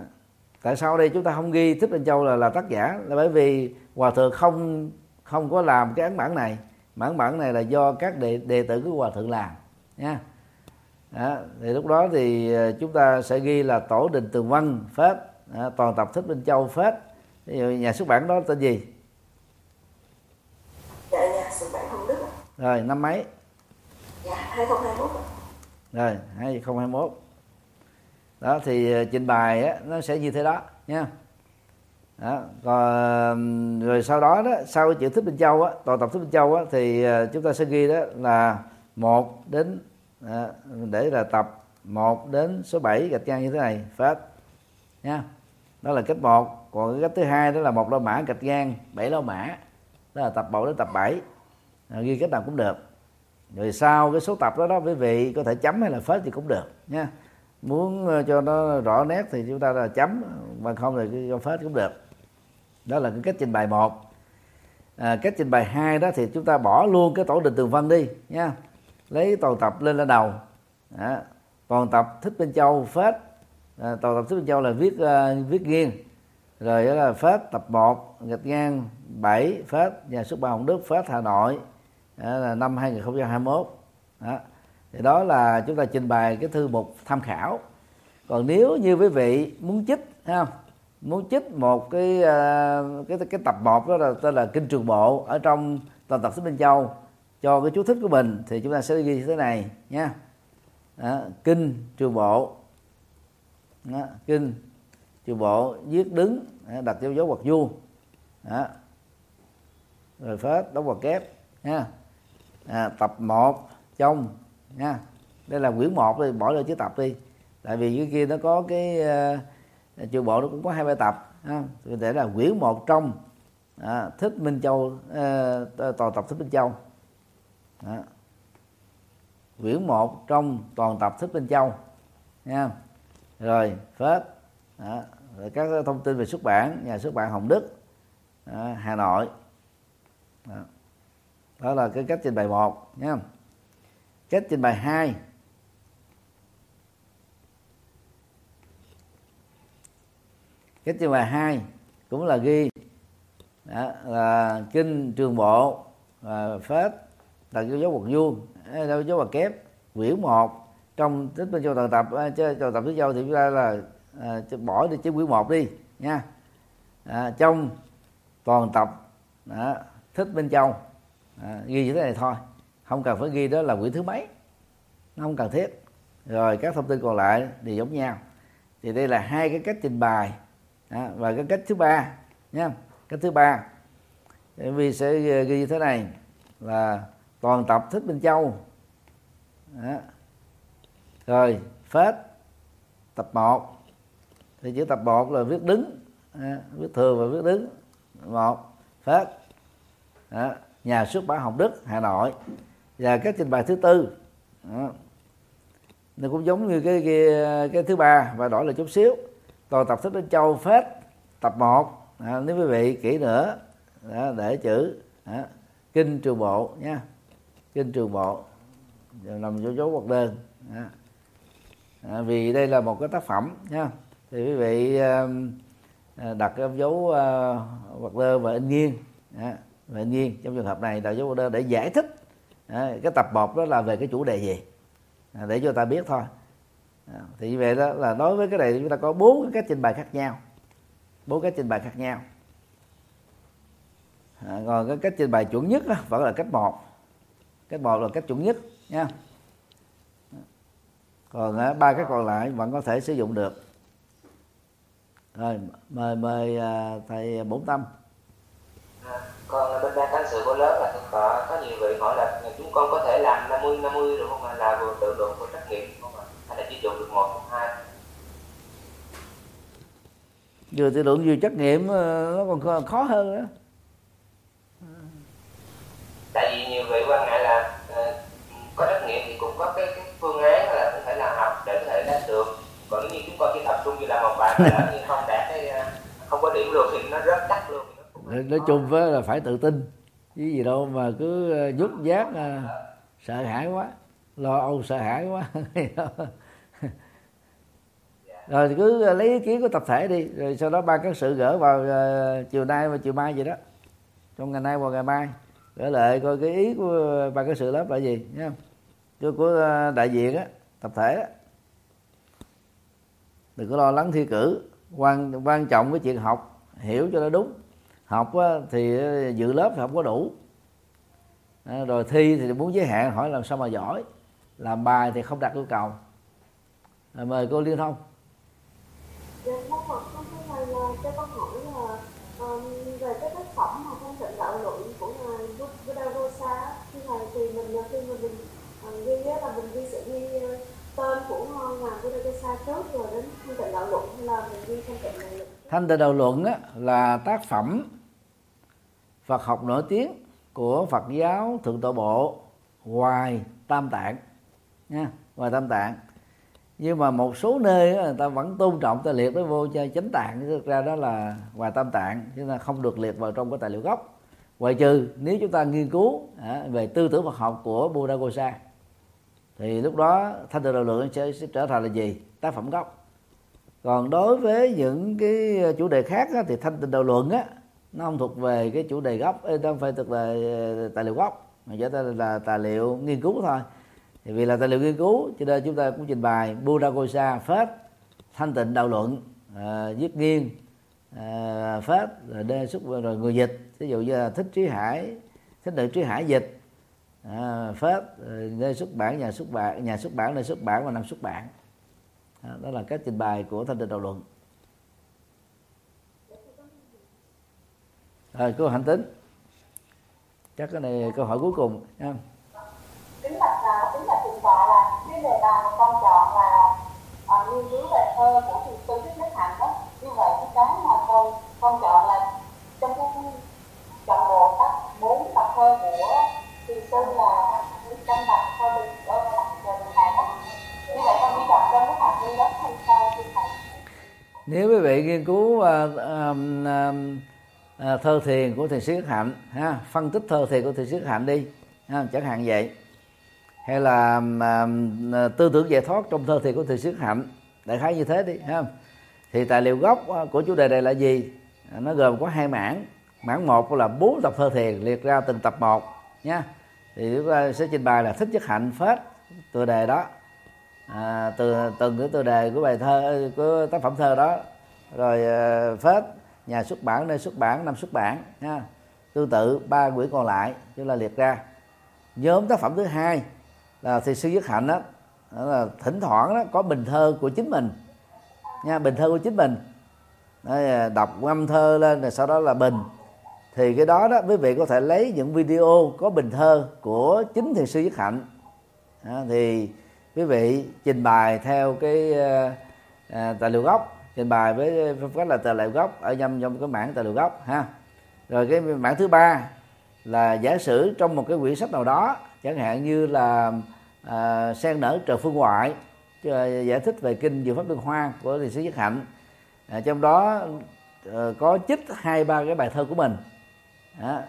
tại sao đây? Chúng ta không ghi Thích Minh Châu là là tác giả, là bởi vì hòa thượng không không có làm cái ấn bản này. Bản bản này là do các đệ đệ tử của hòa thượng làm, nha. Đó. thì lúc đó thì ờ, chúng ta sẽ ghi là tổ đình Tường Vân phết. Toàn tập Thích Minh Châu phết. Ví dụ nhà xuất bản đó tên gì dạ nhà xuất bản Hồng Đức ạ rồi năm mấy? Dạ 2021 ạ. rồi 2021 đó thì ờ, trình bày á, nó sẽ như thế đó nha. Đó. còn rồi sau đó đó sau chữ thích Minh Châu á toàn tập thích Minh Châu á thì ờ, chúng ta sẽ ghi đó là một đến à, để là tập 1 đến số 7 gạch ngang như thế này phát nha. Đó là cách một còn cái cách thứ hai đó là một la mã gạch ngang bảy la mã. Đó là tập 1 đến tập 7 à, À, ghi cách nào cũng được. Rồi sau cái số tập đó đó quý vị có thể chấm hay là phết thì cũng được nha. Muốn ờ, cho nó rõ nét thì chúng ta là chấm mà không thì cho phết cũng được. Đó là cái cách trình bày một. À, cách trình bày hai đó thì chúng ta bỏ luôn cái tổ đình tường phân đi nha. Lấy toàn tập lên lên đầu. À, toàn tập thích bên châu phết. À, toàn tập thích bên châu là viết uh, viết nghiêng. Rồi đó là phết tập 1 gạch ngang 7 phết nhà xuất bản Hồng Đức phết Hà Nội là năm 2021 đó. thì đó là chúng ta trình bày cái thư mục tham khảo. Còn nếu như quý vị muốn chích ha muốn chích một ờ, cái cái cái tập một đó là tên là kinh trường bộ ở trong toàn tập sách Minh Châu cho cái chú thích của mình thì chúng ta sẽ ghi như thế này nha. Đó, kinh trường bộ. Đó, kinh trường bộ viết đứng đặt dấu dấu hoặc vuông. Đó. rồi phết đóng hoặc kép nha à, tập 1 trong nha đây là quyển 1 thì bỏ ra chữ tập đi tại vì dưới kia nó có cái ờ, uh, trường bộ nó cũng có hai bài tập ha. thì để là quyển 1 trong à, thích minh châu ờ, uh, toàn tập thích minh châu đó. quyển 1 trong toàn tập thích minh châu nha rồi phết đó. rồi các thông tin về xuất bản nhà xuất bản hồng đức à, hà nội đó đó là cái cách trình bày một nhé. Cách trình bày hai. Cách trình bày hai cũng là ghi đó, là kinh trường bộ và phết đặt dấu dấu quật vuông dấu dấu quật kép quyển một. Trong tích bên châu toàn tập ờ, chơi toàn tập thứ châu thì chúng ta là à, bỏ đi chữ quyển một đi nha. À, trong toàn tập đó, thích bên châu à, ghi như thế này thôi. Không cần phải ghi đó là quyển thứ mấy. Nó không cần thiết. Rồi các thông tin còn lại thì giống nhau. Thì đây là hai cái cách trình bày. À, và cái cách thứ ba nha cách thứ ba. Vì sẽ ghi như thế này là toàn tập thích minh châu. Đó. rồi phết. Tập 1 thì chữ tập 1 là viết đứng. À, viết thường và viết đứng. Một phết. À, nhà xuất bản Hồng Đức Hà Nội. Và các trình bày thứ tư. Đó. nó cũng giống như cái cái, cái thứ ba và đổi là chút xíu. Toàn tập thích đến châu phết tập 1 à, nếu quý vị kỹ nữa đó, để chữ. Đó, kinh trường bộ nha. Kinh trường bộ. Nằm chỗ dấu hoặc đơn. Đó. À, vì đây là một cái tác phẩm nha. Thì quý vị um, à, đặt cái dấu à, uh, hoặc đơn và in nghiêng. Đó, và nghiêng trong trường hợp này đạo giáo hoặc đơn để giải thích. Cái tập một đó là về cái chủ đề gì? À, để cho ta biết thôi. À, thì như vậy đó là đối với cái này chúng ta có bốn cái cách trình bày khác nhau. Bốn cách trình bày khác nhau. À, còn cái cách trình bày chuẩn nhất đó, vẫn là cách một. Cách một là cách chuẩn nhất nha. Còn à, ba cái còn lại vẫn có thể sử dụng được. Rồi mời mời à, thầy bổn tâm còn bên ban cán sự của lớp là có có nhiều vị hỏi là chúng con có thể làm 50 50 được không? Ạ là vừa tự luận vừa trắc nghiệm không ạ? Hay là chỉ chọn được một hai? Vừa tự luận vừa trắc nghiệm ờ, nó còn khó hơn nữa. Tại vì nhiều vị quan ngại là uh, có trắc nghiệm thì cũng có cái, cái phương án là có thể là học để có thể đạt được. Còn nếu như chúng con chỉ tập trung như là một bạn là như không đạt cái uh, không có điểm luôn thì nó rất chắc luôn nói chung với là phải tự tin. Chứ gì đâu mà cứ ờ, nhút giác ờ, sợ hãi quá. Lo âu sợ hãi quá. Rồi cứ ờ, lấy ý kiến của tập thể đi. Rồi sau đó ban các sự gỡ vào uh, chiều nay và chiều mai vậy đó. Trong ngày nay và ngày mai. Gửi lại coi cái ý của ban các sự lớp là gì nhé của, của uh, đại diện á tập thể á. Đừng có lo lắng thi cử. Quan quan trọng cái chuyện học hiểu cho nó đúng học thì dự lớp thì không có đủ. Rồi thi thì muốn giới hạn hỏi làm sao mà giỏi. Làm bài thì không đạt yêu cầu. À, mời cô liên thông. Dạ, Pháp Phật con thưa Thầy là cho con hỏi là um, về cái tác phẩm mà phong tịnh đạo luận của ngài Buddha khi thầy thì mình khi mà mình um, ghi là mình ghi sẽ ghi tên của ngài Buddha trước rồi đến phong tịnh đạo luận hay là mình ghi phong tịnh đạo luận? Thanh tịnh đạo luận á, là tác phẩm Phật học nổi tiếng của Phật giáo thượng tọa bộ ngoài tam tạng nha ngoài tam tạng. Nhưng mà một số nơi người ta vẫn tôn trọng ta liệt tới vô cho chánh tạng. Thực ra đó là ngoài tam tạng chúng ta không được liệt vào trong cái tài liệu gốc. Ngoại trừ nếu chúng ta nghiên cứu à, về tư tưởng Phật học của Buddha Gosa thì lúc đó thanh tịnh đạo lượng sẽ, sẽ trở thành là gì? Tác phẩm gốc. Còn đối với những cái chủ đề khác á, thì thanh tịnh đạo luận á nó không thuộc về cái chủ đề gốc nó không phải thuộc về ờ, tài liệu gốc mà chỉ là tài liệu nghiên cứu thôi. Thì vì là tài liệu nghiên cứu cho nên chúng ta cũng trình bày Buddha Gosa phết thanh tịnh đạo luận à, viết nghiêng à, ờ, phết rồi đề xuất rồi người dịch. Ví dụ như là thích trí hải thích nữ trí hải dịch à, phết nơi xuất bản nhà xuất bản nhà xuất bản nơi xuất bản và năm xuất bản. Đó là cách trình bày của thanh tịnh đạo luận. Rồi câu hành tính chắc cái này câu hỏi cuối cùng nha. Kính bạch là kính bạch thượng tọa là cái đề tài mà con chọn là uh, nghiên cứu về thơ của thiền sư thích nhất hạnh đó. Như vậy cái cái mà con con chọn là trong cái chọn bộ các bốn tập thơ của thiền sư là trăm tập thơ bình về bình hạnh đó. Như vậy con đi đọc trong cái phạm vi đó hay sao thưa thầy nếu quý vị nghiên cứu uh, uh, À, thơ thiền của thiền sĩ hạnh ha phân tích thơ thiền của thiền sĩ hạnh đi ha, chẳng hạn vậy. Hay là à, à tư tưởng giải thoát trong thơ thiền của thiền sĩ hạnh đại khái như thế đi ha. Thì tài liệu gốc à, của chủ đề này là gì? Nó gồm có hai mảng. Mảng một là bốn tập thơ thiền liệt ra từng tập một nha. Thì chúng ta sẽ trình bày là thích chất hạnh phết tựa đề đó. À, từ từng cái tựa đề của bài thơ của tác phẩm thơ đó. Rồi phết nhà xuất bản nơi xuất bản năm xuất bản ha. Tương tự ba quyển còn lại chúng ta liệt ra. Nhóm tác phẩm thứ hai là thì sư dứt hạnh đó, đó là thỉnh thoảng đó có bình thơ của chính mình nha bình thơ của chính mình. Đó, đọc ngâm thơ lên rồi sau đó là bình. Thì cái đó đó quý vị có thể lấy những video có bình thơ của chính thiền sư dứt hạnh. Đó, thì quý vị trình bày theo cái à, tài liệu gốc trình bày với phong pháp là tài liệu gốc ở trong trong cái mảng tài liệu gốc ha. Rồi cái mảng thứ ba là giả sử trong một cái quyển sách nào đó chẳng hạn như là à, sen nở trời phương ngoại ờ, giải thích về kinh diệu pháp liên hoa của thiền sĩ nhất hạnh à, trong đó à, có chích hai ba cái bài thơ của mình. À,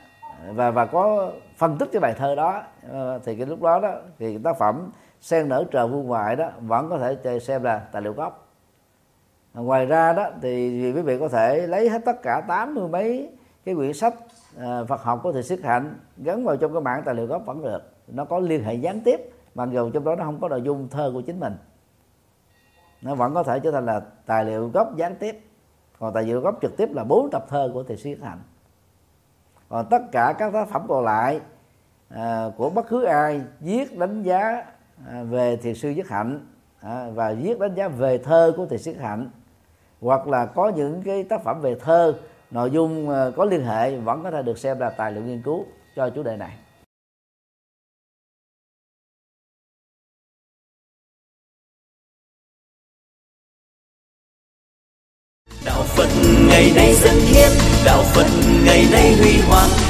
và và có phân tích cái bài thơ đó à, thì cái lúc đó đó thì tác phẩm sen nở trời phương ngoại đó vẫn có thể xem là tài liệu gốc ngoài ra đó thì quý vị có thể lấy hết tất cả tám mươi mấy cái quyển sách à, Phật học của thầy Sức Hạnh gắn vào trong cái mạng tài liệu gốc vẫn được. Nó có liên hệ gián tiếp mặc dù trong đó nó không có nội dung thơ của chính mình. Nó vẫn có thể trở thành là tài liệu gốc gián tiếp. Còn tài liệu gốc trực tiếp là bốn tập thơ của thầy Sức Hạnh. Còn tất cả các tác phẩm còn lại à, của bất cứ ai viết đánh giá à, về thiền sư nhất hạnh à, và viết đánh giá về thơ của thầy Sức Hạnh hoặc là có những cái tác phẩm về thơ, nội dung ờ, có liên hệ, vẫn có thể được xem là tài liệu nghiên cứu cho chủ đề này. Đạo phật ngày nay dân hiến, đạo phật ngày nay huy hoàng